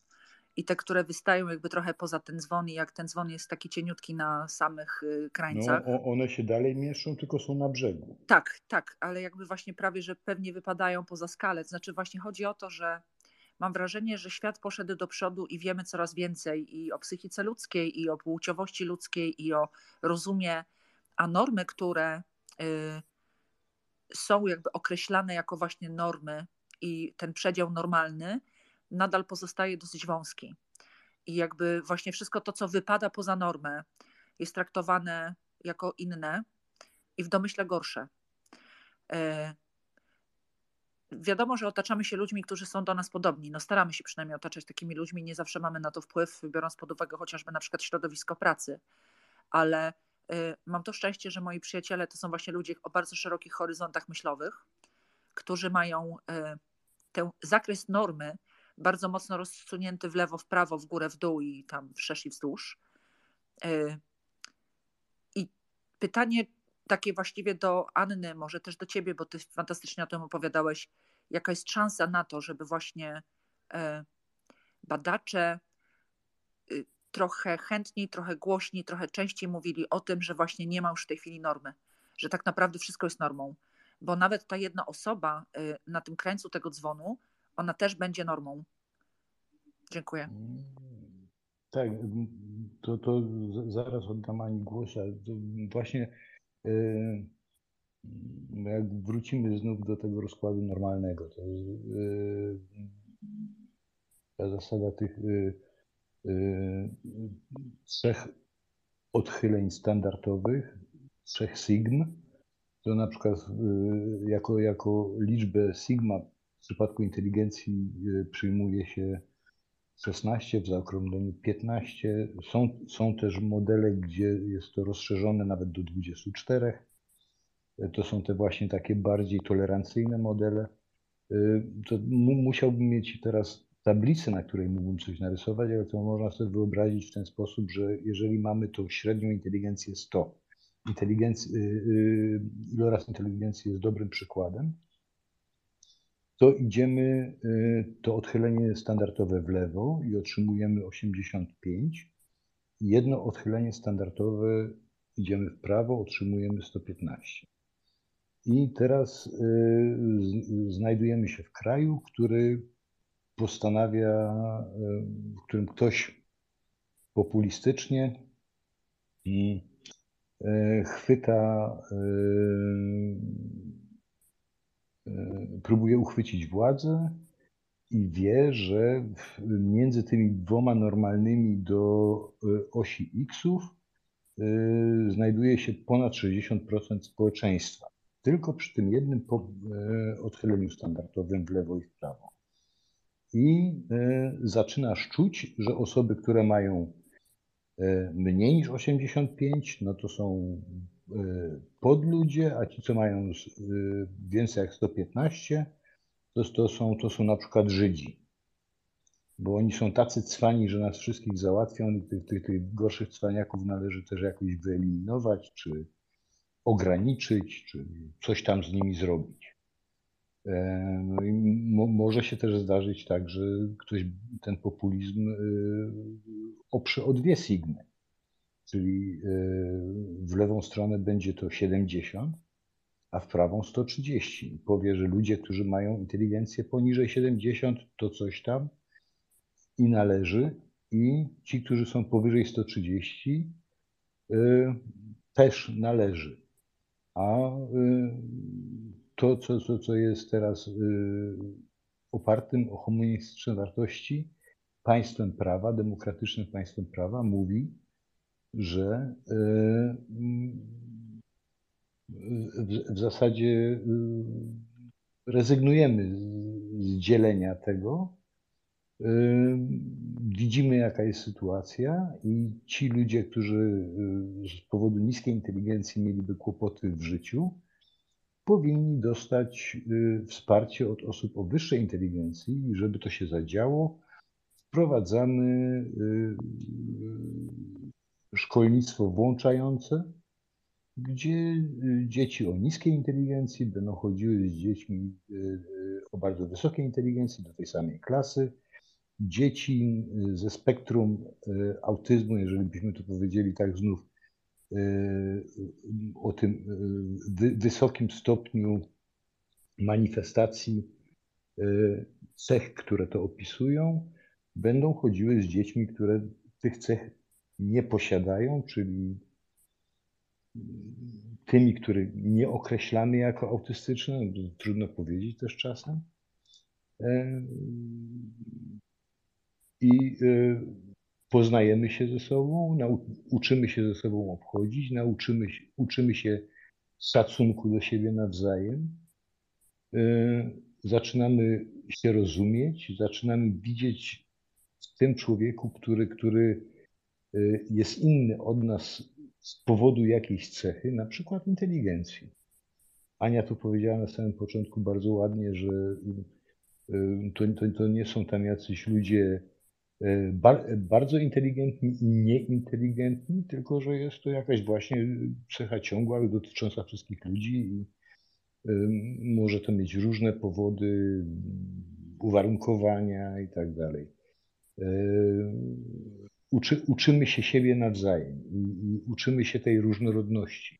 i te, które wystają jakby trochę poza ten dzwon i jak ten dzwon jest taki cieniutki na samych y, krańcach. No, one się dalej mieszczą, tylko są na brzegu. Tak, tak, ale jakby właśnie prawie, że pewnie wypadają poza skalę. Znaczy właśnie chodzi o to, że mam wrażenie, że świat poszedł do przodu i wiemy coraz więcej i o psychice ludzkiej, i o płciowości ludzkiej, i o rozumie, a normy, które y, są jakby określane jako właśnie normy i ten przedział normalny, nadal pozostaje dosyć wąski. I jakby właśnie wszystko to, co wypada poza normę, jest traktowane jako inne i w domyśle gorsze. Wiadomo, że otaczamy się ludźmi, którzy są do nas podobni. No staramy się przynajmniej otaczać takimi ludźmi. Nie zawsze mamy na to wpływ, biorąc pod uwagę chociażby na przykład środowisko pracy. Ale mam to szczęście, że moi przyjaciele to są właśnie ludzie o bardzo szerokich horyzontach myślowych, którzy mają ten zakres normy bardzo mocno rozsunięty w lewo, w prawo, w górę, w dół i tam wszerz i wzdłuż. I pytanie takie właściwie do Anny, może też do ciebie, bo ty fantastycznie o tym opowiadałeś, jaka jest szansa na to, żeby właśnie badacze y, trochę chętniej, trochę głośniej, trochę częściej mówili o tym, że właśnie nie ma już w tej chwili normy, że tak naprawdę wszystko jest normą, bo nawet ta jedna osoba y, na tym krańcu tego dzwonu, ona też będzie normą. Dziękuję. Tak, to, to zaraz oddam Ani głos, ale właśnie yy, jak wrócimy znów do tego rozkładu normalnego, to yy, ta zasada tych trzech odchyleń standardowych, trzech sigm, to na przykład y, jako, jako liczbę sigma w przypadku inteligencji y, przyjmuje się 16, w zaokrągleniu 15. Są, są też modele, gdzie jest to rozszerzone nawet do 24. To są te właśnie takie bardziej tolerancyjne modele. To mu, musiałbym mieć teraz tablicę, na której mógłbym coś narysować, ale to można sobie wyobrazić w ten sposób, że jeżeli mamy tą średnią inteligencję 100, inteligencji, y, y, iloraz inteligencji jest dobrym przykładem, to idziemy y, to odchylenie standardowe w lewo i otrzymujemy 85. Jedno odchylenie standardowe idziemy w prawo, otrzymujemy 115. I teraz znajdujemy się w kraju, który postanawia, w którym ktoś populistycznie E, chwyta, e, e, próbuje uchwycić władzę i wie, że między tymi dwoma normalnymi do osi X-ów znajduje się ponad 60% społeczeństwa. Tylko przy tym jednym odchyleniu standardowym w lewo i w prawo. I zaczynasz czuć, że osoby, które mają E, mniej niż 85, no to są e, podludzie, a ci, co mają e, więcej jak 115, to, to, są, to są na przykład Żydzi. Bo oni są tacy cwani, że nas wszystkich załatwią i tych, tych, tych gorszych cwaniaków należy też jakoś wyeliminować, czy ograniczyć, czy coś tam z nimi zrobić. No i mo może się też zdarzyć tak, że ktoś ten populizm oprze o dwie sigmy, czyli e, w lewą stronę będzie to 70, a w prawą 130. Powie, że ludzie, którzy mają inteligencję poniżej 70, to coś tam i należy, i ci, którzy są powyżej 130, e, też należy. A e, to, co, co, co jest teraz opartym o humanistyczne wartości, państwem prawa, demokratycznym państwem prawa mówi, że e, w zasadzie e, rezygnujemy z dzielenia tego. Widzimy, jaka jest sytuacja, i ci ludzie, którzy z powodu niskiej inteligencji mieliby kłopoty w życiu, powinni dostać wsparcie od osób o wyższej inteligencji, i żeby to się zadziało, wprowadzamy y, y, szkolnictwo włączające, gdzie y, dzieci o niskiej inteligencji będą chodziły z dziećmi o bardzo wysokiej inteligencji do tej samej klasy. Dzieci ze spektrum autyzmu, jeżeli byśmy to powiedzieli tak znów, o tym wysokim stopniu manifestacji cech, które to opisują, będą chodziły z dziećmi, które tych cech nie posiadają, czyli tymi, które nie określamy jako autystyczne, no, trudno powiedzieć też czasem. I poznajemy się ze sobą, uczymy się ze sobą obchodzić, nauczymy się, uczymy się szacunku do siebie nawzajem. E, zaczynamy się rozumieć, zaczynamy widzieć w tym człowieku, który, który y, jest inny od nas z powodu jakiejś cechy, na przykład inteligencji. Ania tu powiedziała na samym początku bardzo ładnie, że y, to, to, to nie są tam jacyś ludzie y, bardzo inteligentni i nieinteligentni, tylko że jest to jakaś właśnie cecha ciągła dotycząca wszystkich ludzi i może to mieć różne powody, uwarunkowania i tak dalej. Yy, uczy, uczymy się siebie nawzajem i, uczymy się tej różnorodności.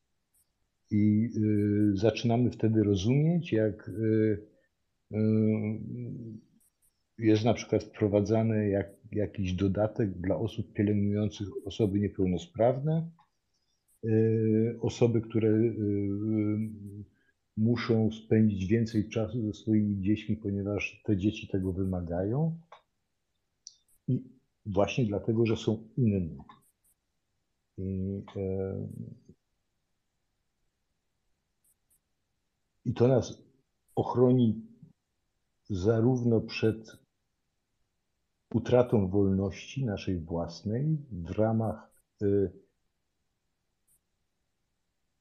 I y, zaczynamy wtedy rozumieć, jak y, y, jest na przykład wprowadzany jak, jakiś dodatek dla osób pielęgnujących osoby niepełnosprawne, osoby, które muszą spędzić więcej czasu ze swoimi dziećmi, ponieważ te dzieci tego wymagają. I właśnie dlatego, że są inne. I, e, I to nas ochroni zarówno przed utratą wolności naszej własnej w ramach y,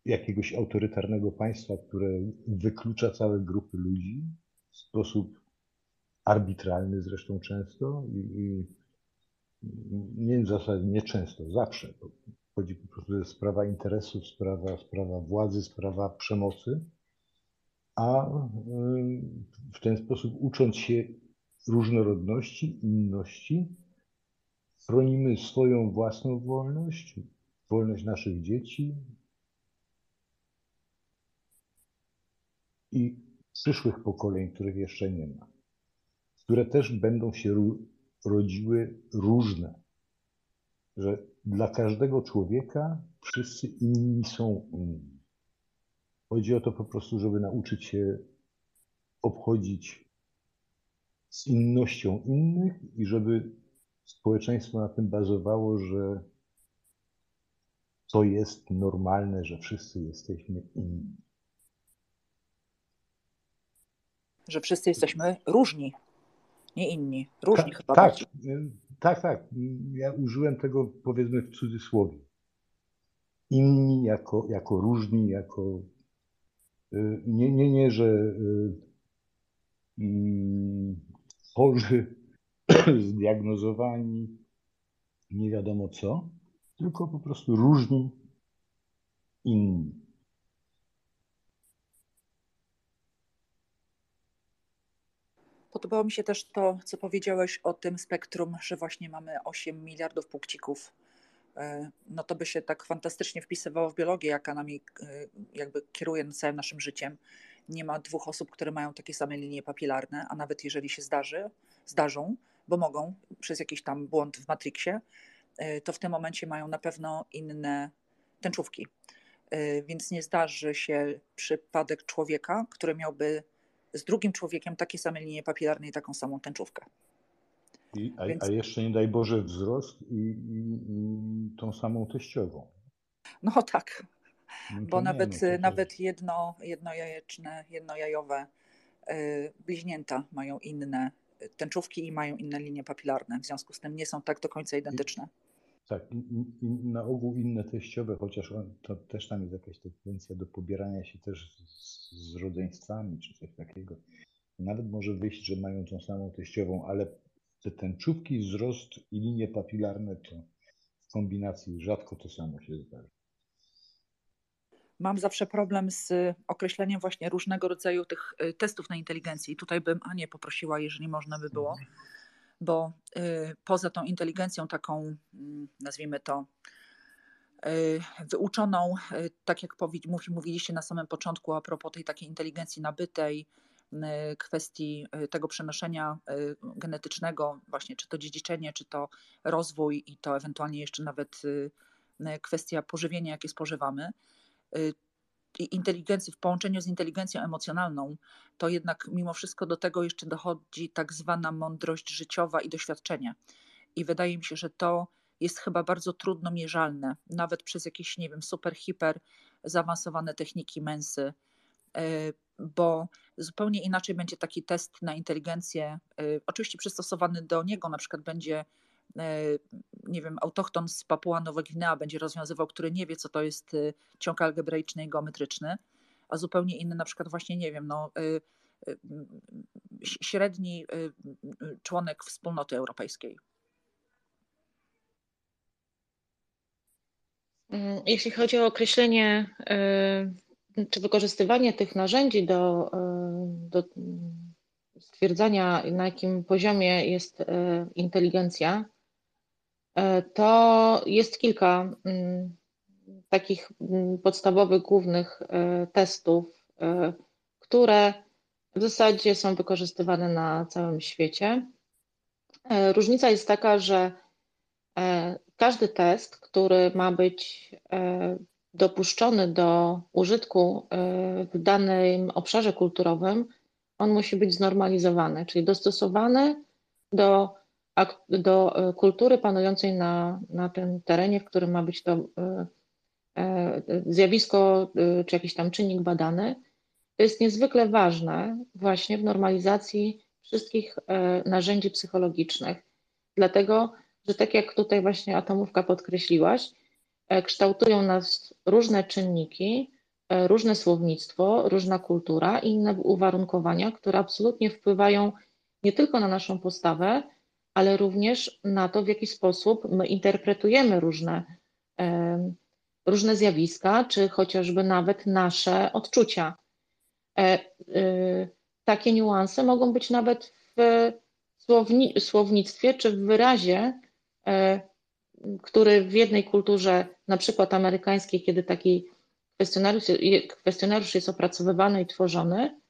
jakiegoś autorytarnego państwa, które wyklucza całe grupy ludzi w sposób arbitralny zresztą często i, nie w zasadzie nie często, zawsze. Chodzi po prostu, że sprawa interesów, sprawa, sprawa władzy, sprawa przemocy, a y, w ten sposób ucząc się różnorodności, inności, chronimy swoją własną wolność, wolność naszych dzieci i przyszłych pokoleń, których jeszcze nie ma, które też będą się rodziły różne, że dla każdego człowieka wszyscy inni są inni. Chodzi o to po prostu, żeby nauczyć się obchodzić z innością innych i żeby społeczeństwo na tym bazowało, że to jest normalne, że wszyscy jesteśmy inni. Że wszyscy jesteśmy różni, nie inni. Różni Ta, chyba tak, tak, tak. Ja użyłem tego powiedzmy w cudzysłowie. Inni jako, jako różni, jako y, nie, nie, nie, że y, mm, chorzy, [clears throat] zdiagnozowani, nie wiadomo co, tylko po prostu różni, inni. Podobało mi się też to, co powiedziałeś o tym spektrum, że właśnie mamy 8 miliardów płcików. E, no to by się tak fantastycznie wpisywało w biologię, jaka nami e, jakby kieruje całym naszym życiem. Nie ma dwóch osób, które mają takie same linie papilarne, a nawet jeżeli się zdarzy, zdarzą, bo mogą przez jakiś tam błąd w Matrixie, e, to w tym momencie mają na pewno inne tęczówki. Więc nie zdarzy się przypadek człowieka, który miałby z drugim człowiekiem takie same linie papilarne i taką samą tęczówkę. I, a, Więc... a, jeszcze nie daj Boże wzrost i, i, i tą samą teściową. No tak, no bo nie, nawet, no nawet jedno, jednojajeczne, jednojajowe yy, bliźnięta mają inne tęczówki i mają inne linie papilarne. W związku z tym nie są tak do końca identyczne. Tak, na ogół inne teściowe, chociaż on, to też tam jest jakaś tendencja do pobierania się też z, z rodzeństwami czy coś takiego. Nawet może wyjść, że mają tą samą teściową, ale te tęczówki, wzrost i linie papilarne to w kombinacji rzadko to samo się zdarza. Mam zawsze problem z określeniem właśnie różnego rodzaju tych y, testów na inteligencję. I tutaj bym Anię poprosiła, jeżeli można by było. Mhm bo y, poza tą inteligencją taką, mm, nazwijmy to, y, wyuczoną, y, tak jak mówiliście na samym początku a propos tej takiej inteligencji nabytej, kwestii tego przenoszenia genetycznego, właśnie czy to dziedziczenie, czy to rozwój i to ewentualnie jeszcze nawet kwestia pożywienia, jakie spożywamy inteligencji, w połączeniu z inteligencją emocjonalną, to jednak mimo wszystko do tego jeszcze dochodzi tak zwana mądrość życiowa i doświadczenie. I wydaje mi się, że to jest chyba bardzo trudno mierzalne, nawet przez jakieś, nie wiem, super, hiper zaawansowane techniki mensy, e, bo zupełnie inaczej będzie taki test na inteligencję, e, oczywiście przystosowany do niego, na przykład będzie nie wiem, autochton z Papua Nowa Gwinea będzie rozwiązywał, który nie wie, co to jest e, ciąg algebraiczny i geometryczny, a zupełnie inny, na przykład właśnie, nie wiem, no, e, średni członek wspólnoty europejskiej. Mm, jeśli chodzi o określenie czy wykorzystywanie tych narzędzi do, do stwierdzania, na jakim poziomie jest inteligencja, E, to jest kilka mm, takich mm, podstawowych, głównych e, testów, e, które w zasadzie są wykorzystywane na całym świecie. Różnica jest taka, że każdy test, który ma być dopuszczony do użytku w danym obszarze kulturowym, on musi być znormalizowany, czyli dostosowany do do e, kultury panującej na, na tym terenie, w którym ma być to e, e, zjawisko czy jakiś tam czynnik badany. to jest niezwykle ważne właśnie w normalizacji wszystkich narzędzi psychologicznych, dlatego że tak jak tutaj właśnie atomówka podkreśliłaś, kształtują nas różne czynniki, różne słownictwo, różna kultura i inne uwarunkowania, które absolutnie wpływają nie tylko na naszą postawę, ale również na to, w jaki sposób my interpretujemy różne, różne zjawiska, czy chociażby nawet nasze odczucia. E, e, takie niuanse mogą być nawet w słowni słownictwie czy w wyrazie, e, który w jednej kulturze, na przykład amerykańskiej, kiedy taki kwestionariusz, kwestionariusz jest opracowywany i tworzony,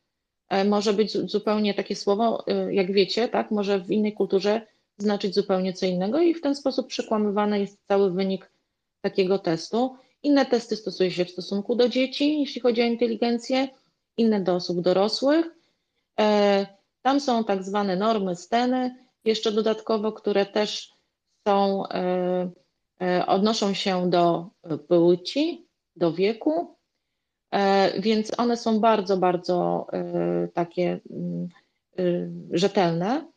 może być zupełnie takie słowo, jak wiecie, tak, może w innej kulturze znaczyć zupełnie co innego i w ten sposób przekłamywany jest cały wynik takiego testu. Inne testy stosuje się w stosunku do dzieci, jeśli chodzi o inteligencję, inne do osób dorosłych. E, tam są tak zwane normy steny, jeszcze dodatkowo, które też są, e, e, odnoszą się do płci, do wieku, więc one są bardzo, bardzo takie mm, rzetelne.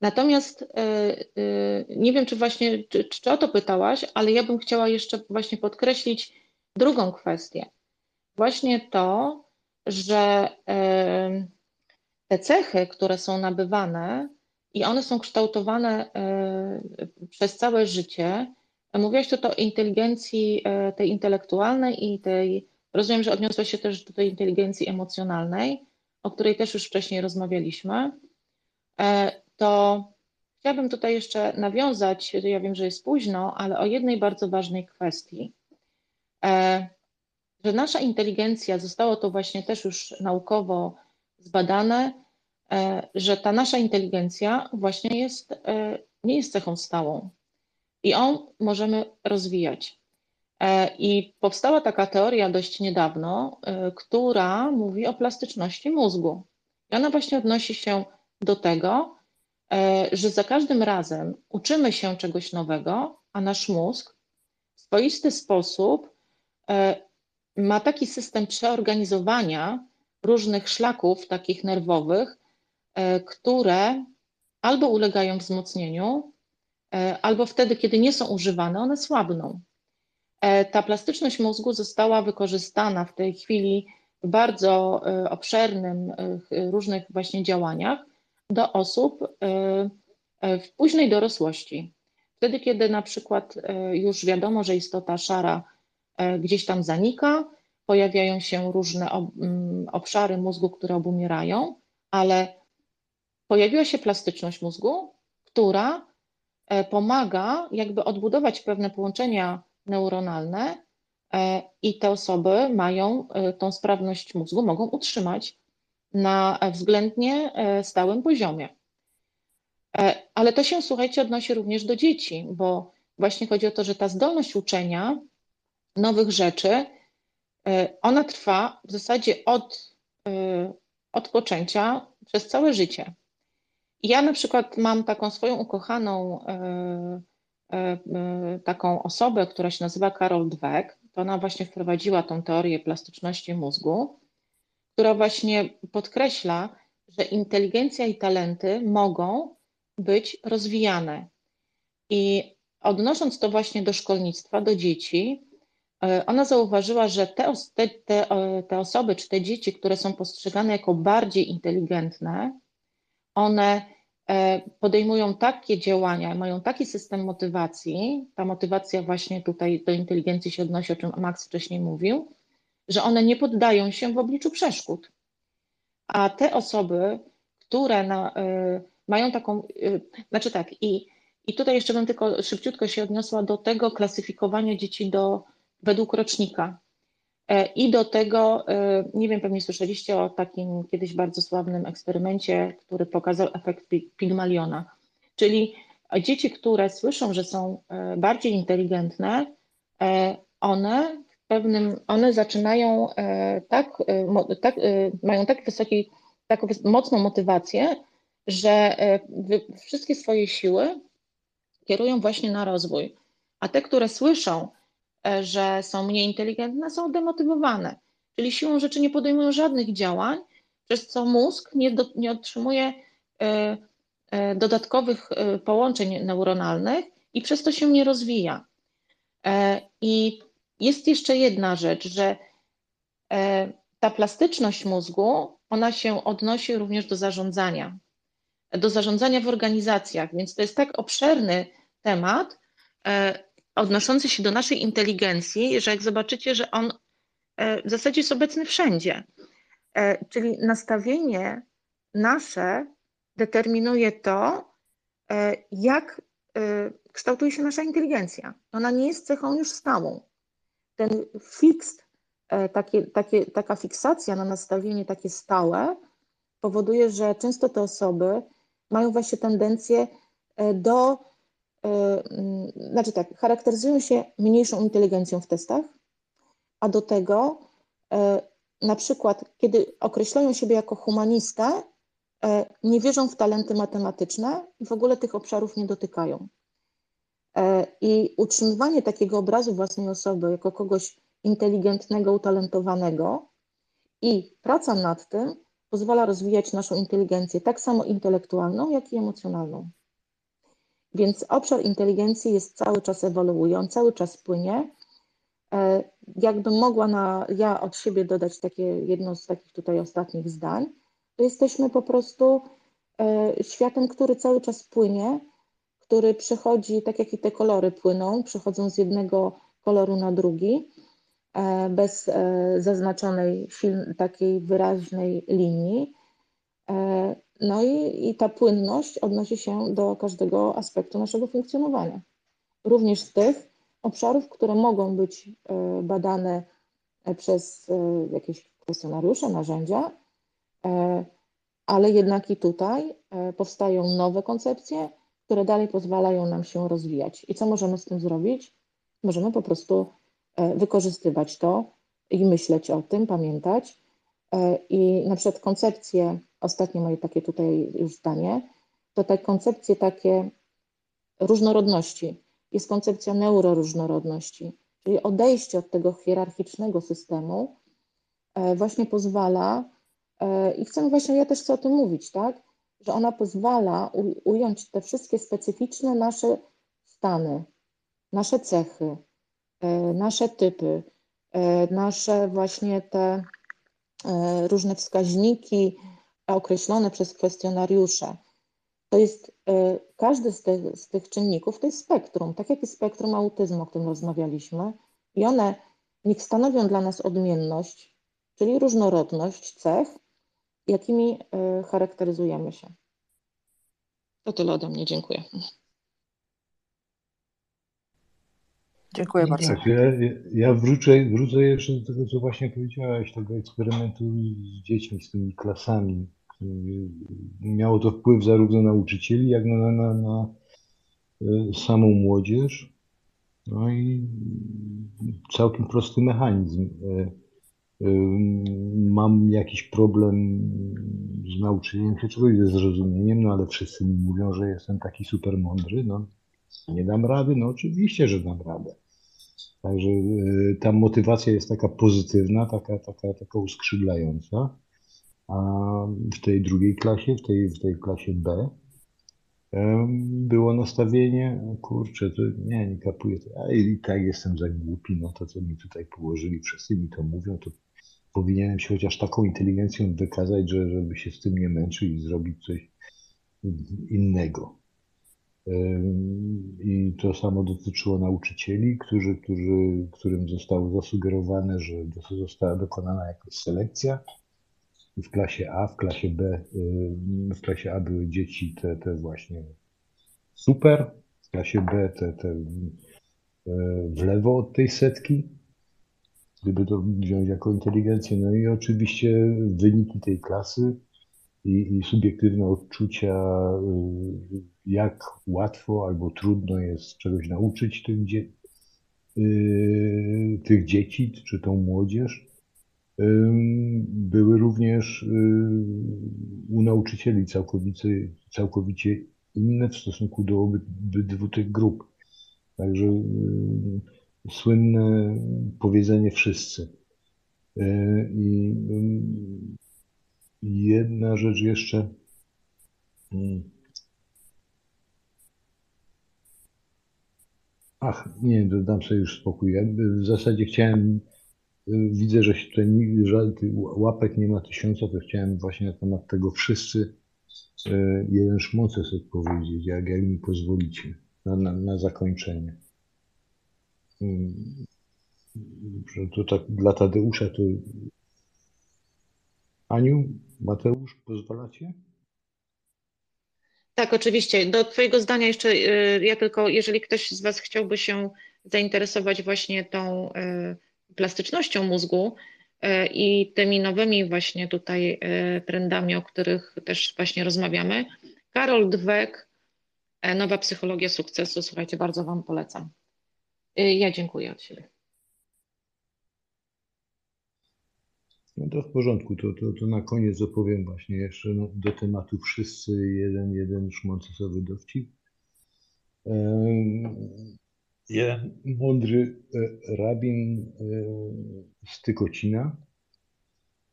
Natomiast e, e, nie wiem, czy właśnie, czy, czy o to pytałaś, ale ja bym chciała jeszcze właśnie podkreślić drugą kwestię. Właśnie to, że e, te cechy, które są nabywane i one są kształtowane przez całe życie, mówiłaś tu o inteligencji tej intelektualnej i tej, rozumiem, że odniosła się też do tej inteligencji emocjonalnej, o której też już wcześniej rozmawialiśmy to chciałabym tutaj jeszcze nawiązać, ja wiem, że jest późno, ale o jednej bardzo ważnej kwestii. E, że nasza inteligencja, zostało to właśnie też już naukowo zbadane, e, że ta nasza inteligencja właśnie jest, e, nie jest cechą stałą i ją możemy rozwijać. I powstała taka teoria dość niedawno, która mówi o plastyczności mózgu. I ona właśnie odnosi się do tego, że za każdym razem uczymy się czegoś nowego, a nasz mózg w swoisty sposób e, ma taki system przeorganizowania różnych szlaków takich nerwowych, e, które albo ulegają wzmocnieniu, albo wtedy, kiedy nie są używane, one słabną. Ta plastyczność mózgu została wykorzystana w tej chwili w bardzo obszernym różnych właśnie działaniach do osób y, y, w późnej dorosłości. Wtedy, kiedy na przykład y, już wiadomo, że istota szara gdzieś tam zanika, pojawiają się różne mm, obszary mózgu, które obumierają, ale pojawiła się plastyczność mózgu, która pomaga jakby odbudować pewne połączenia neuronalne i te osoby mają tą sprawność mózgu, mogą utrzymać na względnie e, stałym poziomie. E, ale to się, słuchajcie, odnosi również do dzieci, bo właśnie chodzi o to, że ta zdolność uczenia nowych rzeczy, e, ona trwa w zasadzie od, od poczęcia przez całe życie. Ja na przykład mam taką swoją ukochaną taką osobę, która się nazywa Karol Dweck. To ona właśnie wprowadziła tą teorię plastyczności mózgu która właśnie podkreśla, że inteligencja i talenty mogą być rozwijane. I odnosząc to właśnie do szkolnictwa, do dzieci, e, ona zauważyła, że te, te, te osoby czy te dzieci, które są postrzegane jako bardziej inteligentne, one e, podejmują takie działania, mają taki system motywacji, ta motywacja właśnie tutaj do inteligencji się odnosi, o czym Max wcześniej mówił, że one nie poddają się w obliczu przeszkód. A te osoby, które na, y, mają taką, y, znaczy tak, i, i tutaj jeszcze bym tylko szybciutko się odniosła do tego klasyfikowania dzieci do, według rocznika. E, I do tego, y, nie wiem, pewnie słyszeliście o takim kiedyś bardzo sławnym eksperymencie, który pokazał efekt Pygmaliona. Czyli dzieci, które słyszą, że są e, bardziej inteligentne, e, one pewnym, one zaczynają e, tak, e, tak e, mają tak wysoki, taką mocną motywację, że wszystkie swoje siły kierują właśnie na rozwój. A te, które słyszą, że są mniej inteligentne, są demotywowane. czyli siłą rzeczy nie podejmują żadnych działań, przez co mózg nie, do, nie otrzymuje dodatkowych połączeń neuronalnych i przez to się nie rozwija. I jest jeszcze jedna rzecz, że ta plastyczność mózgu, ona się odnosi również do zarządzania, do zarządzania w organizacjach, więc to jest tak obszerny temat odnoszący się do naszej inteligencji, że jak zobaczycie, że on w zasadzie jest obecny wszędzie. E, czyli nastawienie nasze determinuje to, e, jak e, kształtuje się nasza inteligencja. Ona nie jest cechą już stałą. Ten fix, takie, takie, taka fiksacja na nastawienie takie stałe powoduje, że często te osoby mają właśnie tendencję do, znaczy tak, charakteryzują się mniejszą inteligencją w testach, a do tego na przykład, kiedy określają siebie jako humanista, e, nie wierzą w talenty matematyczne i w ogóle tych obszarów nie dotykają. E, I utrzymywanie takiego obrazu własnej osoby jako kogoś inteligentnego, utalentowanego i praca nad tym pozwala rozwijać naszą inteligencję, tak samo intelektualną, jak i emocjonalną. Więc obszar inteligencji jest cały czas ewoluuje, on cały czas płynie E, jakbym mogła na, ja od siebie dodać takie jedno z takich tutaj ostatnich zdań, to jesteśmy po prostu e, światem, który cały czas płynie, który przechodzi, tak jak i te kolory płyną, przechodzą z jednego koloru na drugi, e, bez zaznaczonej film, takiej wyraźnej linii. No i, i ta płynność odnosi się do każdego aspektu naszego funkcjonowania. Również z tych, obszarów, które mogą być e, badane e, przez e, jakieś kwestionariusze, narzędzia, ale jednak i tutaj powstają nowe koncepcje, które dalej pozwalają nam się rozwijać. I co możemy z tym zrobić? Możemy po prostu wykorzystywać to i myśleć o tym, pamiętać. I na przykład koncepcje, ostatnie moje takie tutaj już zdanie, to te koncepcje takie różnorodności, jest koncepcja neuroróżnorodności, czyli odejście od tego hierarchicznego systemu e, właśnie pozwala, e, i chcę właśnie, ja też chcę o tym mówić, tak, że ona pozwala ująć te wszystkie specyficzne nasze stany, nasze cechy, e, nasze typy, nasze właśnie te różne wskaźniki określone przez kwestionariusze, to jest e, każdy z tych, z tych czynników to jest spektrum, tak jak i spektrum autyzmu, o którym rozmawialiśmy, i one niech stanowią dla nas odmienność, czyli różnorodność cech, jakimi e, charakteryzujemy się. To tyle ode mnie, dziękuję. Dziękuję bardzo. Tak, ja, ja wrócę, wrócę jeszcze do tego, co właśnie powiedziałaś, tego eksperymentu z dziećmi, z tymi klasami Miało to wpływ zarówno na nauczycieli, jak na, na, na e, samą młodzież. No i całkiem prosty mechanizm. Mam jakiś problem z nauczeniem się czegoś, ze zrozumieniem, no ale wszyscy mi mówią, że jestem taki super mądry. No, nie dam rady? No oczywiście, że dam radę. Także ta motywacja jest taka pozytywna, taka, taka, taka uskrzydlająca. A w tej drugiej klasie, w tej, w tej klasie B, było nastawienie, kurczę, to nie, nie kapuję, a i tak jestem za głupi, no to co mi tutaj położyli, wszyscy mi to mówią, to powinienem się chociaż taką inteligencją wykazać, że, żeby się z tym nie męczyć i zrobić coś innego. I to samo dotyczyło nauczycieli, którzy, którzy, którym zostało zasugerowane, że została dokonana jakaś selekcja w klasie A, w klasie B, w klasie A były dzieci te, te właśnie super, w klasie B te, te w lewo od tej setki, gdyby to wziąć jako inteligencję. No i oczywiście wyniki tej klasy i, i subiektywne odczucia, y, jak łatwo albo trudno jest czegoś nauczyć tych, dzie tych dzieci, czy tą młodzież były również y, u nauczycieli całkowicie, całkowicie inne w stosunku do obydwu tych grup. Także y, słynne powiedzenie wszyscy. I mm, jedna rzecz jeszcze. Mm. Ach, nie, dam sobie już spokój. Ja w zasadzie chciałem, widzę, że się tutaj żadnych łapek nie ma tysiąca, to chciałem właśnie na temat tego wszyscy jeden szmocek powiedzieć, jak, jak mi pozwolicie, na, na, na zakończenie. To tak dla Tadeusza to. Aniu, Mateusz, pozwalacie? Tak, oczywiście. Do Twojego zdania jeszcze y, ja tylko, jeżeli ktoś z Was chciałby się zainteresować właśnie tą y, plastycznością mózgu y, i tymi nowymi właśnie tutaj trendami, o których też właśnie rozmawiamy, Karol Dwek, Nowa Psychologia Sukcesu, słuchajcie, bardzo Wam polecam. Ja dziękuję od siebie. No to w porządku, to, to, to na koniec opowiem właśnie jeszcze do tematu wszyscy jeden, jeden szmoncesowy dowcip. Jeden mądry e, rabin e, z Tykocina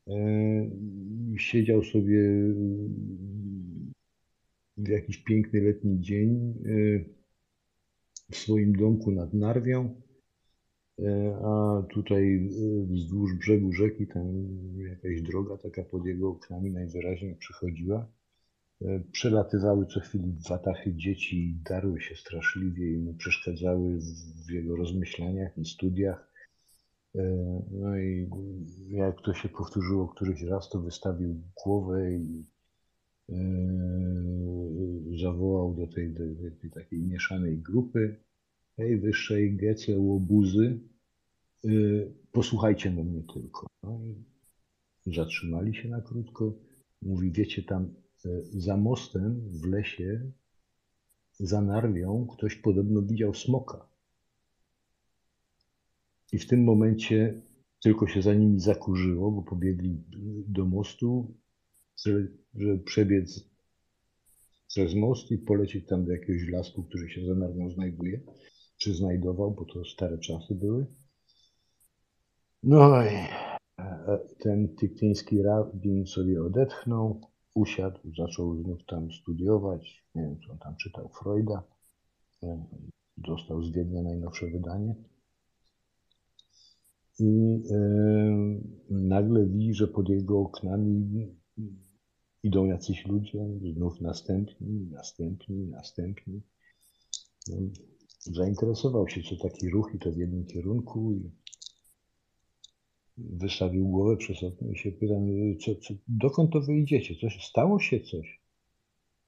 e, siedział sobie w jakiś piękny letni dzień w swoim domku nad Narwią E, a tutaj e, wzdłuż brzegu rzeki tam jakaś droga taka pod jego oknami najwyraźniej przychodziła. E, przelatywały co chwili watachy dzieci i darły się straszliwie i mu przeszkadzały w jego rozmyślaniach i studiach. No i jak to się powtórzyło któryś raz, to wystawił głowę i zawołał do tej, do tej takiej mieszanej grupy tej wyższej gece łobuzy, y, posłuchajcie mnie tylko. No zatrzymali się na krótko. Mówi, wiecie, tam y, za mostem w lesie, za narwią, ktoś podobno widział smoka. I w tym momencie tylko się za nimi zakurzyło, bo pobiegli do mostu, żeby przebiec przez most i polecieć tam do jakiegoś lasku, który się za narwią znajduje czy znajdował, bo to stare czasy były. No i e, ten tyktyński rabin sobie odetchnął, usiadł, zaczął znów tam studiować. Nie wiem, co on tam czytał, Freuda. E, dostał z Wiednia najnowsze wydanie. I e, nagle widzi, że pod jego oknami idą jacyś ludzie, znów następni, następni, następni. No, zainteresował się, co taki ruch i to w jednym kierunku i wystawił głowę przez okno i się pytam, co, co, dokąd to wyjdziecie? Coś, stało się coś?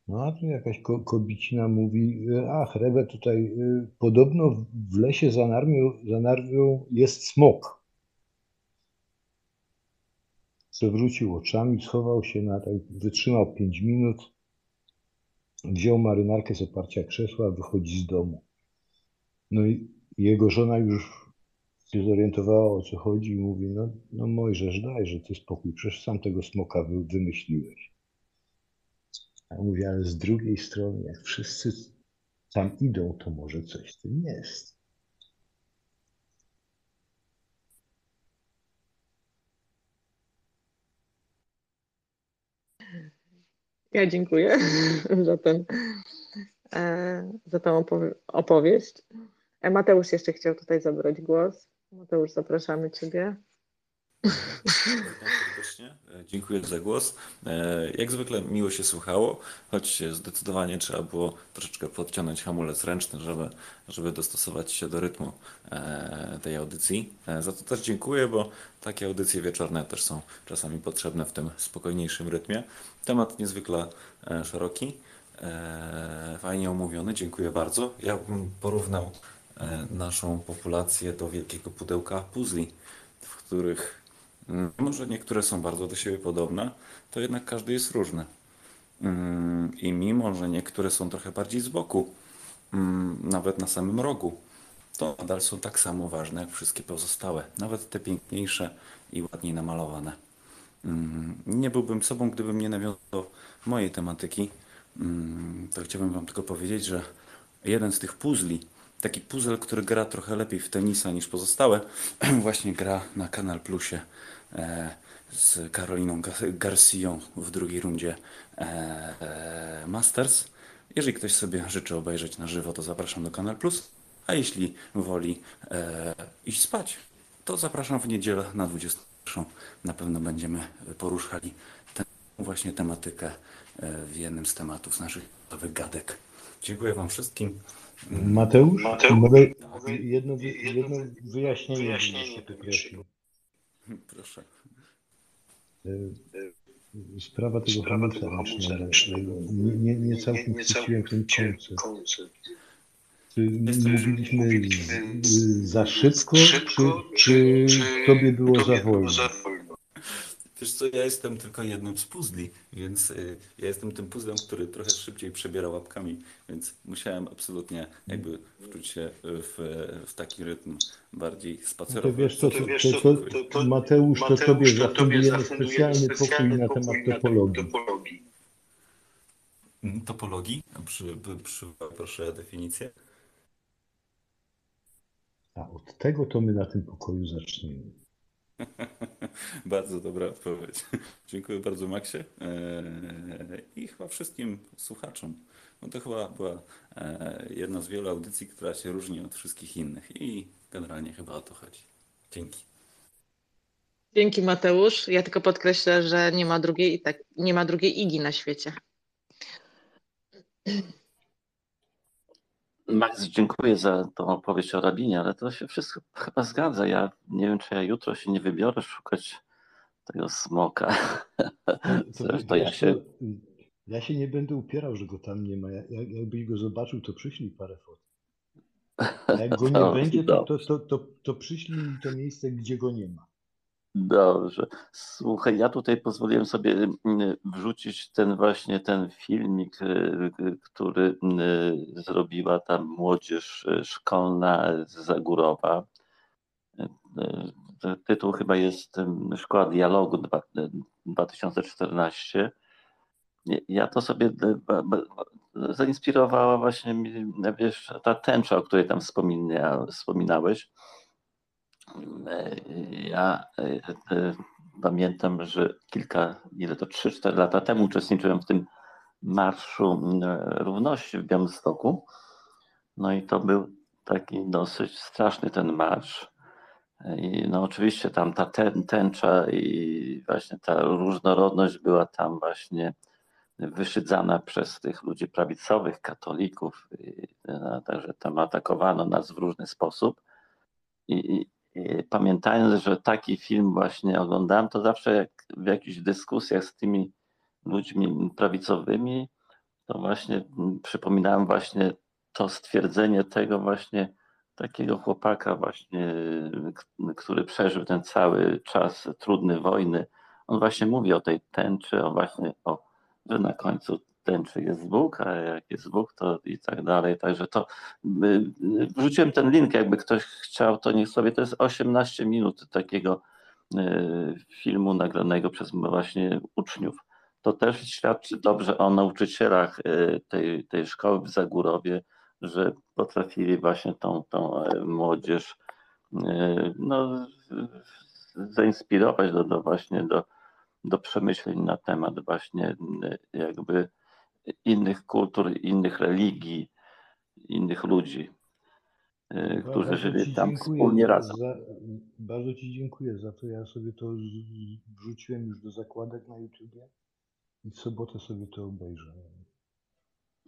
No a tu jakaś ko kobicina mówi, ach, Rebe, tutaj y, podobno w lesie za narwią, za narwią jest smok. Przewrócił oczami, schował się na tak, wytrzymał pięć minut, wziął marynarkę z oparcia krzesła, wychodzi z domu. No i jego żona już się zorientowała o co chodzi i mówi, no, no Mojżesz, że ty spokój, przecież sam tego smoka wymyśliłeś. A ja mówię, ale z drugiej strony, jak wszyscy tam idą, to może coś w tym jest. Ja dziękuję [laughs] za, ten, e, za tę opowieść. E, Mateusz jeszcze chciał tutaj zabrać głos. Mateusz, zapraszamy Ciebie. Serdecznie. E, dziękuję za głos. E, jak zwykle miło się słuchało, choć zdecydowanie trzeba było troszeczkę podciągnąć hamulec ręczny, żeby, żeby dostosować się do rytmu tej audycji. Za to też dziękuję, bo takie audycje wieczorne też są czasami potrzebne w tym spokojniejszym rytmie. Temat niezwykle szeroki, fajnie omówiony, dziękuję bardzo. Ja bym porównał E, naszą populację do wielkiego pudełka puzli, w których może niektóre są bardzo do siebie podobne, to jednak każdy jest różny. Mm, I mimo, że niektóre są trochę bardziej z boku, mm, nawet na samym rogu, to nadal są tak samo ważne jak wszystkie pozostałe, nawet te piękniejsze i ładniej namalowane. Nie byłbym sobą, gdybym nie nawiązał mojej tematyki. To chciałbym Wam tylko powiedzieć, że jeden z tych puzli taki puzzle, który gra trochę lepiej w tenisa niż pozostałe, [clears throat] właśnie gra na Kanal Plusie z Karoliną Garcją w drugiej rundzie e, Masters. Jeżeli ktoś sobie życzy obejrzeć na żywo, to zapraszam do Kanal Plus, a jeśli woli iść spać, to zapraszam w niedzielę na 21. Na pewno będziemy poruszali tę właśnie tematykę w jednym z tematów naszych nowych gadek. Dziękuję Wam wszystkim. Mateusz, Mateusz mogę jedno, jedno wyjaśnienie, wyjaśnienie. [laughs] Proszę. Sprawa tego hamulca ręcznego. Nie, nie, nie całkiem chwyciłem ten koncept. Mówiliśmy za szybko, czy, czy tobie było za wolno? Wiesz co, ja jestem tylko jednym z puzli, więc y, ja jestem tym puzzlem, który trochę szybciej przebiera łapkami, więc musiałem absolutnie jakby wczuć się w, w taki rytm bardziej spacerowy. No to wiesz co, to, to, to, to, Mateusz, to tobie zafundujemy specjalny pokój na temat topologii. Topologii? Przy, przy, proszę definicję. A od tego to my na tym pokoju zaczniemy. [laughs] bardzo dobra odpowiedź. [laughs] Dziękuję bardzo Maxie eee, i chyba wszystkim słuchaczom. To chyba była eee, jedna z wielu audycji, która się różni od wszystkich innych i generalnie chyba o to chodzi. Dzięki. Dzięki Mateusz. Ja tylko podkreślę, że nie ma drugiej, tak, nie ma drugiej Igi na świecie. Max, dziękuję za tą opowieść o rabinie, ale to się wszystko chyba zgadza. Ja nie wiem, czy ja jutro się nie wybiorę szukać tego smoka. To [laughs] ja się... Ja się nie będę upierał, że go tam nie ma. Jak, jakbyś go zobaczył, to przyślij parę fot. Jak go nie [laughs] będzie, to, to, to, to, to przyślij mi to miejsce, gdzie go nie ma. Dobrze. Słuchaj, ja tutaj pozwoliłem sobie mm, wrzucić ten właśnie ten filmik, y, y, który y, zrobiła ta młodzież szkolna z Zagórowa. Tytuł chyba jest Szkoła Dialogu 2014. Ja to sobie zainspirowała właśnie wiesz, ta tęcza, o której tam wspominałeś ja e, e, pamiętam, że kilka, ile to 3-4 lata temu uczestniczyłem w tym Marszu Równości w Białymstoku. No i to był taki dosyć straszny ten marsz. I no oczywiście tam ta tęcza i właśnie ta różnorodność była tam właśnie wyszydzana przez tych ludzi prawicowych, katolików. Także tam atakowano nas w różny sposób. I, pamiętając, że taki film właśnie oglądałem, to zawsze jak w jakichś dyskusjach z tymi ludźmi prawicowymi, to właśnie przypominałem właśnie to stwierdzenie tego właśnie takiego chłopaka właśnie, który przeżył ten cały czas trudny wojny. On właśnie mówi o tej tęczy, o właśnie o, że na końcu tęczy jest Bóg, a jak jest Bóg, to i tak dalej. Także to y, wrzuciłem ten link, jakby ktoś chciał, to niech sobie, to jest 18 minut takiego y, filmu nagranego przez właśnie uczniów. To też świadczy dobrze o nauczycielach y, tej, tej szkoły w Zagórowie, że potrafili właśnie tą, tą e, młodzież no, zainspirować do, do właśnie do, do przemyśleń na temat właśnie jakby innych kultur, innych religii, innych ludzi, e, którzy żyli tam wspólnie razem. Za, bardzo Ci dziękuję za to. Ja sobie to wrzuciłem już do zakładek na YouTubie i w sobotę sobie to obejrzę.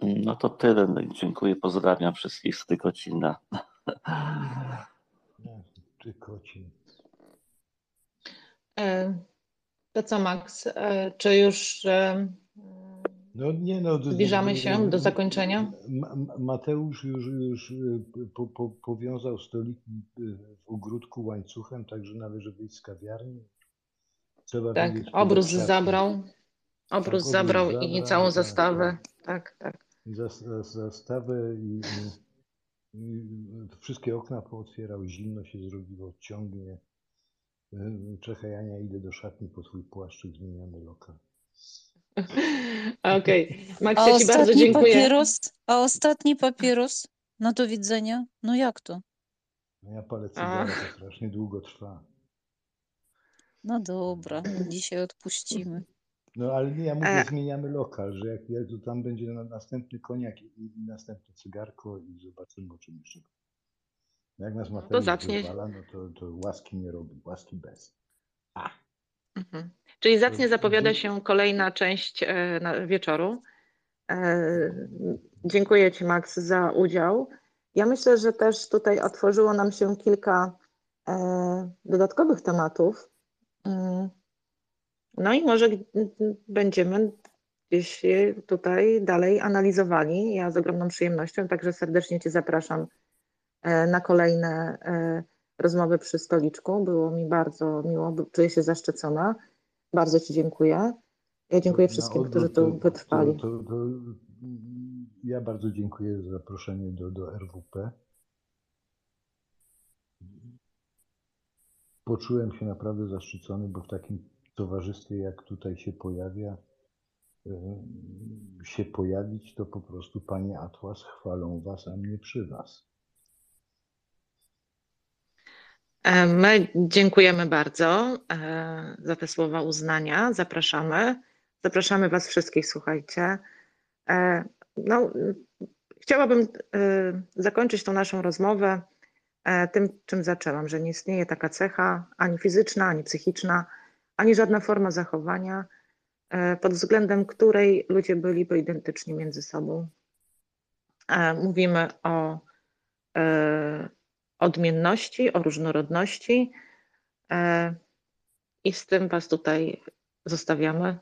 No to tyle. Dziękuję. Pozdrawiam wszystkich z Tykocina. [laughs] Tykocin. E, to co, Max? E, czy już no nie no. Zbliżamy się do zakończenia. Mateusz już, już y, po, po, powiązał stoliki y, w ogródku łańcuchem, także należy wyjść z kawiarni. Trzeba tak, obrus zabrał. Obrus tak, zabrał i całą tak, zastawę. Tak, tak. Zastawę i, i, i, wszystkie okna pootwierał, zimno się zrobiło, ciągnie. Y, Czekaj Ania, idę do szatni po twój płaszczyk, zmieniamy lokal. [laughs] Okej. Okay. Maxie, Ci bardzo dziękuję. Papierus, a ostatni papierus? No do widzenia. No jak to? No ja palę cygara, to strasznie długo trwa. No dobra, dzisiaj odpuścimy. No ale nie, ja mówię, zmieniamy lokal, że jak, jak to tam będzie na, następny koniak i, i następne cygarko i zobaczymy o czym jeszcze. Jak nas Mateusz zacznie- wyzwala, no to, to łaski nie robi, łaski bez. Mhm. Czyli zacnie To- zapowiada się kolejna część e, wieczoru. E, Dziękuję Ci, Max, za udział. Ja myślę, że też tutaj otworzyło nam się kilka e, dodatkowych tematów. Mm. No i może będziemy gdzieś tutaj dalej analizowali. Ja z ogromną przyjemnością, także serdecznie Cię zapraszam na kolejne rozmowy przy stoliczku. Było mi bardzo miło, czuję się zaszczycona. Bardzo Ci dziękuję. Ja dziękuję wszystkim, odwrót którzy tu wytrwali. To, to, to, ja bardzo dziękuję za zaproszenie do, do RWP. Poczułem się naprawdę zaszczycony, bo w takim towarzystwie, jak tutaj się pojawia, się pojawić, to po prostu panie Atłas chwalą was, a mnie przy was. E, My dziękujemy bardzo e, za te słowa uznania. Zapraszamy. Zapraszamy Was wszystkich, słuchajcie. E, No, chciałabym e, zakończyć tą naszą rozmowę e, tym, czym zaczęłam, że nie istnieje taka cecha ani fizyczna, ani psychiczna, ani żadna forma zachowania, e, pod względem której ludzie byliby identyczni między sobą. E, Mówimy o e, odmienności, o różnorodności e, i z tym Was tutaj zostawiamy.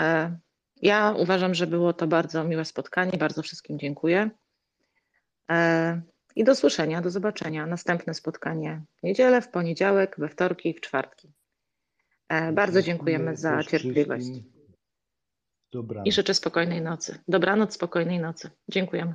E, Ja uważam, że było to bardzo miłe spotkanie. Bardzo wszystkim dziękuję. E, I do słyszenia, do zobaczenia. Następne spotkanie w niedzielę, w poniedziałek, we wtorki i w czwartki. Bardzo dziękujemy za cierpliwość i życzę spokojnej nocy. Dobranoc, spokojnej nocy. Dziękujemy.